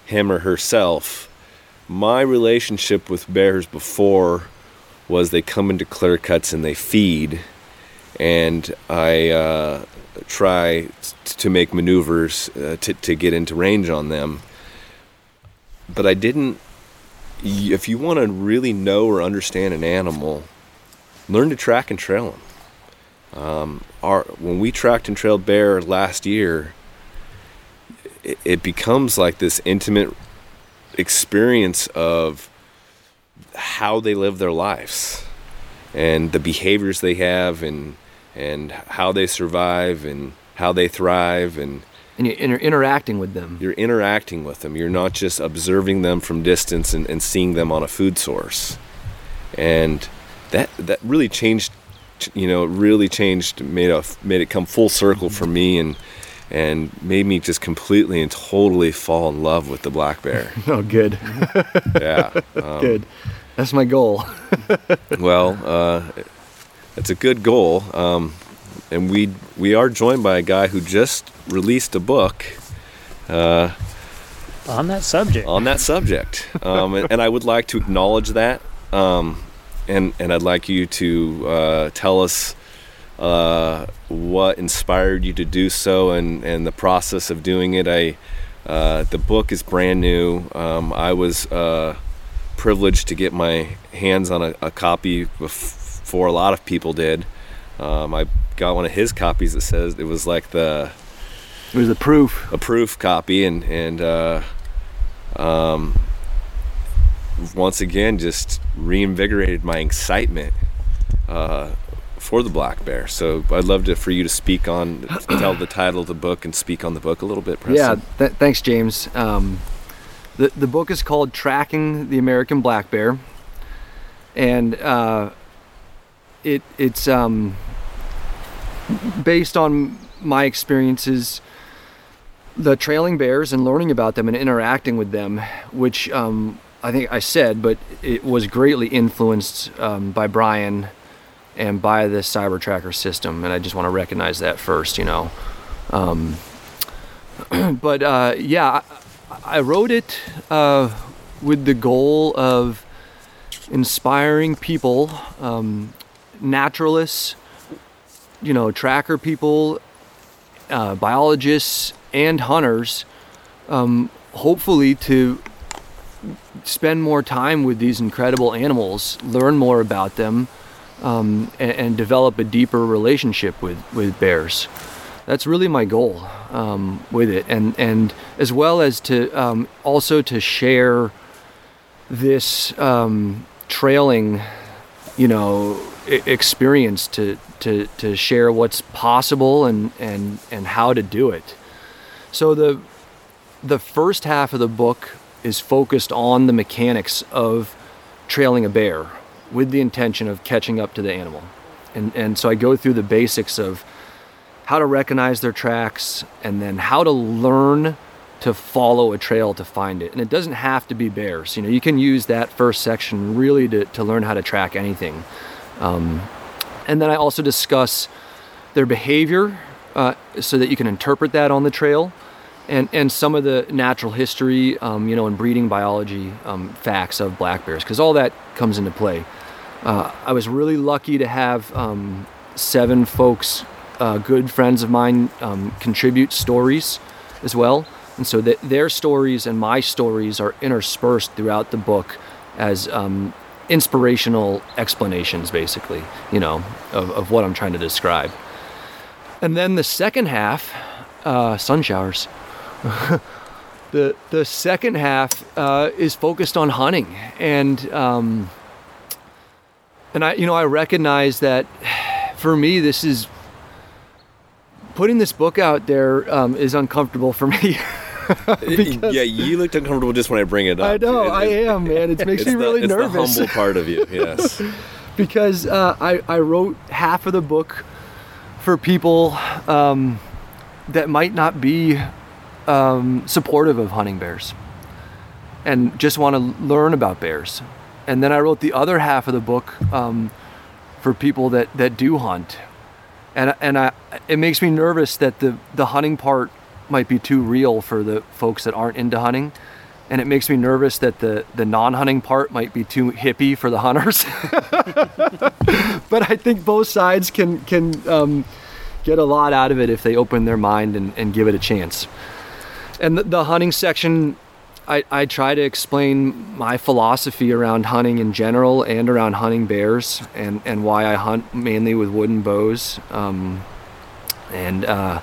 him or herself, my relationship with bears before was they come into clear cuts and they feed, and I uh, try t- to make maneuvers uh, to, to get into range on them but I didn't. If you want to really know or understand an animal, learn to track and trail them. Um, our when we tracked and trailed bear last year, it, it becomes like this intimate experience of how they live their lives and the behaviors they have and and how they survive and how they thrive and and you're inter- interacting with them. You're interacting with them. You're not just observing them from distance and, and seeing them on a food source. And that that really changed, you know, it really changed, made a, made it come full circle for me and and made me just completely and totally fall in love with the black bear. [LAUGHS] oh, good. yeah. [LAUGHS] Um, good. That's my goal. [LAUGHS] well, uh, it's a good goal, um, and we we are joined by a guy who just released a book uh, On that subject. on that subject, um, and, and I would like to acknowledge that, um, and and I'd like you to uh, tell us uh, what inspired you to do so, and and the process of doing it. I uh, the book is brand new. Um, I was uh, privileged to get my hands on a, a copy before a lot of people did. Um, I got one of his copies that says it was like the It was the proof. a proof copy and and uh, um, once again just reinvigorated my excitement uh, for the black bear. So I'd love to for you to speak on [CLEARS THROAT] tell the title of the book and speak on the book a little bit. Yeah, th- thanks, James. Um, the the book is called "Tracking the American Black Bear," and uh, it it's um, based on my experiences, the trailing bears and learning about them and interacting with them, which um, I think I said, but it was greatly influenced um, by Brian and by the Cyber Tracker system, and I just want to recognize that first, you know. Um, [CLEARS THROAT] but uh, yeah, I, I wrote it uh, with the goal of inspiring people, um, naturalists, you know, tracker people, uh, biologists, and hunters, um, hopefully to spend more time with these incredible animals, learn more about them, um, and, and develop a deeper relationship with, with bears that's really my goal um, with it, and and as well as to um, also to share this um, trailing, you know, experience to to to share what's possible and and and how to do it. So the the first half of the book is focused on the mechanics of trailing a bear with the intention of catching up to the animal. And and so I go through the basics of how to recognize their tracks, and then how to learn to follow a trail to find it. And it doesn't have to be bears. You know, you can use that first section really to, to learn how to track anything. Um, and then I also discuss their behavior uh, so that you can interpret that on the trail. And, and some of the natural history, um, you know, and breeding biology um, facts of black bears, because all that comes into play. Uh, I was really lucky to have um, seven folks uh, good friends of mine um, contribute stories as well. And so that their stories and my stories are interspersed throughout the book as um, inspirational explanations, basically, you know, of, of what I'm trying to describe. And then the second half, uh, sun showers. [LAUGHS] the the second half uh, is focused on hunting, and um, and I you know I recognize that for me this is putting this book out there um, is uncomfortable for me. [LAUGHS] Because- yeah, you looked uncomfortable just when I bring it up. I know It- I am, man. It [LAUGHS] makes me the- really it's nervous the humble part of you. Yes. because uh, I I wrote half of the book for people um, that might not be um, supportive of hunting bears and just want to learn about bears. And then I wrote the other half of the book um, for people that, that do hunt. And, and I, it makes me nervous that the, the hunting part might be too real for the folks that aren't into hunting. And it makes me nervous that the, the non hunting part might be too hippie for the hunters. [LAUGHS] but I think both sides can, can um, get a lot out of it if they open their mind and, and give it a chance. And the, the hunting section, I, I try to explain my philosophy around hunting in general and around hunting bears and, and why I hunt mainly with wooden bows. Um, and uh,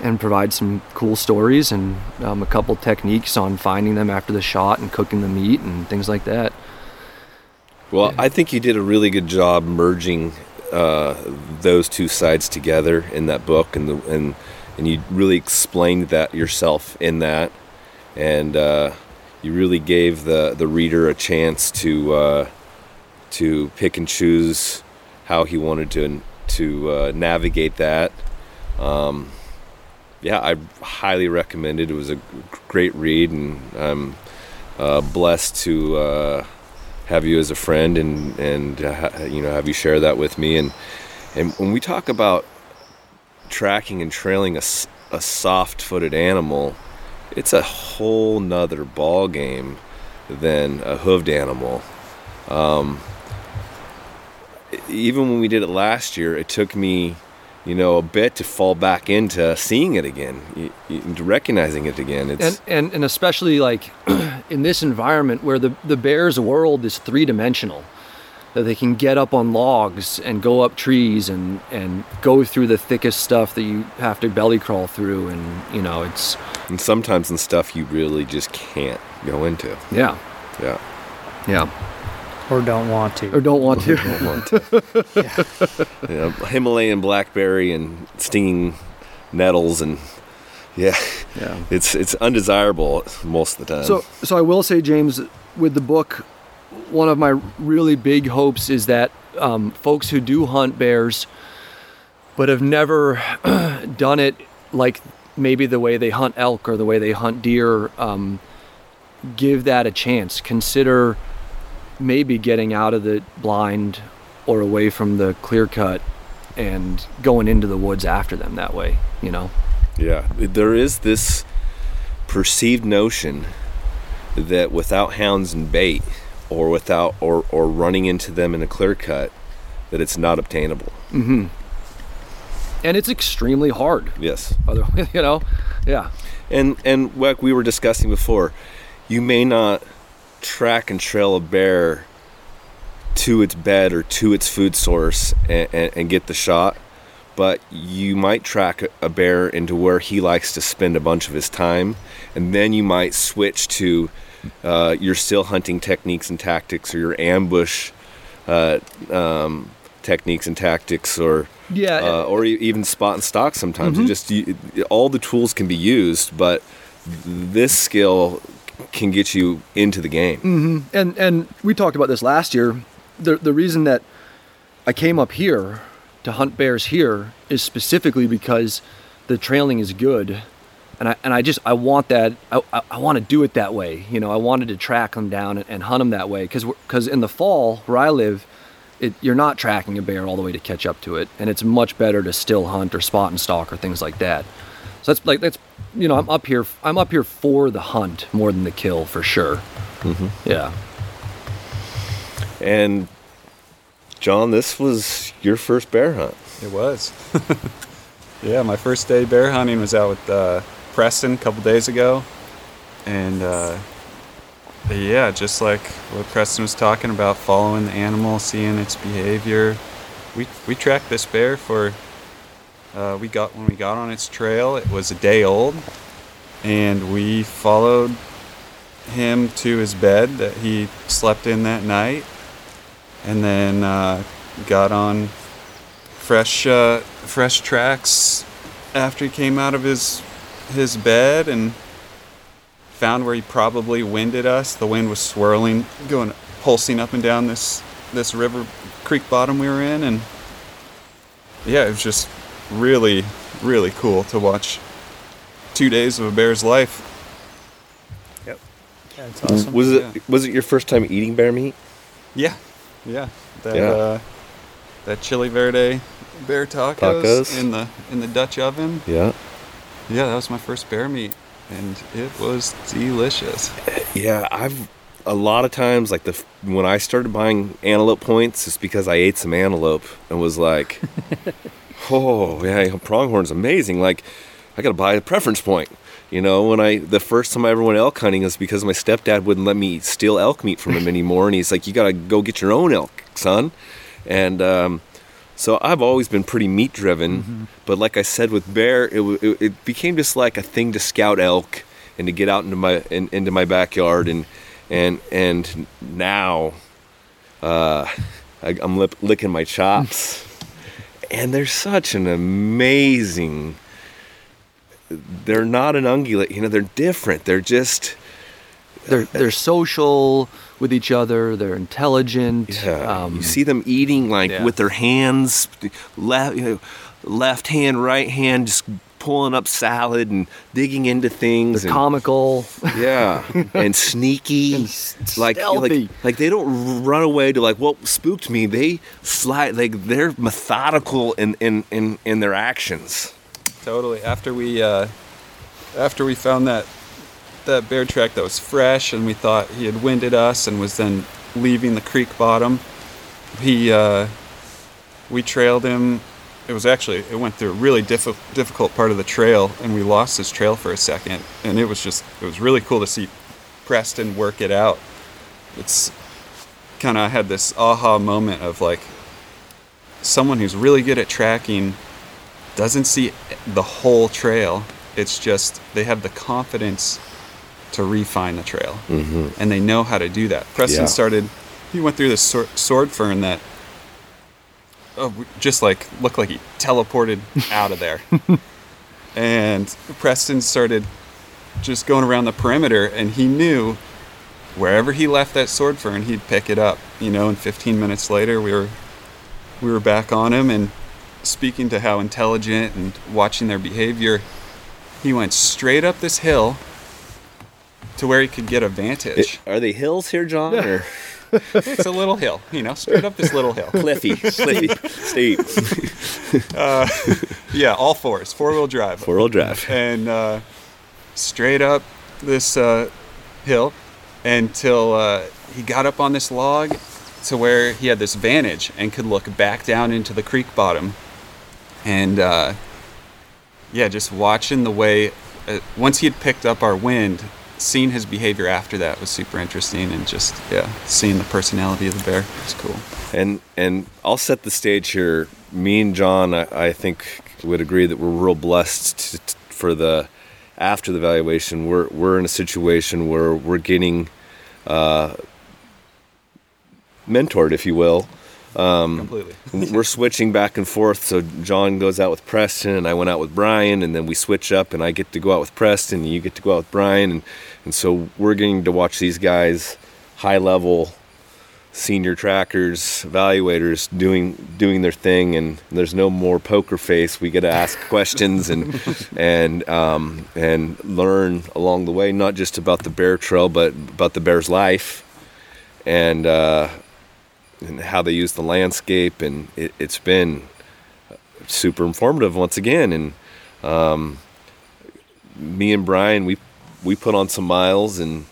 and provide some cool stories and um, a couple techniques on finding them after the shot and cooking the meat and things like that. Well, I think you did a really good job merging uh, those two sides together in that book, and the and and you really explained that yourself in that, and uh, you really gave the the reader a chance to uh, to pick and choose how he wanted to to uh, navigate that. Um, yeah, I highly recommend it. It was a great read, and I'm uh, blessed to uh, have you as a friend and and uh, you know have you share that with me and and when we talk about tracking and trailing a soft-footed animal, it's a whole nother ball game than a hooved animal. Um, even when we did it last year, it took me, you know, a bit to fall back into seeing it again, recognizing it again. It's and and, and especially like [CLEARS THROAT] in this environment where the the bear's world is three dimensional that they can get up on logs and go up trees and and go through the thickest stuff that you have to belly crawl through and you know it's and sometimes in stuff you really just can't go into. yeah Yeah. yeah Or don't want to. or don't want to Don't want to. [LAUGHS] yeah. Himalayan blackberry and stinging nettles and yeah, yeah it's it's undesirable most of the time. So, so I will say, James, with the book, one of my really big hopes is that um, folks who do hunt bears, but have never [CLEARS THROAT] done it like maybe the way they hunt elk or the way they hunt deer, um, give that a chance. Consider maybe getting out of the blind or away from the clear cut and going into the woods after them that way. You know. Yeah, there is this perceived notion that without hounds and bait, or without or or running into them in a clear cut, that it's not obtainable. Mm-hmm. And it's extremely hard. Yes, Otherwise, [LAUGHS] you know, yeah. and and like we were discussing before, you may not track and trail a bear to its bed or to its food source and, and, and get the shot but you might track a- a bear into where he likes to spend a bunch of his time and then you might switch to uh, your still hunting techniques and tactics or your ambush uh, um, techniques and tactics or Yeah. uh, or even spot and stalk sometimes it just you, all the tools can be used but this skill can get you into the game and and we talked about this last year. The the reason that I came up here to hunt bears here is specifically because the trailing is good, and I and I just I want that I, I, I want to do it that way. You know, I wanted to track them down and, and hunt them that way because because in the fall where I live. It, you're not tracking a bear all the way to catch up to it, and it's much better to still hunt or spot and stalk or things like that. So that's like that's you know I'm up here I'm up here for the hunt more than the kill for sure. Yeah. and john this was your first bear hunt It was. [LAUGHS] yeah, my first day bear hunting was out with uh, Preston a couple days ago, and uh, yeah, just like what Preston was talking about, following the animal, seeing its behavior. We we tracked this bear for. Uh, we got when we got on its trail. It was a day old, and we followed him to his bed that he slept in that night, and then uh, got on fresh uh, fresh tracks after he came out of his his bed and found where he probably winded us. The wind was swirling, going pulsing up and down this this river creek bottom we were in, and yeah, it was just really really cool to watch two days of a bear's life. Yep. That's awesome. was it Yeah. was it your first time eating bear meat Yeah, yeah, that Yeah. Uh, that chili verde bear tacos, Tacos. in the in the Dutch oven. yeah Yeah, that was my first bear meat, and it was delicious. Yeah, I've a lot of times like the when I started buying antelope points, it's because I ate some antelope and was like, [LAUGHS] oh yeah, pronghorn's amazing. Like I got to buy a preference point. You know, when I the first time I ever went elk hunting is because my stepdad wouldn't let me steal elk meat from him anymore, and he's like, you got to go get your own elk, son. And um, so I've always been pretty meat driven, but like I said with bear, it, it it became just like a thing to scout elk and to get out into my in, into my backyard and and and now uh, I, I'm lip, licking my chops, and they're such an amazing. They're not an ungulate, you know. They're different. They're just they're they're social with each other. They're intelligent. Yeah, Um, you see them eating like yeah. with their hands, left, you know, left hand, right hand, just pulling up salad and digging into things. They're and, comical. [LAUGHS] yeah, and sneaky, [LAUGHS] And s- like stealthy. like like they don't run away to like what spooked me. They slide like they're methodical in in in, in their actions. Totally. After we uh, after we found that that bear track that was fresh, and we thought he had winded us and was then leaving the creek bottom, he uh, we trailed him. It was actually it went through a really diffi- difficult part of the trail, and we lost his trail for a second, and it was just it was really cool to see Preston work it out. It's kind of had this aha moment of like someone who's really good at tracking doesn't see the whole trail. It's just they have the confidence to refine the trail, mm-hmm. and they know how to do that. Preston Yeah. started. He went through this sword, sword fern that, oh, just like looked like he teleported [LAUGHS] out of there, and Preston started just going around the perimeter, and he knew wherever he left that sword fern, he'd pick it up. You know, and 15 minutes later, we were we were back on him and speaking to how intelligent and watching their behavior, he went straight up this hill to where he could get a vantage. Are they hills here, John, or [LAUGHS] it's a little hill, you know, straight up this little hill. cliffy, [LAUGHS] cliffy, steep, [LAUGHS] Yeah, all fours, four wheel drive. four wheel drive? and uh, straight up this uh, hill until uh, he got up on this log to where he had this vantage and could look back down into the creek bottom. And uh, yeah, just watching the way, uh, once he had picked up our wind, seeing his behavior after that was super interesting. And just, yeah, seeing the personality of the bear was cool. And and I'll set the stage here. Me and John, I, I think, would agree that we're real blessed to, t for the after the valuation. We're we're in a situation where we're getting uh, mentored, if you will. Completely. [LAUGHS] we're switching back and forth. So John goes out with Preston, and I went out with Brian, and then we switch up, and I get to go out with Preston, and you get to go out with Brian, and and so we're getting to watch these guys, high level, senior trackers, evaluators doing doing their thing, and there's no more poker face. We get to ask [LAUGHS] questions and and um, and learn along the way, not just about the bear trail, but about the bear's life, and. Uh, and how they use the landscape, and it, it's been super informative once again. And um, me and Brian, we we put on some miles and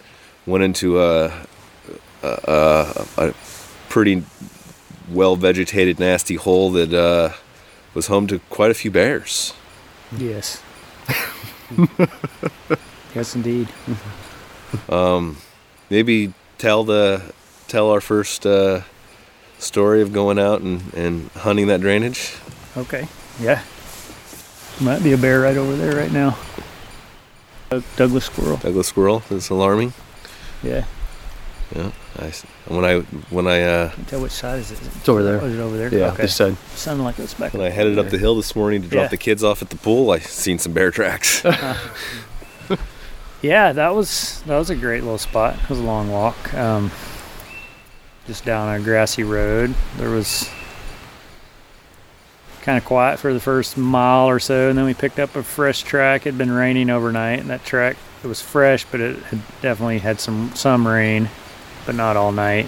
went into a a, a, a pretty well vegetated, nasty hole that uh, was home to quite a few bears. Yes. [LAUGHS] yes, indeed. Maybe tell the tell our first uh, story of going out and, and hunting that drainage. Okay. Yeah. Might be a bear right over there right now. Doug- Douglas squirrel. Douglas squirrel is alarming. Yeah. Yeah, I, when I when I uh, Can tell which side is it? It's over there. Oh, is it over there? Yeah, Okay. this side. Sounded like it's back. when I headed up the hill this morning to drop Yeah. the kids off at the pool, I seen some bear tracks. [LAUGHS] Yeah, that was that was a great little spot. It was a long walk. Um, just down a grassy road. There was kind of quiet for the first mile or so, and then we picked up a fresh track. It'd been raining overnight, and that track it was fresh, but it had definitely had some some rain, but not all night.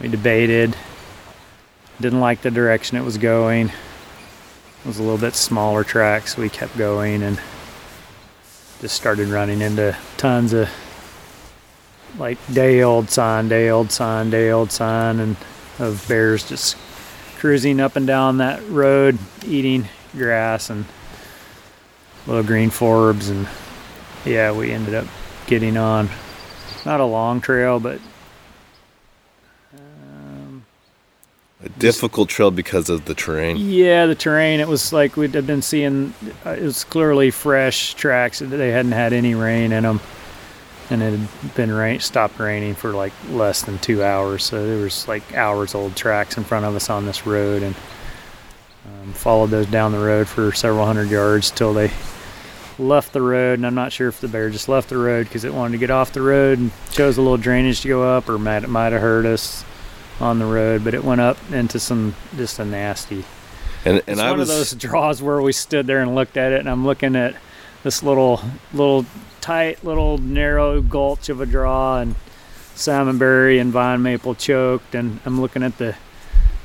We debated. Didn't like the direction it was going. It was a little bit smaller track, so we kept going and just started running into tons of like day old sign, day old sign, day old sign, and of bears just cruising up and down that road, eating grass and little green forbs. And yeah, we ended up getting on not a long trail, but um, a difficult trail because of the terrain. yeah, the terrain. It was like we'd have been seeing. Uh, it was clearly fresh tracks. They hadn't had any rain in them, and it had been rain stopped raining for like less than two hours. So there was like hours old tracks in front of us on this road, and um, followed those down the road for several hundred yards till they left the road. And I'm not sure if the bear just left the road because it wanted to get off the road and chose a little drainage to go up, or might it might have heard us on the road, but it went up into some just a nasty And It's and I one was of those draws where we stood there and looked at it, and I'm looking at this little, little tight, little narrow gulch of a draw, and salmonberry and vine maple choked, and I'm looking at the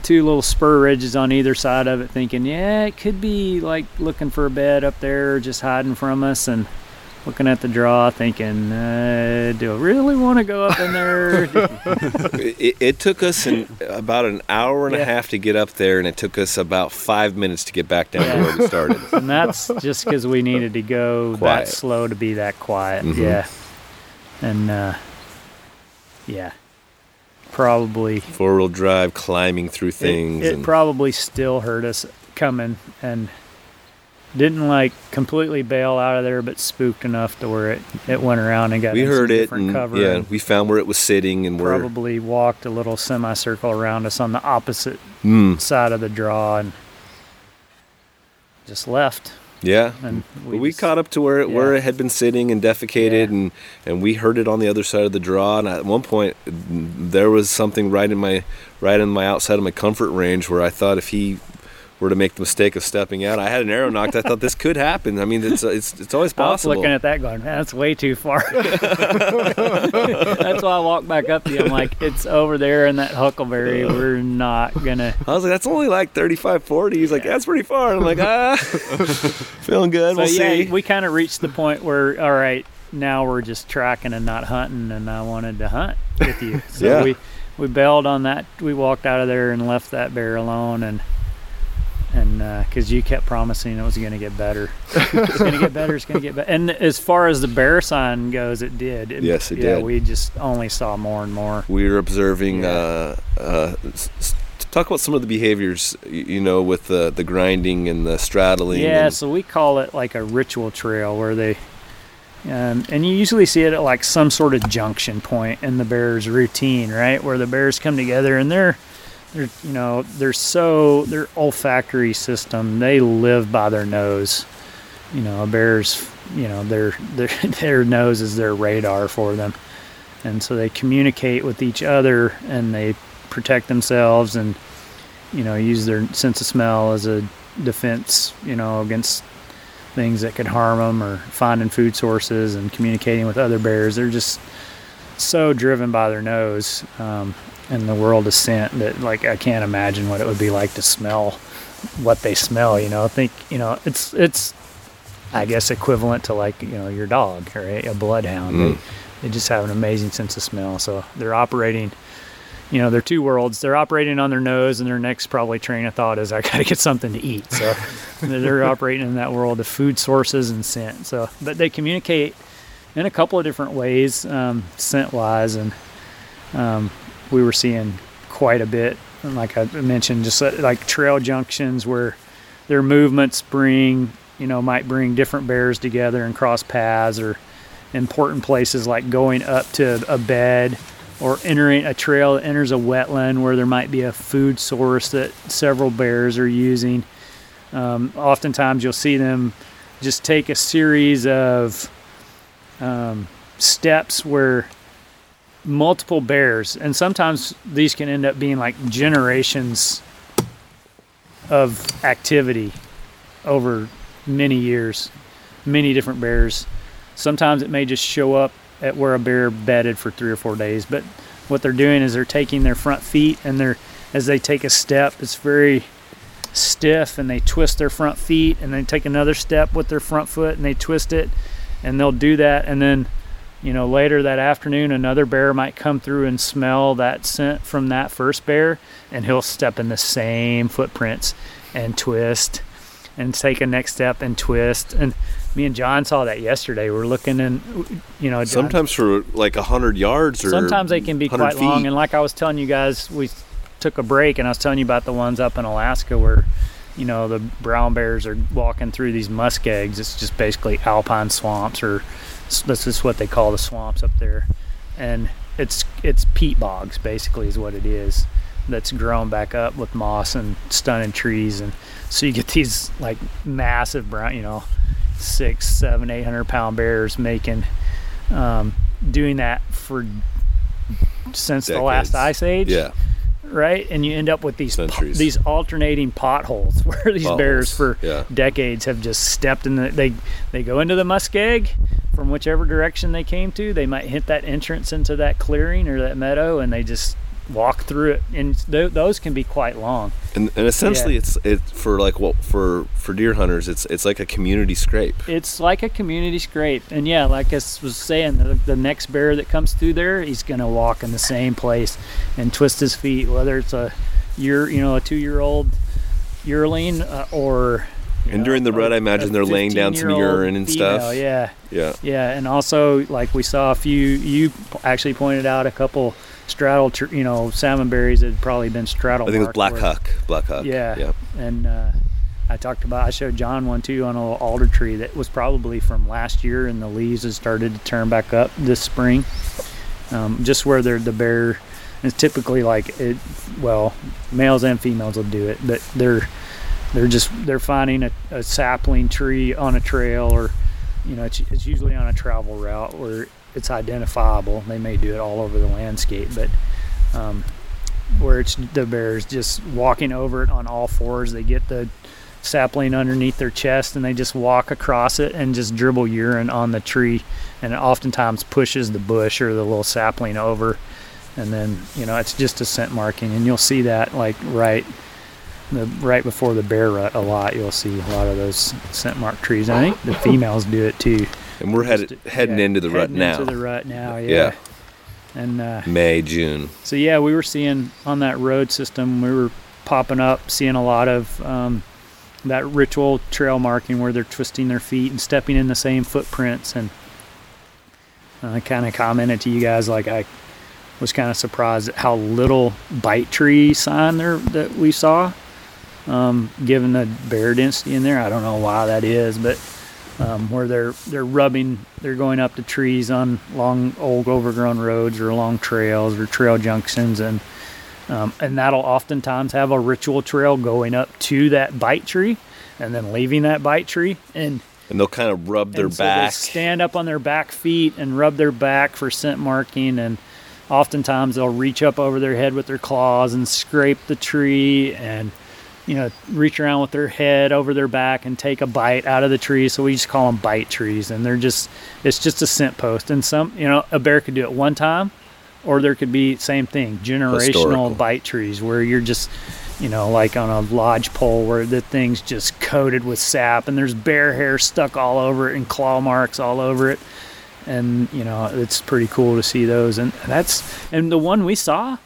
two little spur ridges on either side of it, thinking, yeah, it could be like looking for a bed up there, just hiding from us, and looking at the draw, thinking, uh, do I really want to go up in there? [LAUGHS] it, it took us an, about an hour and a half to get up there, and it took us about five minutes to get back down to where we started. [LAUGHS] and that's just because we needed to go Quiet. that slow to be that quiet. Mhm. Yeah, and uh, yeah, probably Four wheel drive, climbing through it, things. it and probably still hurt us coming and didn't like completely bail out of there, but spooked enough to where it, it went around and got we heard it, and cover. yeah, and we found where it was sitting, and we're probably walked a little semicircle around us on the opposite mm, side of the draw and just left. yeah. And We, we just- caught up to where it, where it had been sitting and defecated, Yeah. and and we heard it on the other side of the draw. And at one point, there was something right in my right in my outside of my comfort range where I thought if he were to make the mistake of stepping out, I had an arrow nocked. I thought this could happen. I mean, it's it's it's always I was possible. looking at that going, man, that's way too far. [LAUGHS] that's why I walked back up to you. I'm like, it's over there in that huckleberry. We're not gonna. I was like, that's only like 35, 40. He's like, that's pretty far. And I'm like, ah, [LAUGHS] feeling good. So we'll yeah, see. we kind of reached the point where, all right, now we're just tracking and not hunting, and I wanted to hunt with you. So Yeah. we we bailed on that. We walked out of there and left that bear alone, and and because you kept promising it was going [LAUGHS] to get better, it's going to get better, it's going to get better. And as far as the bear sign goes, it did. It- Yes, it yeah, did. we just only saw more and more. we were observing. Yeah. Uh, uh, talk about some of the behaviors, you know, with the the grinding and the straddling. Yeah, so we call it like a ritual trail where they, um, and you usually see it at like some sort of junction point in the bear's routine, right? Where the bears come together and they're, they're, you know, they're so their olfactory system they live by their nose. You know, a bear's, you know, their [LAUGHS] their their nose is their radar for them, and so they communicate with each other and they protect themselves and you know use their sense of smell as a defense, you know, against things that could harm them or finding food sources and communicating with other bears. They're just so driven by their nose um, and the world of scent that, like, I can't imagine what it would be like to smell what they smell. You know, I think you know it's it's I guess equivalent to like you know your dog or a, a bloodhound. Mm. They, they just have an amazing sense of smell. So they're operating you know, they're two worlds. They're operating on their nose, and their next probably train of thought is, I got to get something to eat. So [LAUGHS] they're operating in that world of food sources and scent. So, but they communicate in a couple of different ways, um, scent wise, and um, we were seeing quite a bit. And like I mentioned, just uh, like trail junctions where their movements bring, you know, might bring different bears together and cross paths, or important places like going up to a bed or entering a trail that enters a wetland where there might be a food source that several bears are using. Um, oftentimes, you'll see them just take a series of um, steps where multiple bears, and sometimes these can end up being like generations of activity over many years, many different bears. Sometimes it may just show up at where a bear bedded for three or four days. But what they're doing is they're taking their front feet and they're as they take a step, it's very stiff and they twist their front feet and they take another step with their front foot and they twist it and they'll do that and then you know later that afternoon another bear might come through and smell that scent from that first bear and he'll step in the same footprints and twist and take a next step and twist. And me and John saw that yesterday. We're looking and you know John, Sometimes for like a hundred yards or sometimes they can be 100 quite long. and like i was telling you guys we took a break and i was telling you about the ones up in alaska where you know the brown bears are walking through these muskegs it's just basically alpine swamps or s- that's just what they call the swamps up there and it's it's peat bogs basically is what it is that's grown back up with moss and stunning trees and so you get [LAUGHS] these like massive brown you know six seven eight hundred pound bears making um, doing that for since the last ice age Yeah. right? And you end up with these po- these alternating potholes [LAUGHS] where these bears for yeah. decades have just stepped in the they they go into the muskeg from whichever direction they came to. They might hit that entrance into that clearing or that meadow, and they just walk through it. And th- those can be quite long. And, and essentially, Yeah. it's it for like what for for deer hunters, it's it's like a community scrape. It's like a community scrape, and yeah, like I was saying, the, the next bear that comes through there, he's gonna walk in the same place and twist his feet, whether it's a year, you know, a two-year-old yearling uh, or. And know, during the rut, a- I imagine they're laying down some urine and female, stuff. Yeah, Yeah. yeah, and also like we saw a few. You actually pointed out a couple straddle, tr- you know, salmon berries that had probably been straddle. I think it was black where- huck. Black huck. yeah. Yeah. And uh, I talked about, I showed John one too on a little alder tree that was probably from last year, and the leaves had started to turn back up this spring. Um, just where they're the bear is typically like it. Well, males and females will do it, but they're they're just they're finding a, a sapling tree on a trail, or you know, it's, it's usually on a travel route where it's identifiable. They may do it all over the landscape, but um, where it's the bears just walking over it on all fours. They get the sapling underneath their chest and they just walk across it and just dribble urine on the tree and it oftentimes pushes the bush or the little sapling over and then you know it's just a scent marking and you'll see that like right the right before the bear rut a lot you'll see a lot of those scent mark trees and i think the females do it too [LAUGHS] And we're headed Just- heading yeah, into the rut heading now. into the rut now yeah, Yeah. and uh May, June. so yeah, we were seeing on that road system, we were popping up, seeing a lot of um, that ritual trail marking where they're twisting their feet and stepping in the same footprints. And I kind of commented to you guys like I was kind of surprised at how little bite tree sign there that we saw, um, given the bear density in there. I don't know why that is, but um, where they're they're rubbing, they're going up to trees on long old overgrown roads or along trails or trail junctions, and um, and that'll oftentimes have a ritual trail going up to that bite tree, and then leaving that bite tree, and And they'll kind of rub their and so back. they stand up on their back feet and rub their back for scent marking, and oftentimes they'll reach up over their head with their claws and scrape the tree, and you know reach around with their head over their back and take a bite out of the tree. So we just call them bite trees, and they're just it's just a scent post. And some you know a bear could do it one time, or there could be same thing generational Historical. bite trees where you're just you know, like on a lodge pole where the thing's just coated with sap and there's bear hair stuck all over it and claw marks all over it. And, you know, it's pretty cool to see those. And that's, and the one we saw,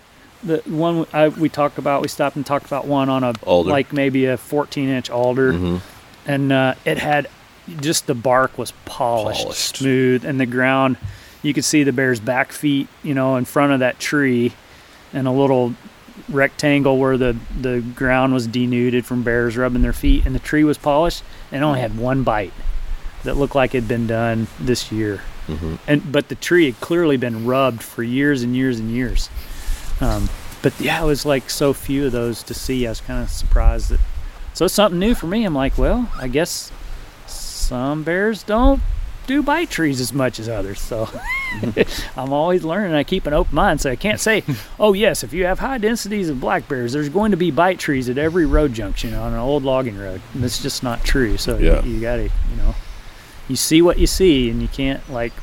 the one I, we talked about, we stopped and talked about one on a, Alder. like maybe a 14 inch alder. Mhm. And uh, it had just the bark was polished, Polished. smooth, and the ground, you could see the bear's back feet, you know, in front of that tree and a little rectangle where the the ground was denuded from bears rubbing their feet and the tree was polished and only had one bite that looked like it had been done this year Mhm. and but the tree had clearly been rubbed for years and years and years um, but yeah it was like so few of those to see i was kind of surprised that so it's something new for me. I'm like well i guess some bears don't do bite trees as much as others so [LAUGHS] i'm always learning. I keep an open mind so i can't say [LAUGHS] oh yes if you have high densities of black bears there's going to be bite trees at every road junction on an old logging road. And that's just not true so Yeah. you, you gotta you know you see what you see and you can't like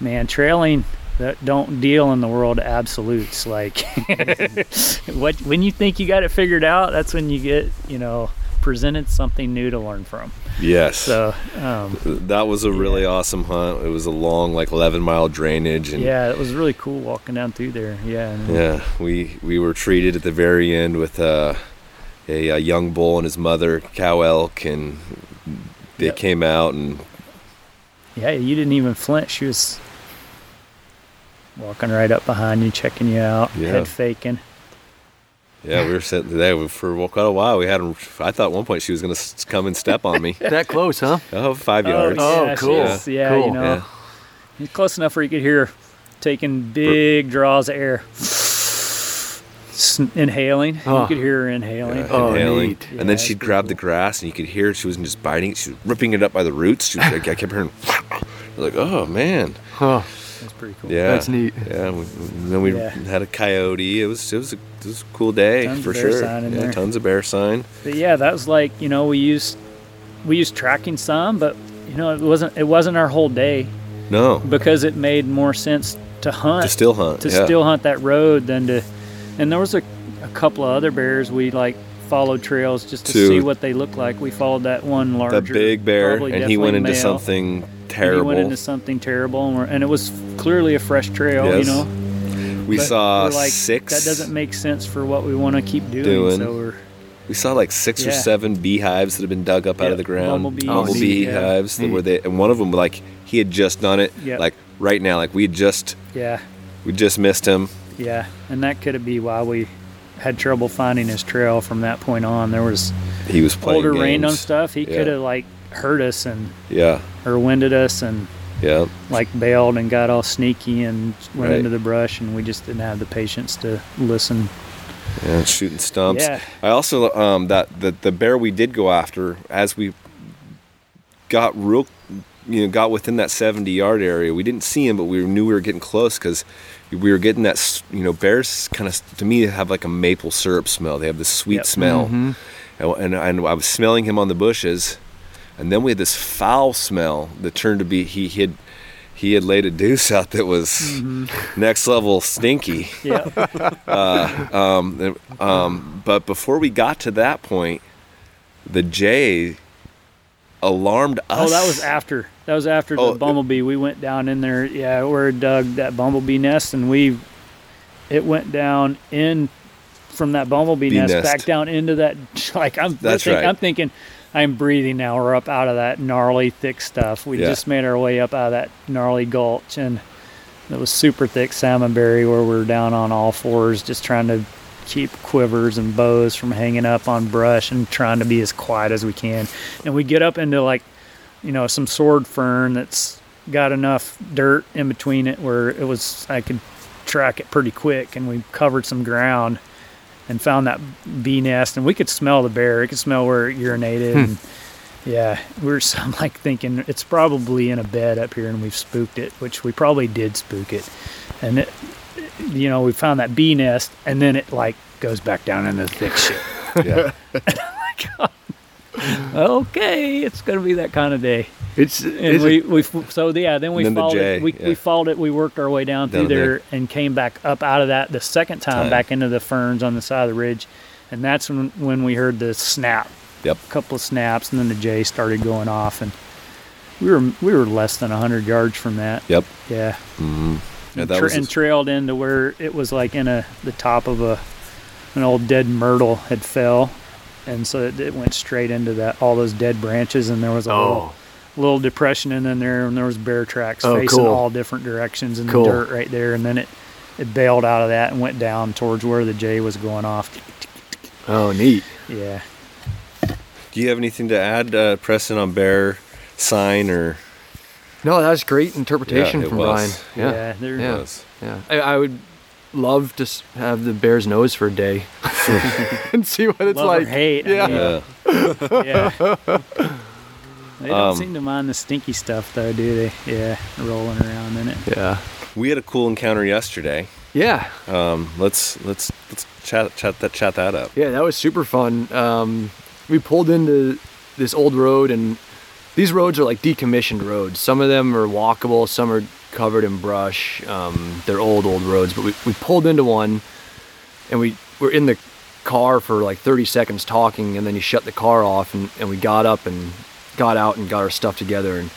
man trailing that don't deal in the world of absolutes like [LAUGHS] what when you think you got it figured out that's when you get you know presented something new to learn from Yes. so um, that was a really awesome hunt. It was a long, like 11 mile drainage, and yeah it was really cool walking down through there yeah and Yeah, we we were treated at the very end with uh, a, a young bull and his mother, cow elk, and they Yep. came out and yeah you didn't even flinch she was walking right up behind you checking you out Yeah. head faking yeah, we were sitting there for quite a while. We had, I thought at one point she was gonna come and step on me. [LAUGHS] That close, huh? Oh, five oh, yards. Oh, yeah, cool. she's- yeah Cool. you know Yeah. He's close enough where you could hear taking big draws of air. Inhaling. Oh. You could hear her inhaling. Yeah, Oh, inhaling. neat. and Yeah, then she'd pretty grab the grass, and you could hear she wasn't just biting she was ripping it up by the roots. She was I kept hearing, [LAUGHS] like, oh man. Huh. That's pretty cool. Yeah, That's neat. Yeah, we, then we Yeah. had a coyote. It was it was a, it was a cool day Tons of for bear sure. sign in yeah, there. tons of bear sign. But yeah, that was like you know we used we used tracking some, but you know it wasn't it wasn't our whole day No, because it made more sense to hunt to still hunt. to yeah. still hunt that road than to. And there was a, a couple of other bears we like followed trails just to, To- see what they looked like. We followed that one larger, that big bear, and he went into male. something And terrible. He went into something terrible, and, and it was clearly a fresh trail. Yes. You know, we But saw like, six. That doesn't make sense for what we want to keep doing. Doing. So we're We saw like six or seven beehives that had been dug up out of the ground. Bumblebee Yeah. hives that Neat. were there, and one of them like he had just done it. Yep. Like right now, like we had just yeah, we just missed him. yeah, and that could be why we had trouble finding his trail from that point on. There was He was playing older rain on stuff. He Yeah. could have like hurt us and Yeah, or winded us and yeah. like bailed and got all sneaky and went Right. into the brush and we just didn't have the patience to listen. Yeah, shooting stumps. Yeah. I also um, that the the bear we did go after as we got real, you know, got within that seventy yard area. We didn't see him, but we knew we were getting close because we were getting that. You know, bears kind of to me have like a maple syrup smell. They have this sweet Yep. smell, Mhm. and, and and I was smelling him on the bushes, and then we had this foul smell that turned to be he had. He had laid a deuce out that was Mm-hmm. next level stinky. Yeah. [LAUGHS] Um, um, but before we got to that point, the Jay alarmed us. oh, that was after. That was after Oh, the bumblebee. We went down in there. Yeah, where it dug that bumblebee nest and we it went down in from that bumblebee nest, nest. back down into that [LAUGHS] like I'm That's think- right. I'm thinking I'm breathing now. We're up out of that gnarly thick stuff. We Yeah. just made our way up out of that gnarly gulch and it was super thick salmonberry where we were down on all fours just trying to keep quivers and bows from hanging up on brush and trying to be as quiet as we can. And we get up into like, you know, some sword fern that's got enough dirt in between it where it was I could track it pretty quick and we covered some ground and found that bee nest and we could smell the bear. It could smell where it urinated hmm. and yeah, we were [LAUGHS] so I'm like thinking it's probably in a bed up here and we've spooked it, which we probably did spook it. And it you know, we found that bee nest and then it like goes back down into the thick shit. [LAUGHS] Yeah. [LAUGHS] Oh okay, it's gonna be that kind of day. It's, And we, we so yeah, then we then the followed J, it. We, yeah. we followed it. We worked our way down through Down there. there and came back up out of that the second time, Time. back into the ferns on the side of the ridge, and that's when when we heard the snap, Yep. a couple of snaps, and then the jay started going off, and we were we were less than hundred yards from that. Yep. Yeah. hmm Yeah, and, that tra- was and trailed into where it was like in a the top of a an old dead myrtle had fell, and so it, it went straight into that all those dead branches, and there was a oh, little depression in then there, and there was bear tracks Oh, facing cool. all different directions in Cool. the dirt right there, and then it it bailed out of that and went down towards where the jay was going off. oh, neat. Yeah. Do you have anything to add, uh, Preston, on bear sign or? No, that was great interpretation Yeah, from was. Brian. Yeah. there- Yeah. Was? Yeah, I, I would love to have the bear's nose for a day [LAUGHS] [LAUGHS] and see what it's Love like. or hate. I Yeah. mean, Yeah. yeah. [LAUGHS] They don't Um, seem to mind the stinky stuff though, do they? Yeah, rolling around in it. Yeah. We had a cool encounter yesterday. Yeah. Um, let's let's let's chat chat that chat that up. Yeah, that was super fun. Um, we pulled into this old road, and these roads are like decommissioned roads. Some of them are walkable, some are covered in brush. Um, they're old, old roads. But we, we pulled into one, and we were in the car for like 30 seconds talking, and then he shut the car off, and, and we got up and got out and got our stuff together and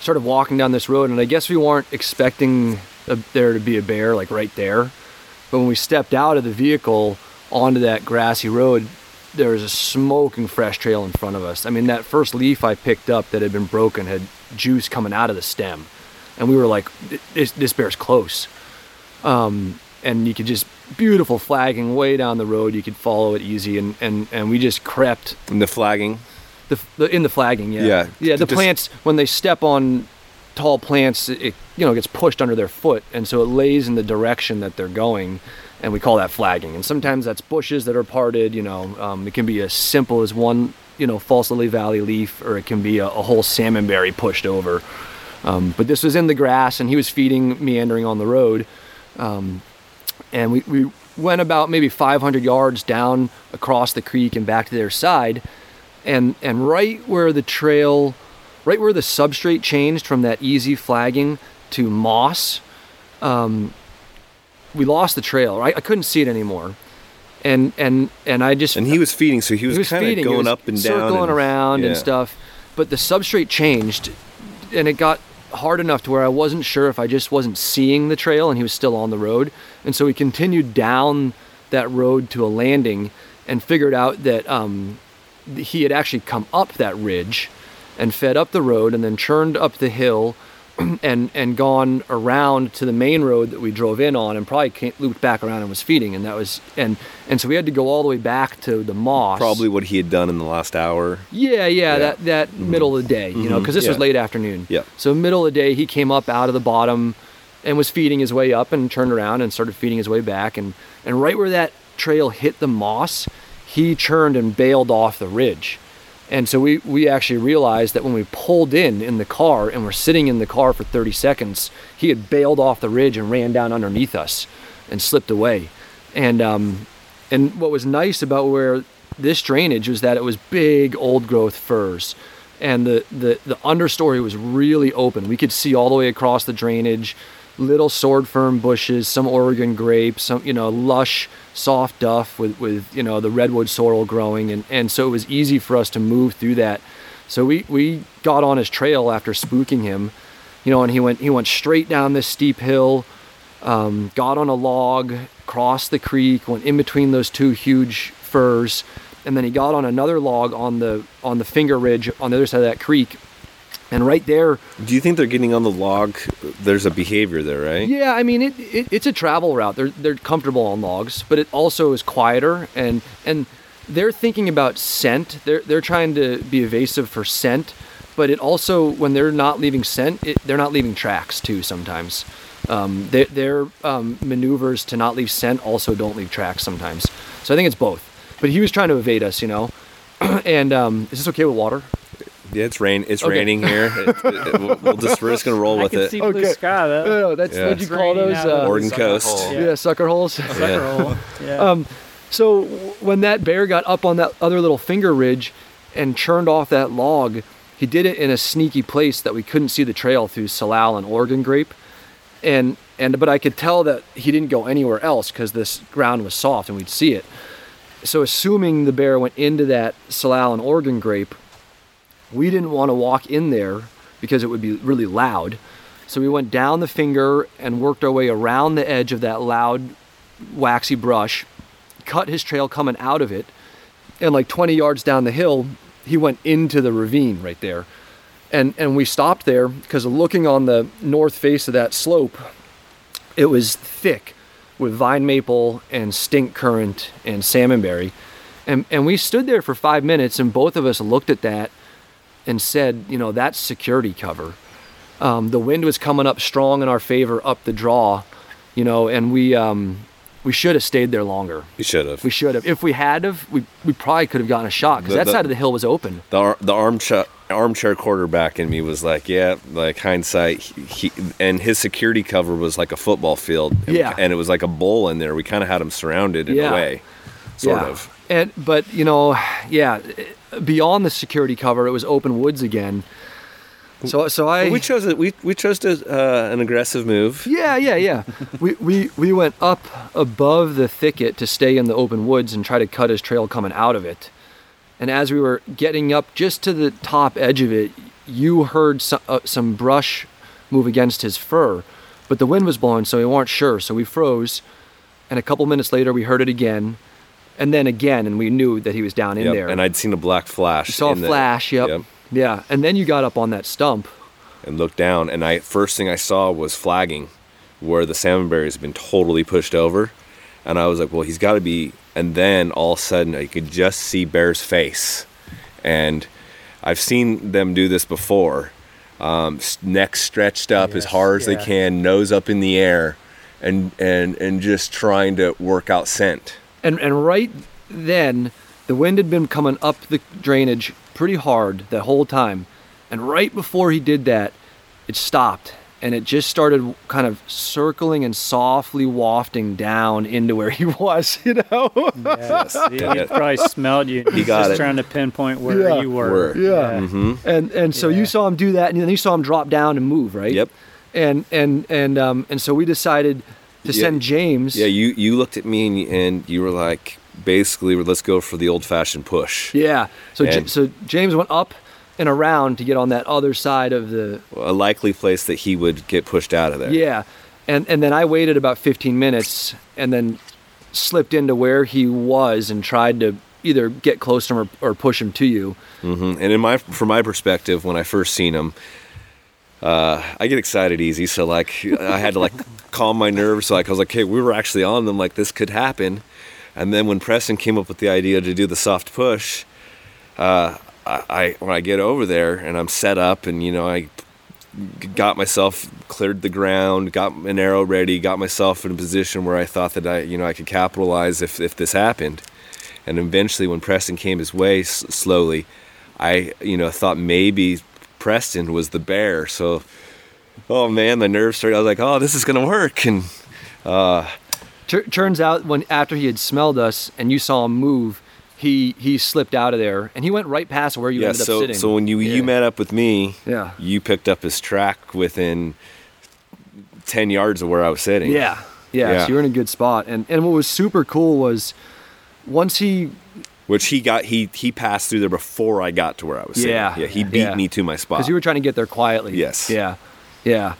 started walking down this road. And I guess we weren't expecting a, there to be a bear like right there. But when we stepped out of the vehicle onto that grassy road, there was a smoking fresh trail in front of us. I mean, that first leaf I picked up that had been broken had juice coming out of the stem. And we were like, this, this bear's close. Um, and you could just, beautiful flagging way down the road. You could follow it easy. And, and, and we just crept And the flagging. The, the in the flagging, yeah. Yeah, Yeah, the just- plants when they step on tall plants, it you know gets pushed under their foot, and so it lays in the direction that they're going, and we call that flagging. And sometimes that's bushes that are parted. You know, um, it can be as simple as one you know false lily valley leaf, or it can be a, a whole salmonberry pushed over. Um, but this was in the grass, and he was feeding, meandering on the road. Um, and we, we went about maybe 500 yards down across the creek and back to their side. And, and right where the trail, right where the substrate changed from that easy flagging to moss, um, we lost the trail. Right, I couldn't see it anymore, and and and I just And he was feeding, so he was, kind of going was up and down, circling and- around and stuff. But the substrate changed, and it got hard enough to where I wasn't sure if I just wasn't seeing the trail and he was still on the road. And so we continued down that road to a landing and figured out that um, he had actually come up that ridge and fed up the road and then churned up the hill [CLEARS THROAT] and and gone around to the main road that we drove in on and probably came, looped back around and was feeding and that was and and so we had to go all the way back to the moss Probably what he had done in the last hour. yeah, yeah, Yeah. that that mm-hmm. middle of the day, you know, mm-hmm. because this was late afternoon. Yeah. So middle of the day, he came up out of the bottom, and was feeding his way up, and turned around and started feeding his way back, and and right where that trail hit the moss, he churned and bailed off the ridge, and so we we actually realized that when we pulled in in the car and were sitting in the car for 30 seconds, he had bailed off the ridge and ran down underneath us, and slipped away, and um, and what was nice about where this drainage was that it was big old growth firs. And the, the, the understory was really open. We could see all the way across the drainage, little sword fern bushes, some Oregon grapes, some, you know, lush, soft duff with, with you know, the redwood sorrel growing. And, and so it was easy for us to move through that. So we, we got on his trail after spooking him, you know, and he went, he went straight down this steep hill, um, got on a log, crossed the creek, went in between those two huge firs, and then he got on another log on the on the finger ridge on the other side of that creek. And right there, Do you think they're getting on the log? There's a behavior there, right? yeah, I mean it, it it's a travel route. They're they're comfortable on logs, but it also is quieter and and they're thinking about scent. They're they're trying to be evasive for scent, but it also when they're not leaving scent, it, they're not leaving tracks too sometimes. Um, their their um, maneuvers to not leave scent also don't leave tracks sometimes. So I think it's both. But he was trying to evade us, you know. [CLEARS THROAT] and um, is this okay with water? Yeah, it's rain. It's Okay. raining here. [LAUGHS] It- it- we'll- we'll just we're just gonna roll I with can it. see blue Okay. sky. That, No, no, that's Yeah. what'd you call those? out of Uh, Oregon coast. hole. yeah. sucker holes. sucker hole. Yeah. Um, so when that bear got up on that other little finger ridge and churned off that log, he did it in a sneaky place that we couldn't see the trail through Salal and Oregon grape, and and but I could tell that he didn't go anywhere else because this ground was soft and we'd see it. So assuming the bear went into that Salal and Oregon grape, we didn't want to walk in there because it would be really loud. So we went down the finger and worked our way around the edge of that loud, waxy brush, cut his trail coming out of it, and like 20 yards down the hill, he went into the ravine right there. And and we stopped there because looking on the north face of that slope, it was thick with vine maple and stink currant and salmonberry. And and we stood there for five minutes and both of us looked at that and said, you know, that's security cover. Um, the wind was coming up strong in our favor up the draw, you know, and we um, we should have stayed there longer. We should have. We should have. If we had have, we, we probably could have gotten a shot because that the- side of the hill was open. the the armchair armchair quarterback in me was like, yeah, like hindsight. He, he and his security cover was like a football field. And- Yeah. and it was like a bowl in there. We kind of had him surrounded in Yeah. a way, sort yeah. of. And but you know, yeah, beyond the security cover, it was open woods again. So so I we chose it. We we chose to, uh, an aggressive move. Yeah, yeah, yeah. we, we we went up above the thicket to stay in the open woods and try to cut his trail coming out of it. And as we were getting up just to the top edge of it, you heard some, uh, some brush move against his fur, but the wind was blowing, so we weren't sure. So we froze, and a couple minutes later we heard it again, and then again, and we knew that he was down in Yep, there. And I'd seen a black flash. You saw a in the- flash, yep. Yep. Yeah, and then you got up on that stump. and looked down and I first thing I saw was flagging where the salmon berries had been totally pushed over and I was like well he's got to be and then all of a sudden I could just see Bear's face and I've seen them do this before um, neck stretched up as hard as they can nose up in the air and and and just trying to work out scent And and right then, the wind had been coming up the drainage pretty hard the whole time. And right before he did that, it stopped and it just started kind of circling and softly wafting down into where he [LAUGHS] was, you know? Yeah, [LAUGHS] he, he probably smelled you. He He's got just it. trying to pinpoint where Yeah. you were. Were. Yeah. Mm-hmm. and and so you saw him do that and then you saw him drop down and move, right? Yep. And and and um and so we decided to Yeah. send James. Yeah, you you looked at me and, and you were like, basically, let's go for the old-fashioned push. Yeah. So J- so James went up and around to get on that other side of the A likely place that he would get pushed out of there. Yeah, and and then I waited about 15 minutes and then slipped into where he was and tried to either get close to him or, or push him to you. hmm And in my from my perspective, when I first seen him, uh, I get excited easy. So like, I had to like [LAUGHS] calm my nerves. So like I was like, hey, we were actually on them. Like this could happen. And then when Preston came up with the idea to do the soft push, uh, I, I when I get over there and I'm set up and you know I got myself cleared the ground, got an arrow ready, got myself in a position where I thought that I you know I could capitalize if if this happened. And eventually, when Preston came his way s- slowly, I you know thought maybe Preston was the bear. So, oh man, the nerves started. I was like, oh, this is gonna work. And uh, Tur turns out when after he had smelled us and you saw him move, he he slipped out of there and he went right past where you yeah, ended up so sitting. so when you Yeah. you met up with me, Yeah. you picked up his track within ten yards of where I was sitting. Yeah, yeah, Yeah. So you're in a good spot. And and what was super cool was once he which he got he he passed through there before I got to where I was sitting. Yeah. yeah, he beat Yeah. me to my spot. because you were trying to get there quietly. Yes. Yeah. Yeah.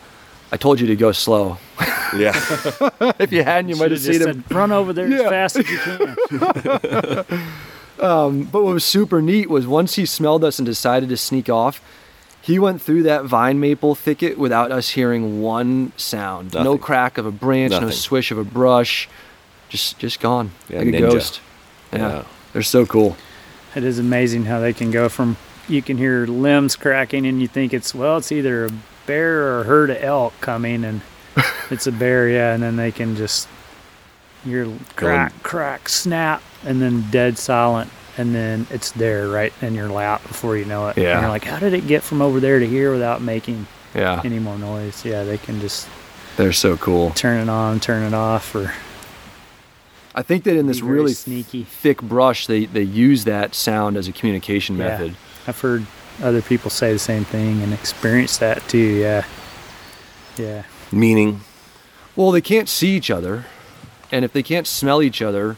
I told you to go slow. [LAUGHS] yeah, [LAUGHS] if you hadn't, you might have Should've seen just him. said, run over there Yeah. as fast as you can. [LAUGHS] Um, but what was super neat was once he smelled us and decided to sneak off, he went through that vine maple thicket without us hearing one sound. No crack of a branch, no swish of a brush. Just just gone. Yeah, like a ninja. ghost. Yeah. Yeah. They're so cool. It is amazing how they can go from you can hear limbs cracking and you think it's well it's either a bear or a herd of elk coming and [LAUGHS] it's a bear yeah and then they can just hear crack crack snap and then dead silent and then it's there right in your lap before you know it Yeah. and you're like how did it get from over there to here without making Yeah. any more noise yeah they can just They're so cool. turn it on turn it off or I think that in this really sneaky thick brush they, they use that sound as a communication Yeah. method. I've heard other people say the same thing and experience that too. Yeah. Yeah. meaning Well, they can't see each other, and if they can't smell each other,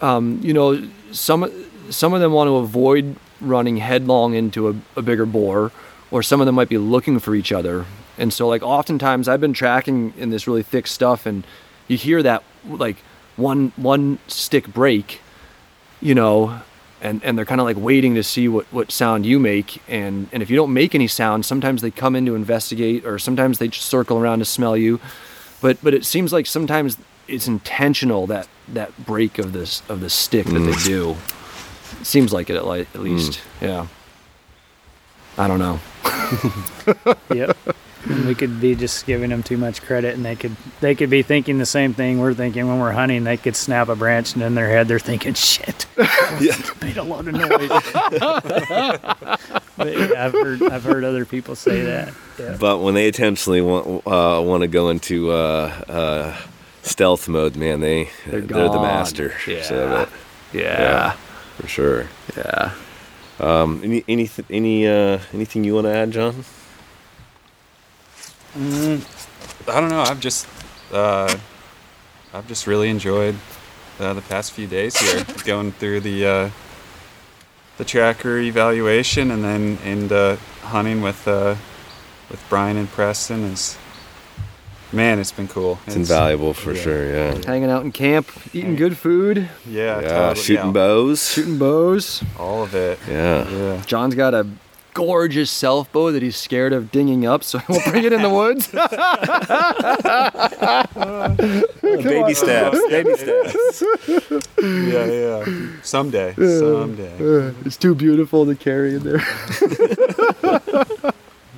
um, you know, some some of them want to avoid running headlong into a, a bigger boar, or some of them might be looking for each other. And so, like, oftentimes I've been tracking in this really thick stuff, and you hear that like one one stick break, you know, and and they're kind of like waiting to see what what sound you make, and and if you don't make any sound, sometimes they come in to investigate, or sometimes they just circle around to smell you but but it seems like sometimes it's intentional that that break of this of the stick that they mm. do. It seems like it at, li- at mm. least. Yeah. I don't know. [LAUGHS] Yep. And we could be just giving them too much credit and they could they could be thinking the same thing we're thinking when we're hunting. They could snap a branch and in their head they're thinking, shit. [LAUGHS] made a lot of noise. but yeah, I've heard I've heard other people say that. Yeah. But when they intentionally want uh, want to go into uh, uh, stealth mode, man, they They're they're, the master. Yeah. So that- Yeah. for sure. Yeah. Um, any any any uh, anything you want to add, John? I don't know. I've just uh, I've just really enjoyed uh, the past few days here, [LAUGHS] going through the uh, the tracker evaluation and then and uh, hunting with uh, with Brian and Preston is man, it's been cool. It's, invaluable for yeah. sure. Yeah. Hanging out in camp, eating good food, Yeah, Yeah. totally, shooting yeah, bows. shooting bows. all of it. Yeah. Yeah. John's got a gorgeous self bow that he's scared of dinging up, so [LAUGHS] he'll bring it in the woods. [LAUGHS] baby steps. Baby [LAUGHS] steps. yeah, yeah. Someday, someday. it's too beautiful to carry in there.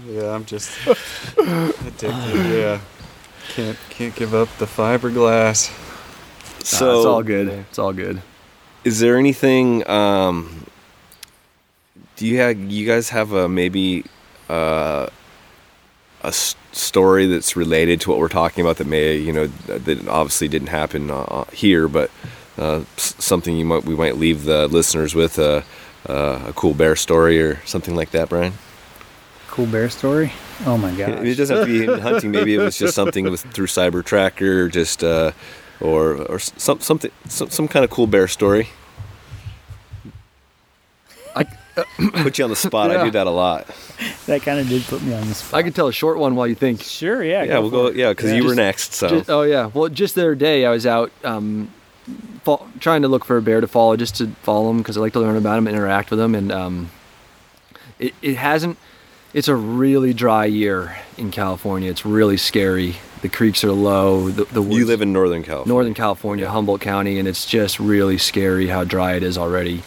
Yeah, I'm just addicted. Yeah, can't can't give up the fiberglass. So it's all good. It's all good. Is there anything? Um, do you have? You guys have a maybe uh, a s- story that's related to what we're talking about that may you know that obviously didn't happen uh, here, but uh, s- something you might we might leave the listeners with uh, uh, a cool bear story or something like that, Brian. Cool bear story. Oh my god! [LAUGHS] It doesn't have to be [LAUGHS] hunting. Maybe it was just something with through Cyber Tracker, just uh, or or some something some, some kind of cool bear story. I- [COUGHS] Put you on the spot. I do that a lot. That kind of did put me on the spot. I could tell a short one while you think. Sure, yeah. Yeah, we'll go. it. Yeah, because Yeah. you were next. So Just- oh yeah. Well, just the other day I was out um, fo- trying to look for a bear to follow, just to follow them because I like to learn about them, and interact with them, and um, it it hasn't. It's a really dry year in California. It's really scary. The creeks are low. The, the woods, you live in Northern California. Northern California, Humboldt County, and it's just really scary how dry it is already.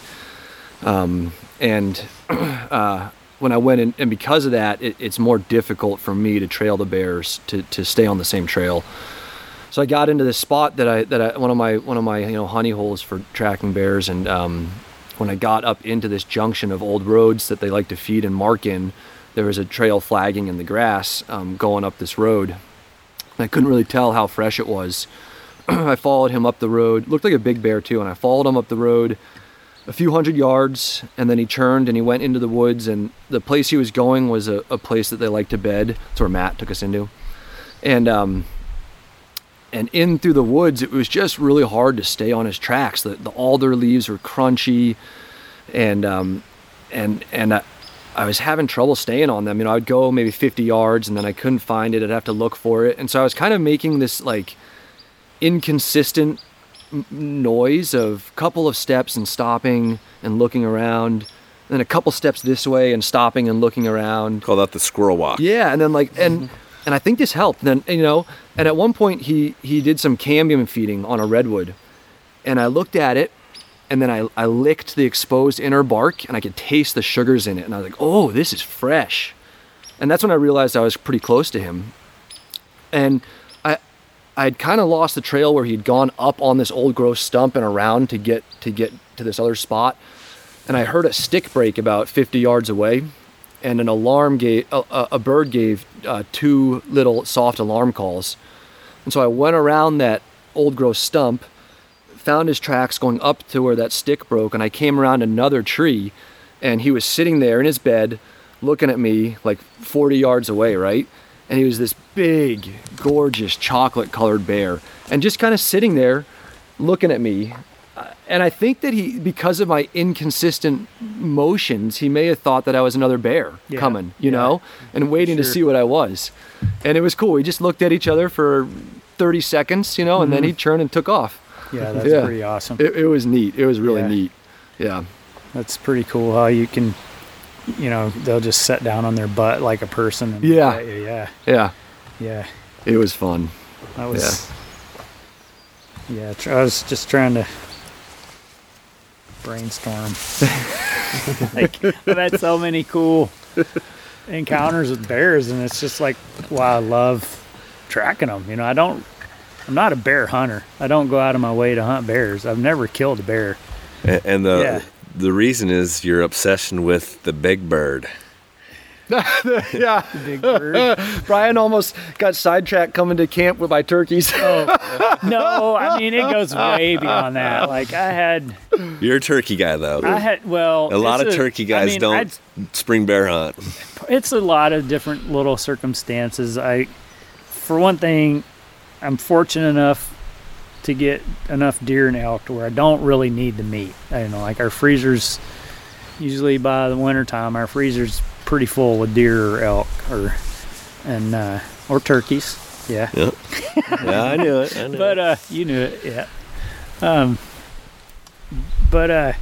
Um, and [CLEARS THROAT] uh, when I went in, and because of that, it, it's more difficult for me to trail the bears to, to stay on the same trail. So I got into this spot that I that I, one of my one of my you know honey holes for tracking bears, and um, when I got up into this junction of old roads that they like to feed and mark in, there was a trail flagging in the grass um, going up this road. I couldn't really tell how fresh it was. [CLEARS THROAT] I followed him up the road. Looked like a big bear too, and I followed him up the road a few hundred yards, and then he turned and he went into the woods. And the place he was going was a, a place that they like to bed. That's where Matt took us into. And um, and in through the woods, it was just really hard to stay on his tracks. The, the alder leaves were crunchy, and um, and and I, I was having trouble staying on them. You know, I'd go maybe 50 yards, and then I couldn't find it. I'd have to look for it, and so I was kind of making this like inconsistent noise of couple of steps and stopping and looking around, then a couple steps this way and stopping and looking around. Call that the squirrel walk. Yeah, and then like and [LAUGHS] and I think this helped. Then you know, and at one point he he did some cambium feeding on a redwood, and I looked at it, and then I I licked the exposed inner bark, and I could taste the sugars in it, and I was like, oh, this is fresh, and that's when I realized I was pretty close to him, and I. I'd kind of lost the trail where he'd gone up on this old growth stump and around to get to get to this other spot, and I heard a stick break about 50 yards away, and an alarm gave a, a a bird gave uh, two little soft alarm calls and so i went around that old growth stump found his tracks going up to where that stick broke and i came around another tree and he was sitting there in his bed looking at me like 40 yards away right and he was this big gorgeous chocolate colored bear and just kind of sitting there looking at me uh, and I think that he, because of my inconsistent motions, he may have thought that I was another bear Yeah, coming, you yeah. know, and waiting to see what I was. And it was cool. We just looked at each other for 30 seconds, you know, and then he mm-hmm. turned and took off. Yeah, [LAUGHS] that's Yeah. pretty awesome. It, it was neat. It was really neat. Yeah. That's pretty cool how you can, you know, they'll just sit down on their butt like a person. And Yeah. you. yeah, Yeah. yeah. It was fun. That was. Yeah, tr- I was just trying to brainstorm. [LAUGHS] like [LAUGHS] I've had so many cool encounters with bears, and it's just like, wow, I love tracking them. You know, I don't. I'm not a bear hunter. I don't go out of my way to hunt bears. I've never killed a bear. A- And the Yeah. The reason is your obsession with the big bird. [LAUGHS] yeah. Big bird. [LAUGHS] Brian almost got sidetracked coming to camp with my turkeys. Oh. [LAUGHS] no, I mean it goes way beyond that. Like I had, You're a turkey guy though. I had. Well, a lot it's of turkey I guys mean, don't I'd- spring bear hunt. it's a lot of different little circumstances. I, for one thing, I'm fortunate enough to get enough deer and elk to where I don't really need the meat. I you know, like our freezers. Usually by the wintertime, our freezer's pretty full with deer or elk or and uh, or turkeys. Yeah, Yeah, yeah, I knew it. I knew [LAUGHS] but uh, you knew it, yeah. Um, but uh,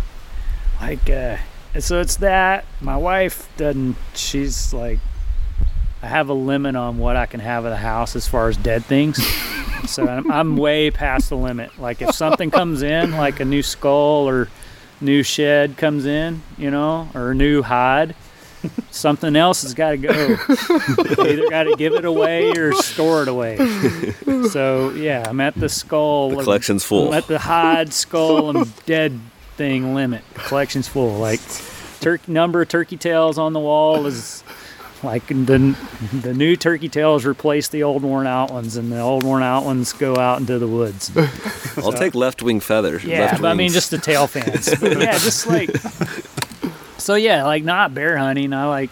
like uh, so it's that. My wife doesn't. She's like, I have a limit on what I can have at the house as far as dead things. [LAUGHS] so I'm, I'm way past the limit. Like if something comes in, like a new skull or new shed comes in, you know, or a new hide. Something else has got to go. [LAUGHS] Either got to give it away or store it away. So yeah, I'm at the skull. the collection's full. I'm at the hide, skull, and dead thing limit. The collection's full. Like turkey number of turkey tails on the wall is Like the the new turkey tails replace the old worn out ones, and the old worn out ones go out into the woods. [LAUGHS] I'll take left wing feathers. Yeah, left but I mean just the tail fans. [LAUGHS] Yeah, just like so. Yeah, like not bear hunting. I like,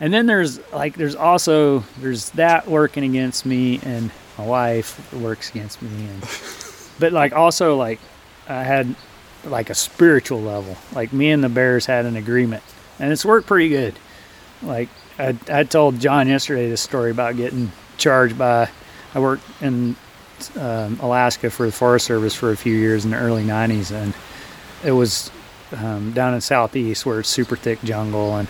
and then there's like there's also there's that working against me, and my wife works against me, and but like also like I had like a spiritual level. Like me and the bears had an agreement, and it's worked pretty good. Like I, I told John yesterday this story about getting charged by. I worked in um, Alaska for the Forest Service for a few years in the early '90s, and it was um, down in southeast where it's super thick jungle, and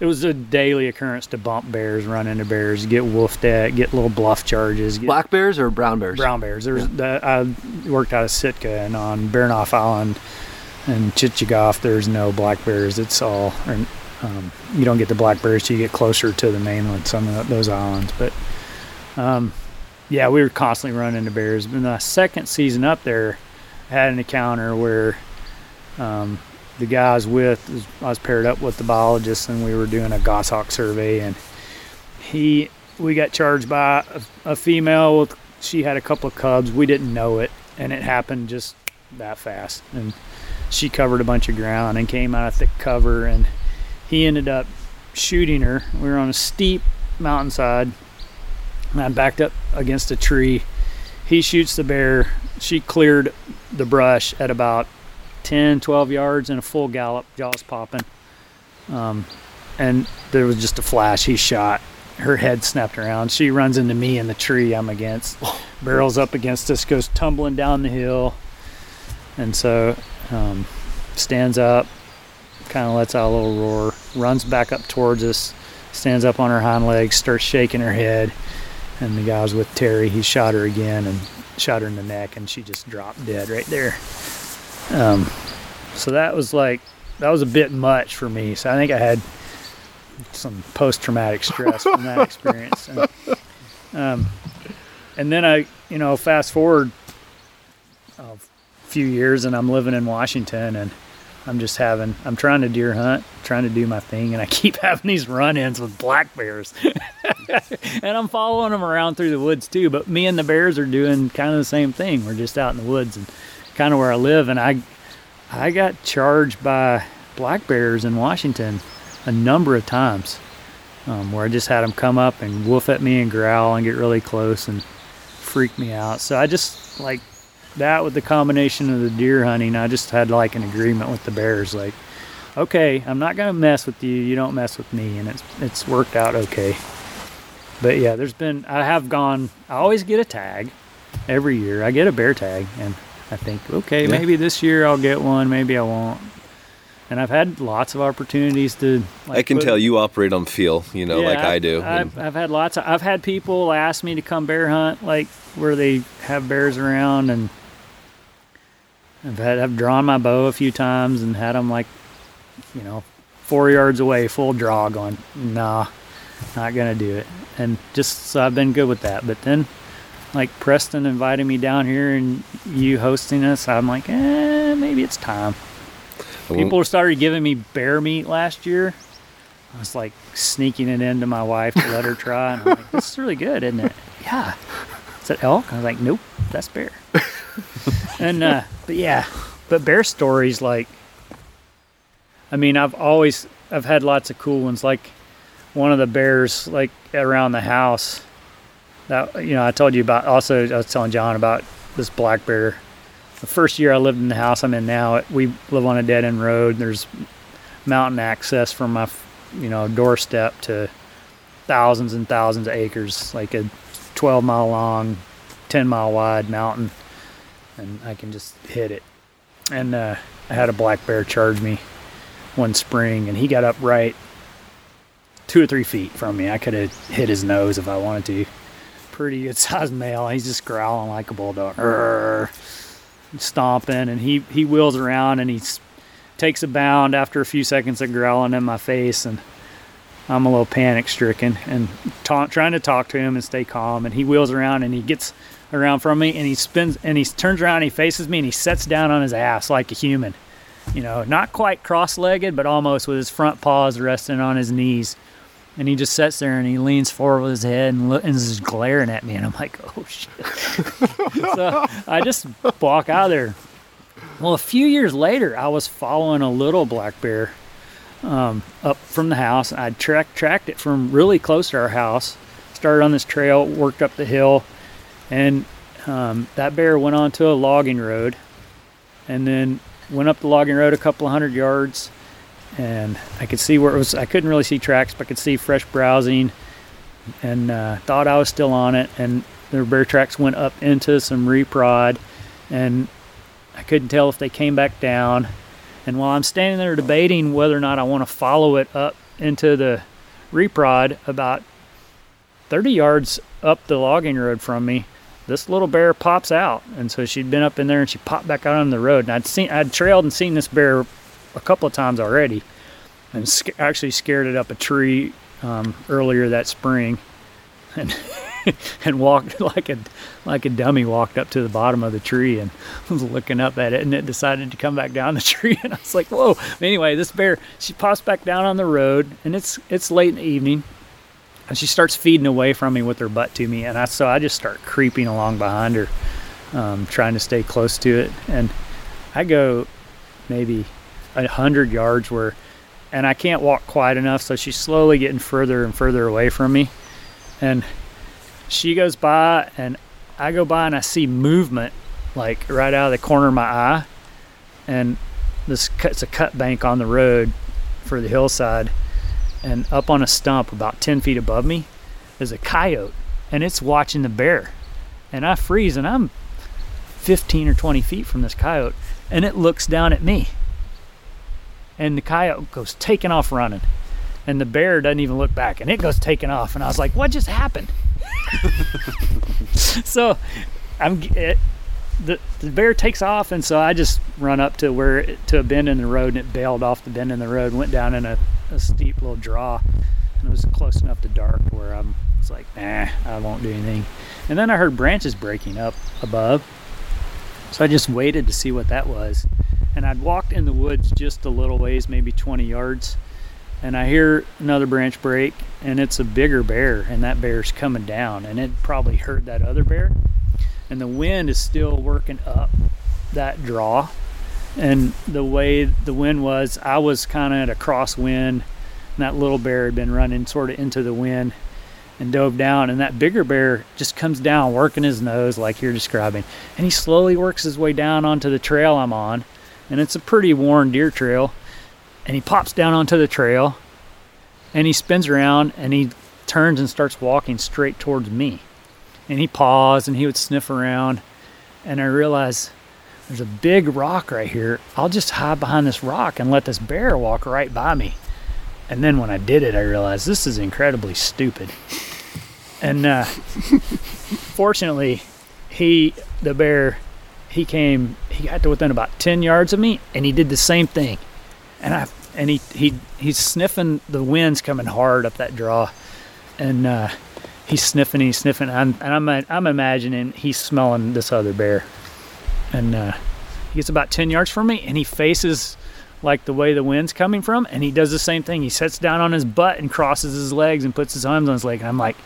it was a daily occurrence to bump bears, run into bears, get wolfed at, get little bluff charges, get Black bears or brown bears? brown bears. There's the, I worked out of Sitka and on Baranof Island and Chichagof. There's no black bears. It's all or, um, you don't get the black bears till you get closer to the mainland. Some of those islands, but um, yeah, we were constantly running into bears. In the second season up there, I had an encounter where um, the guy I was with, I was paired up with the biologist, and we were doing a goshawk survey, and he we got charged by a, a female with she had a couple of cubs we didn't know it and it happened just that fast and she covered a bunch of ground and came out of thick cover and he ended up shooting her. We were on a steep mountainside. And i backed up against a tree. He shoots the bear. She cleared the brush at about 10 12 yards in a full gallop jaws popping. Um, and there was just a flash. He shot. Her head snapped around. She runs into me in the tree I'm against, [LAUGHS] barrels up against us, goes tumbling down the hill, and so um, stands up, kind of lets out a little roar, runs back up towards us, stands up on her hind legs, starts shaking her head, and the guy was with Terry. He shot her again and shot her in the neck, and she just dropped dead right there. Um, so that was like that was a bit much for me. So I think I had some post-traumatic stress from that experience. And, [LAUGHS] um, and then I, you know, fast forward a few years, and I'm living in Washington, and I'm just having, I'm trying to deer hunt, trying to do my thing, and I [LAUGHS] keep having these run-ins with black bears, [LAUGHS] and I'm following them around through the woods too. But me and the bears are doing kind of the same thing. We're just out in the woods and kind of where I live, and I, I got charged by black bears in Washington a number of times um, where I just had them come up and woof at me and growl and get really close and freak me out. So I just like that with the combination of the deer hunting, I just had like an agreement with the bears like, okay, I'm not gonna mess with you, you don't mess with me, and it's it's worked out okay. But yeah, there's been I have gone I always get a tag every year. I get a bear tag and I think, okay, Yeah. maybe this year I'll get one, maybe I won't. And I've had lots of opportunities to. Like, I can put- tell you operate on feel, you know, like yeah, I do. I've, I've had lots of. I've had people ask me to come bear hunt, like where they have bears around, and I've had I've drawn my bow a few times and had them like, you know, four yards away, full draw, going, nah, not gonna do it, and just so I've been good with that. But then, like Preston invited me down here and you hosting us, I'm like, eh, maybe it's time. People started giving me bear meat last year. I was like sneaking it into my wife to let her try, and I'm like, "This is really good, isn't it?" Yeah. Is that elk? I was like, "Nope, that's bear." [LAUGHS] and uh, but yeah, but bear stories like, I mean, I've always I've had lots of cool ones. Like one of the bears like around the house. That you know, I told you about. Also, I was telling John about this black bear the first year I lived in the house I'm in now, we live on a dead end road. There's mountain access from my, you know, doorstep to thousands and thousands of acres, like a 12 mile long, 10 mile wide mountain, and I can just hit it. And uh, I had a black bear charge me one spring, and he got up right two or three feet from me. I could have hit his nose if I wanted to. Pretty good [LAUGHS] sized male. He's just growling like a bulldog. Arrgh stomping and he he wheels around and he takes a bound after a few seconds of growling in my face and I'm a little panic stricken and ta- trying to talk to him and stay calm and he wheels around and he gets around from me and he spins and he turns around and he faces me and he sets down on his ass like a human you know not quite cross-legged but almost with his front paws resting on his knees And he just sits there and he leans forward with his head and, and is glaring at me. And I'm like, oh shit. [LAUGHS] so I just walk out of there. Well, a few years later, I was following a little black bear um, up from the house. I tracked tracked it from really close to our house. Started on this trail, worked up the hill, and um, that bear went onto a logging road, and then went up the logging road a couple of hundred yards, and I could see where it was. I couldn't really see tracks, but I could see fresh browsing, and uh, thought I was still on it. And the bear tracks went up into some reprod, and I couldn't tell if they came back down. And while I'm standing there debating whether or not I want to follow it up into the reprod, about 30 yards up the logging road from me, this little bear pops out. And so she'd been up in there and she popped back out on the road. And I'd seen, I'd trailed and seen this bear a couple of times already, and sc- actually scared it up a tree um, earlier that spring, and [LAUGHS] [LAUGHS] and walked [LAUGHS] like a like a dummy walked up to the bottom of the tree and [LAUGHS] was looking up at it and it decided to come back down the tree. And I was like whoa. Anyway this bear she pops back down on the road and it's it's late in the evening and she starts feeding away from me with her butt to me and I so I just start creeping along behind her um, trying to stay close to it. And I go maybe a hundred yards where and I can't walk quite enough so she's slowly getting further and further away from me. And she goes by and I go by and I see movement like right out of the corner of my eye. And this cut- it's a cut bank on the road for the hillside. And up on a stump about 10 feet above me is a coyote and it's watching the bear. And I freeze and I'm 15 or 20 feet from this coyote and it looks down at me. And the coyote goes taking off running and the bear doesn't even look back and it goes taking off. And I was like what just happened [LAUGHS] so I'm it, eh, the the bear takes off, and so I just run up to where it, to a bend in the road, and it bailed off the bend in the road, went down in a, a steep little draw, and it was close enough to dark where I'm it's like nah, I won't do anything. And then I heard branches breaking up above, so I just waited to see what that was, and I'd walked in the woods just a little ways, maybe 20 yards, and I hear another branch break, and it's a bigger bear, and that bear's coming down, and it probably hurt that other bear, and the wind is still working up that draw, and the way the wind was, I was kind of at a crosswind, and that little bear had been running sort of into the wind and dove down, and that bigger bear just comes down, working his nose like you're describing, and he slowly works his way down onto the trail I'm on, and it's a pretty worn deer trail and he pops down onto the trail and he spins around and he turns and starts walking straight towards me. And he paused and he would sniff around and I realized there's a big rock right here. I'll just hide behind this rock and let this bear walk right by me. And then when I did it, I realized this is incredibly stupid. And uh, [LAUGHS] fortunately, he, the bear, he came, he got to within about 10 yards of me and he did the same thing and I and he he he's sniffing the winds coming hard up that draw, and uh, he's sniffing, he's sniffing, and I'm I'm, I'm imagining he's smelling this other bear, and uh, he gets about ten yards from me, and he faces like the way the wind's coming from, and he does the same thing. He sits down on his butt and crosses his legs and puts his arms on his leg. And I'm like,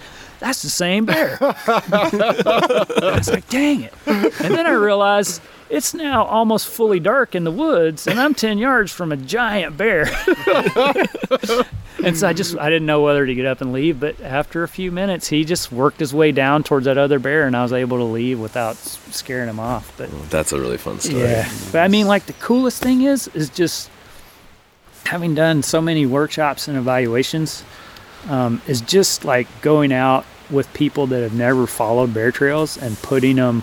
that's the same bear. [LAUGHS] I was like, dang it. And then I realized it's now almost fully dark in the woods, and I'm 10 yards from a giant bear. [LAUGHS] and so I just, I didn't know whether to get up and leave, but after a few minutes, he just worked his way down towards that other bear, and I was able to leave without scaring him off. But That's a really fun story. yeah, but I mean, like the coolest thing is, is just having done so many workshops and evaluations, um, is just like going out with people that have never followed bear trails and putting them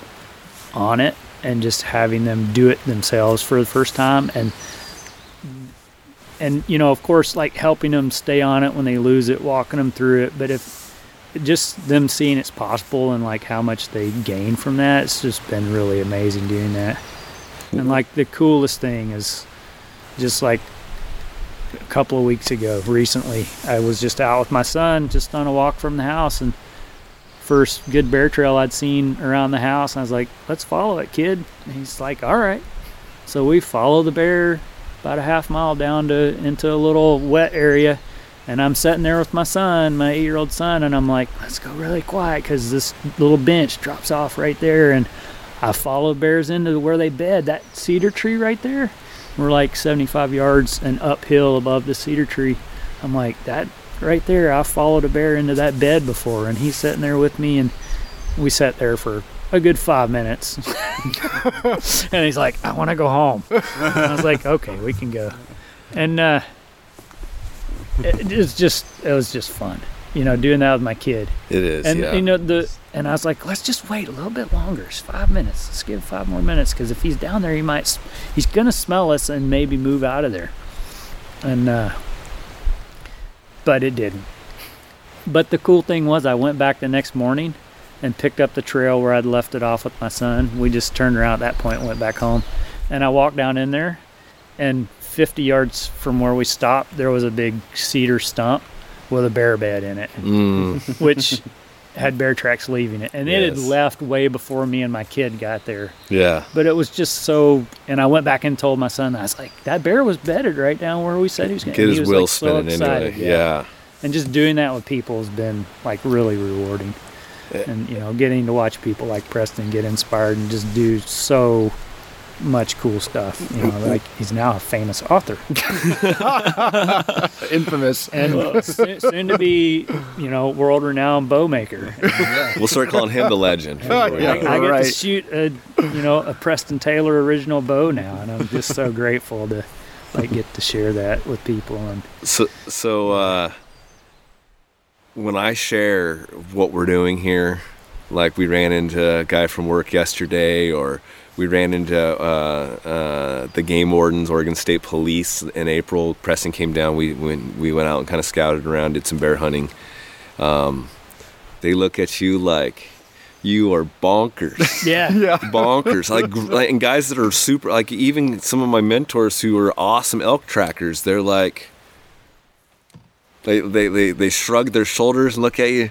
on it and just having them do it themselves for the first time. And and you know of course like helping them stay on it when they lose it walking them through it. But if just them seeing it's possible and like how much they gain from that it's just been really amazing doing that. And like the coolest thing is just like a couple of weeks ago recently i was just out with my son just on a walk from the house and first good bear trail i'd seen around the house and i was like let's follow it kid and he's like all right so we follow the bear about a half mile down to into a little wet area And I'm sitting there with my son, my eight year old son, and I'm like, let's go really quiet because this little bench drops off right there. And I follow bears into where they bed, that cedar tree right there. We're like 75 yards and uphill above the cedar tree. I'm like, that right there, I followed a bear into that bed before, and he's sitting there with me, and we sat there for a good five minutes. [LAUGHS] and he's like, I want to go home. I was like, okay, we can go. And uh, it, it was just, it was just fun, you know, doing that with my kid. It is. And yeah. you know the, and I was like, let's just wait a little bit longer. It's five minutes. Let's give five more minutes because if he's down there, he might, he's gonna smell us and maybe move out of there. And uh, but it didn't. But the cool thing was, I went back the next morning and picked up the trail where I'd left it off with my son. We just turned around at that point and went back home. And I walked down in there, and 50 yards from where we stopped, there was a big cedar stump with a bear bed in it, Mm, which had bear tracks leaving it. And it had left way before me and my kid got there. yeah. But it was just so. And I went back and told my son, I was like, that bear was bedded right down where we said he was going to Get his was, like, spinning excited, anyway. Yeah. and just doing that with people has been like really rewarding Yeah. and you know getting to watch people like preston get inspired and just do so much cool stuff you know like he's now a famous author [LAUGHS] Infamous. and [LAUGHS] soon, soon to be you know world renowned bow maker We'll start calling him the legend. Yeah. I, I get to shoot a you know a preston taylor original bow now and i'm just so grateful to like get to share that with people and So, so uh, when I share what we're doing here, like we ran into a guy from work yesterday, or we ran into uh, uh, the game wardens, Oregon State Police in April. Preston came down. We when we went out and kind of scouted around, did some bear hunting. Um, they look at you like you are bonkers [LAUGHS] yeah [LAUGHS] Yeah. bonkers. like, [LAUGHS] like, and guys that are super, like, even some of my mentors who are awesome elk trackers, they're like, they, they, they, they shrug their shoulders and look at you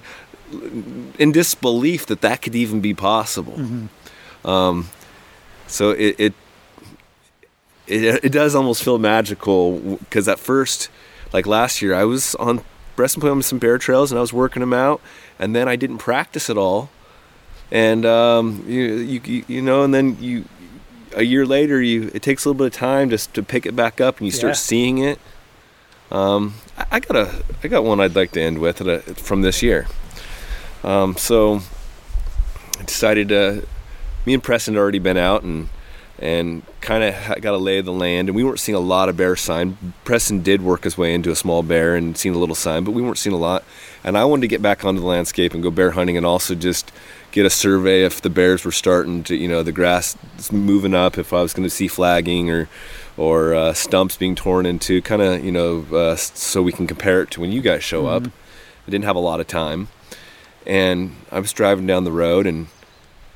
in disbelief that that could even be possible. Um, so it, it, it, it does almost feel magical because at first, like last year, I was on Breast Point on some bear trails and I was working them out, and then I didn't practice at all and um, you, you you know, and then you a year later, you it takes a little bit of time just to pick it back up, and you start Yeah. seeing it. Um, I, I got a I got one I'd like to end with uh, from this year. Um, so I decided to. Me and Preston had already been out and and kind of got a lay of the land, and we weren't seeing a lot of bear sign. Preston did work his way into a small bear and seen a little sign, but we weren't seeing a lot. And I wanted to get back onto the landscape and go bear hunting, and also just get a survey if the bears were starting to, you know, the grass is moving up, if I was going to see flagging or or uh, stumps being torn into, kind of, you know, uh, so we can compare it to when you guys show up. I didn't have a lot of time, and I was driving down the road and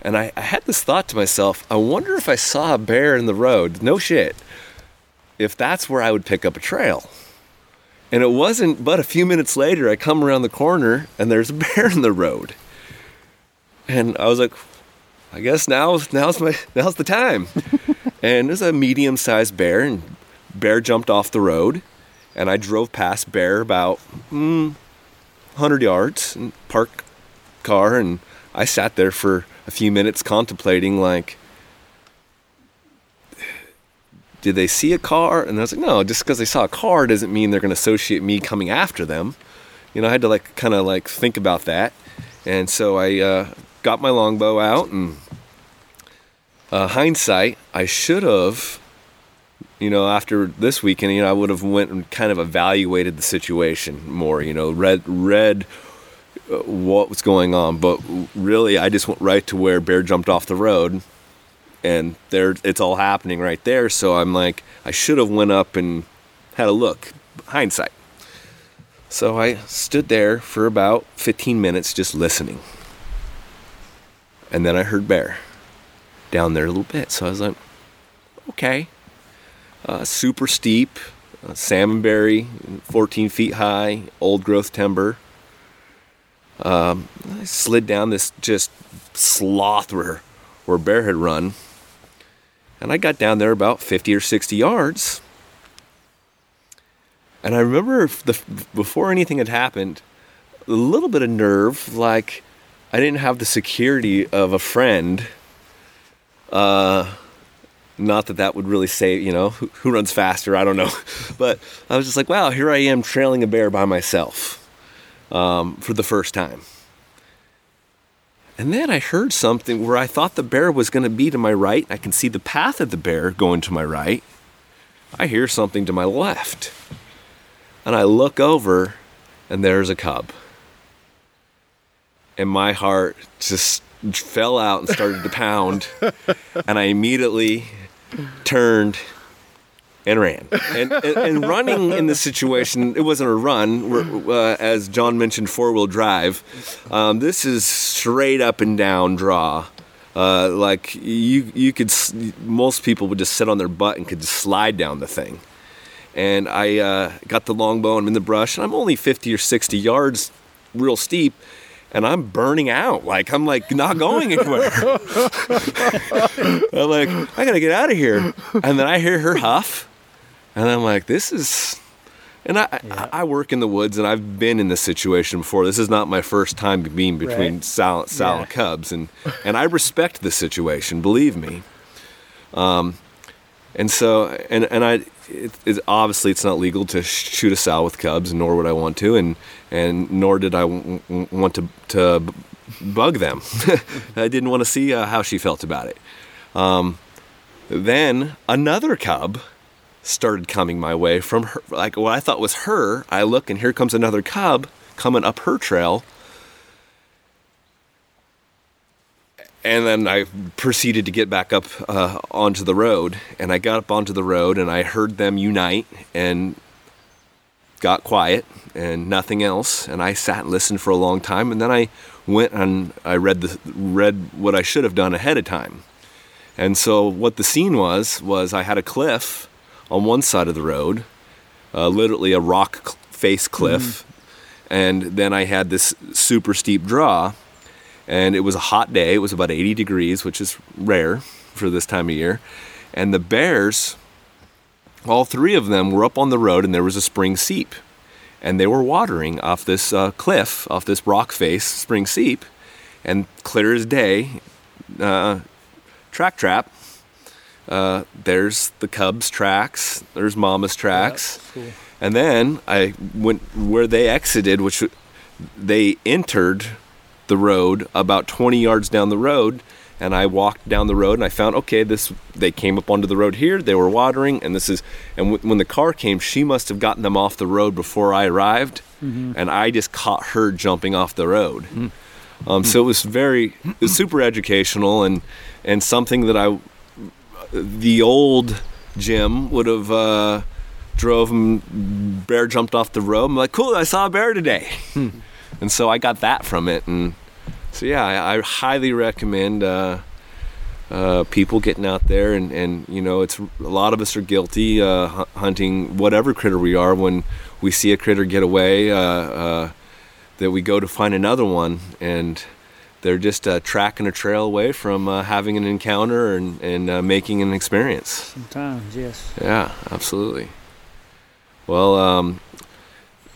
and I, I had this thought to myself I wonder if I saw a bear in the road, no shit, if that's where I would pick up a trail. And it wasn't but a few minutes later, I come around the corner and there's a [LAUGHS] bear in the road. And I was like, I guess now now's my [LAUGHS] now's the time. [LAUGHS] and there's a medium sized bear and bear jumped off the road and I drove past bear about mm, 100 yards and parked car and I sat there for a few minutes contemplating like did they see a car? And I was like no just because they saw a car doesn't mean they're going to associate me coming after them. You know I had to like kind of like think about that. And so I uh, got my longbow out and uh, hindsight I should have you know after this weekend you know I would have went and kind of evaluated the situation more you know read read what was going on but really I just went right to where bear jumped off the road and there it's all happening right there so I'm like I should have went up and had a look hindsight. So I stood there for about 15 minutes just listening. And then I heard bear down there a little bit so I was like okay. Uh, super steep uh, salmonberry 14 feet high old growth timber um, I slid down this just sloth where, where bear had run. And I got down there about 50 or 60 yards. And I remember the, before anything had happened, a little bit of nerve, like I didn't have the security of a friend. Uh, not that that would really say, you know, who, who runs faster, I don't know. [LAUGHS] but I was just like, wow, here I am trailing a bear by myself um, for the first time. And then I heard something where I thought the bear was going to be to my right. I can see the path of the bear going to my right. I hear something to my left. And I look over, and there's a cub. And my heart just fell out and started to pound. [LAUGHS] And I immediately turned and ran. And, and, and [LAUGHS] running in this situation, it wasn't a run. Uh, as John mentioned, four wheel drive. Um, this is straight up and down draw. Uh, like you, you could. Most people would just sit on their butt and could just slide down the thing. And I uh, got the longbow. I'm in the brush, and I'm only 50 or 60 yards, real steep and I'm burning out. Like I'm like not going anywhere. [LAUGHS] [LAUGHS] I'm like I gotta get out of here. And then I hear her huff, and I'm like, this is. And I, yeah. I work in the woods, and I've been in this situation before. This is not my first time being between right. Sal, Sal yeah. and Cubs, and and I respect the situation. Believe me. Um, and so and and I it, it, obviously it's not legal to shoot a sow with cubs, nor would I want to, and and nor did I w- want to to bug them. [LAUGHS] I didn't want to see uh, how she felt about it. Um, then another cub started coming my way from her, like what I thought was her. I look and here comes another cub coming up her trail. And then I proceeded to get back up uh, onto the road. And I got up onto the road and I heard them unite and got quiet and nothing else. And I sat and listened for a long time. And then I went and I read the read what I should have done ahead of time. And so what the scene was was I had a cliff on one side of the road, uh, literally a rock face cliff, mm-hmm. and then I had this super steep draw, and it was a hot day. It was about 80 degrees, which is rare for this time of year, and the bears, all three of them, were up on the road, and there was a spring seep, and they were watering off this uh, cliff, off this rock face spring seep, and clear as day, uh, track trap uh, there's the Cubs tracks, there's Mama's tracks, cool. and then I went where they exited, which they entered the road about 20 yards down the road, and I walked down the road and I found okay, this they came up onto the road here, they were watering, and this is and w- when the car came, she must have gotten them off the road before I arrived, mm-hmm. and I just caught her jumping off the road. Mm-hmm. Um, so it was very, it was super educational and and something that I the old Jim would have uh, drove him, bear jumped off the road. I'm like, cool, I saw a bear today. [LAUGHS] And so I got that from it. And so, yeah, I, I highly recommend uh, uh, people getting out there. And, and, you know, it's a lot of us are guilty uh, hunting whatever critter we are when we see a critter get away, uh, uh, that we go to find another one. And, they're just uh, tracking a trail away from uh, having an encounter and, and uh, making an experience. Sometimes, yes. Yeah, absolutely. Well, um,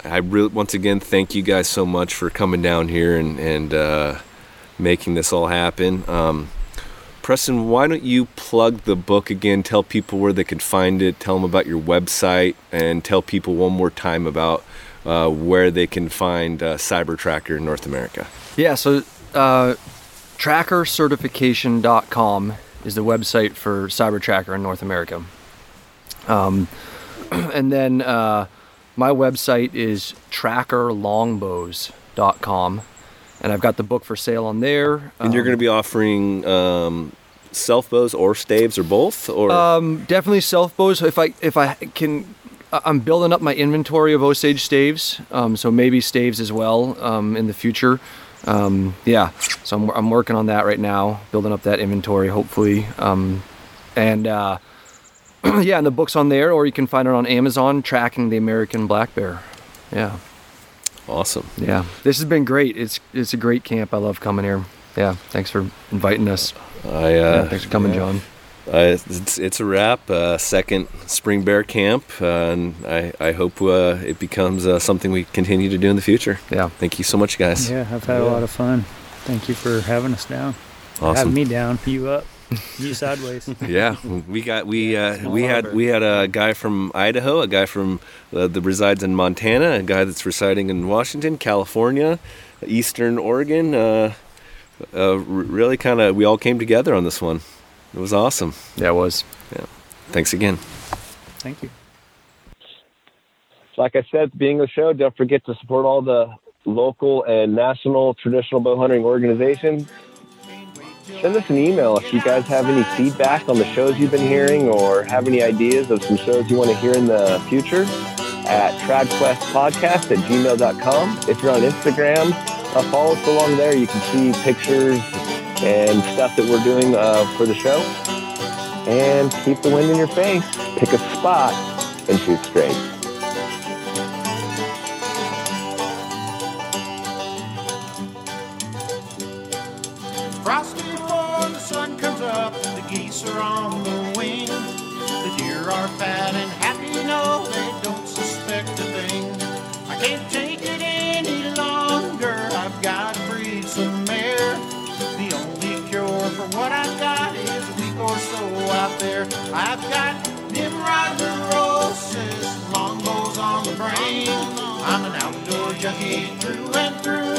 I really, once again, thank you guys so much for coming down here and, and uh, making this all happen. Um, Preston, why don't you plug the book again? Tell people where they can find it. Tell them about your website, and tell people one more time about uh, where they can find uh, Cyber Tracker in North America. Yeah, so uh, trackercertification.com is the website for CyberTracker in North America. Um, [CLEARS THROAT] and then uh, my website is trackerlongbows.com. And I've got the book for sale on there. And you're going to be offering um, self bows or staves or both, or um, definitely self bows. If I if I can, I'm building up my inventory of Osage staves, um, so maybe staves as well um, in the future um, yeah, so I'm, I'm working on that right now, building up that inventory, hopefully. Um, and uh, [CLEARS THROAT] yeah, and the book's on there, or you can find it on Amazon, Tracking the American Black Bear. Yeah. Awesome. Yeah, this has been great. It's it's a great camp. I love coming here. Yeah, thanks for inviting us. I uh, yeah, thanks for coming, yeah. John. Uh, it's, it's a wrap. Uh, second spring bear camp, uh, and I, I hope uh, it becomes uh, something we continue to do in the future. Yeah. Thank you so much, guys. Yeah, I've had a lot of fun. Thank you for having us down. Awesome. Having me down, you up, you sideways. [LAUGHS] yeah, we got we uh, we had we had a guy from Idaho, a guy from uh, that resides in Montana, a guy that's residing in Washington, California, Eastern Oregon. Uh, uh, really, kind of, we all came together on this one. It was awesome. Yeah, it was. Yeah. Thanks again. Thank you. like I said at the beginning of the show, don't forget to support all the local and national traditional bow hunting organizations. Send us an email if you guys have any feedback on the shows you've been hearing or have any ideas of some shows you want to hear in the future at tradquestpodcast at gmail.com. If you're on Instagram, uh, follow us along there. You can see pictures and stuff that we're doing uh, for the show. And keep the wind in your face. Pick a spot and shoot straight. Frosty before the sun comes up, the geese are on the wing. The deer are fat and happy, out there. I've got Nimrod neurosis, longbows on the brain. I'm an outdoor junkie through and through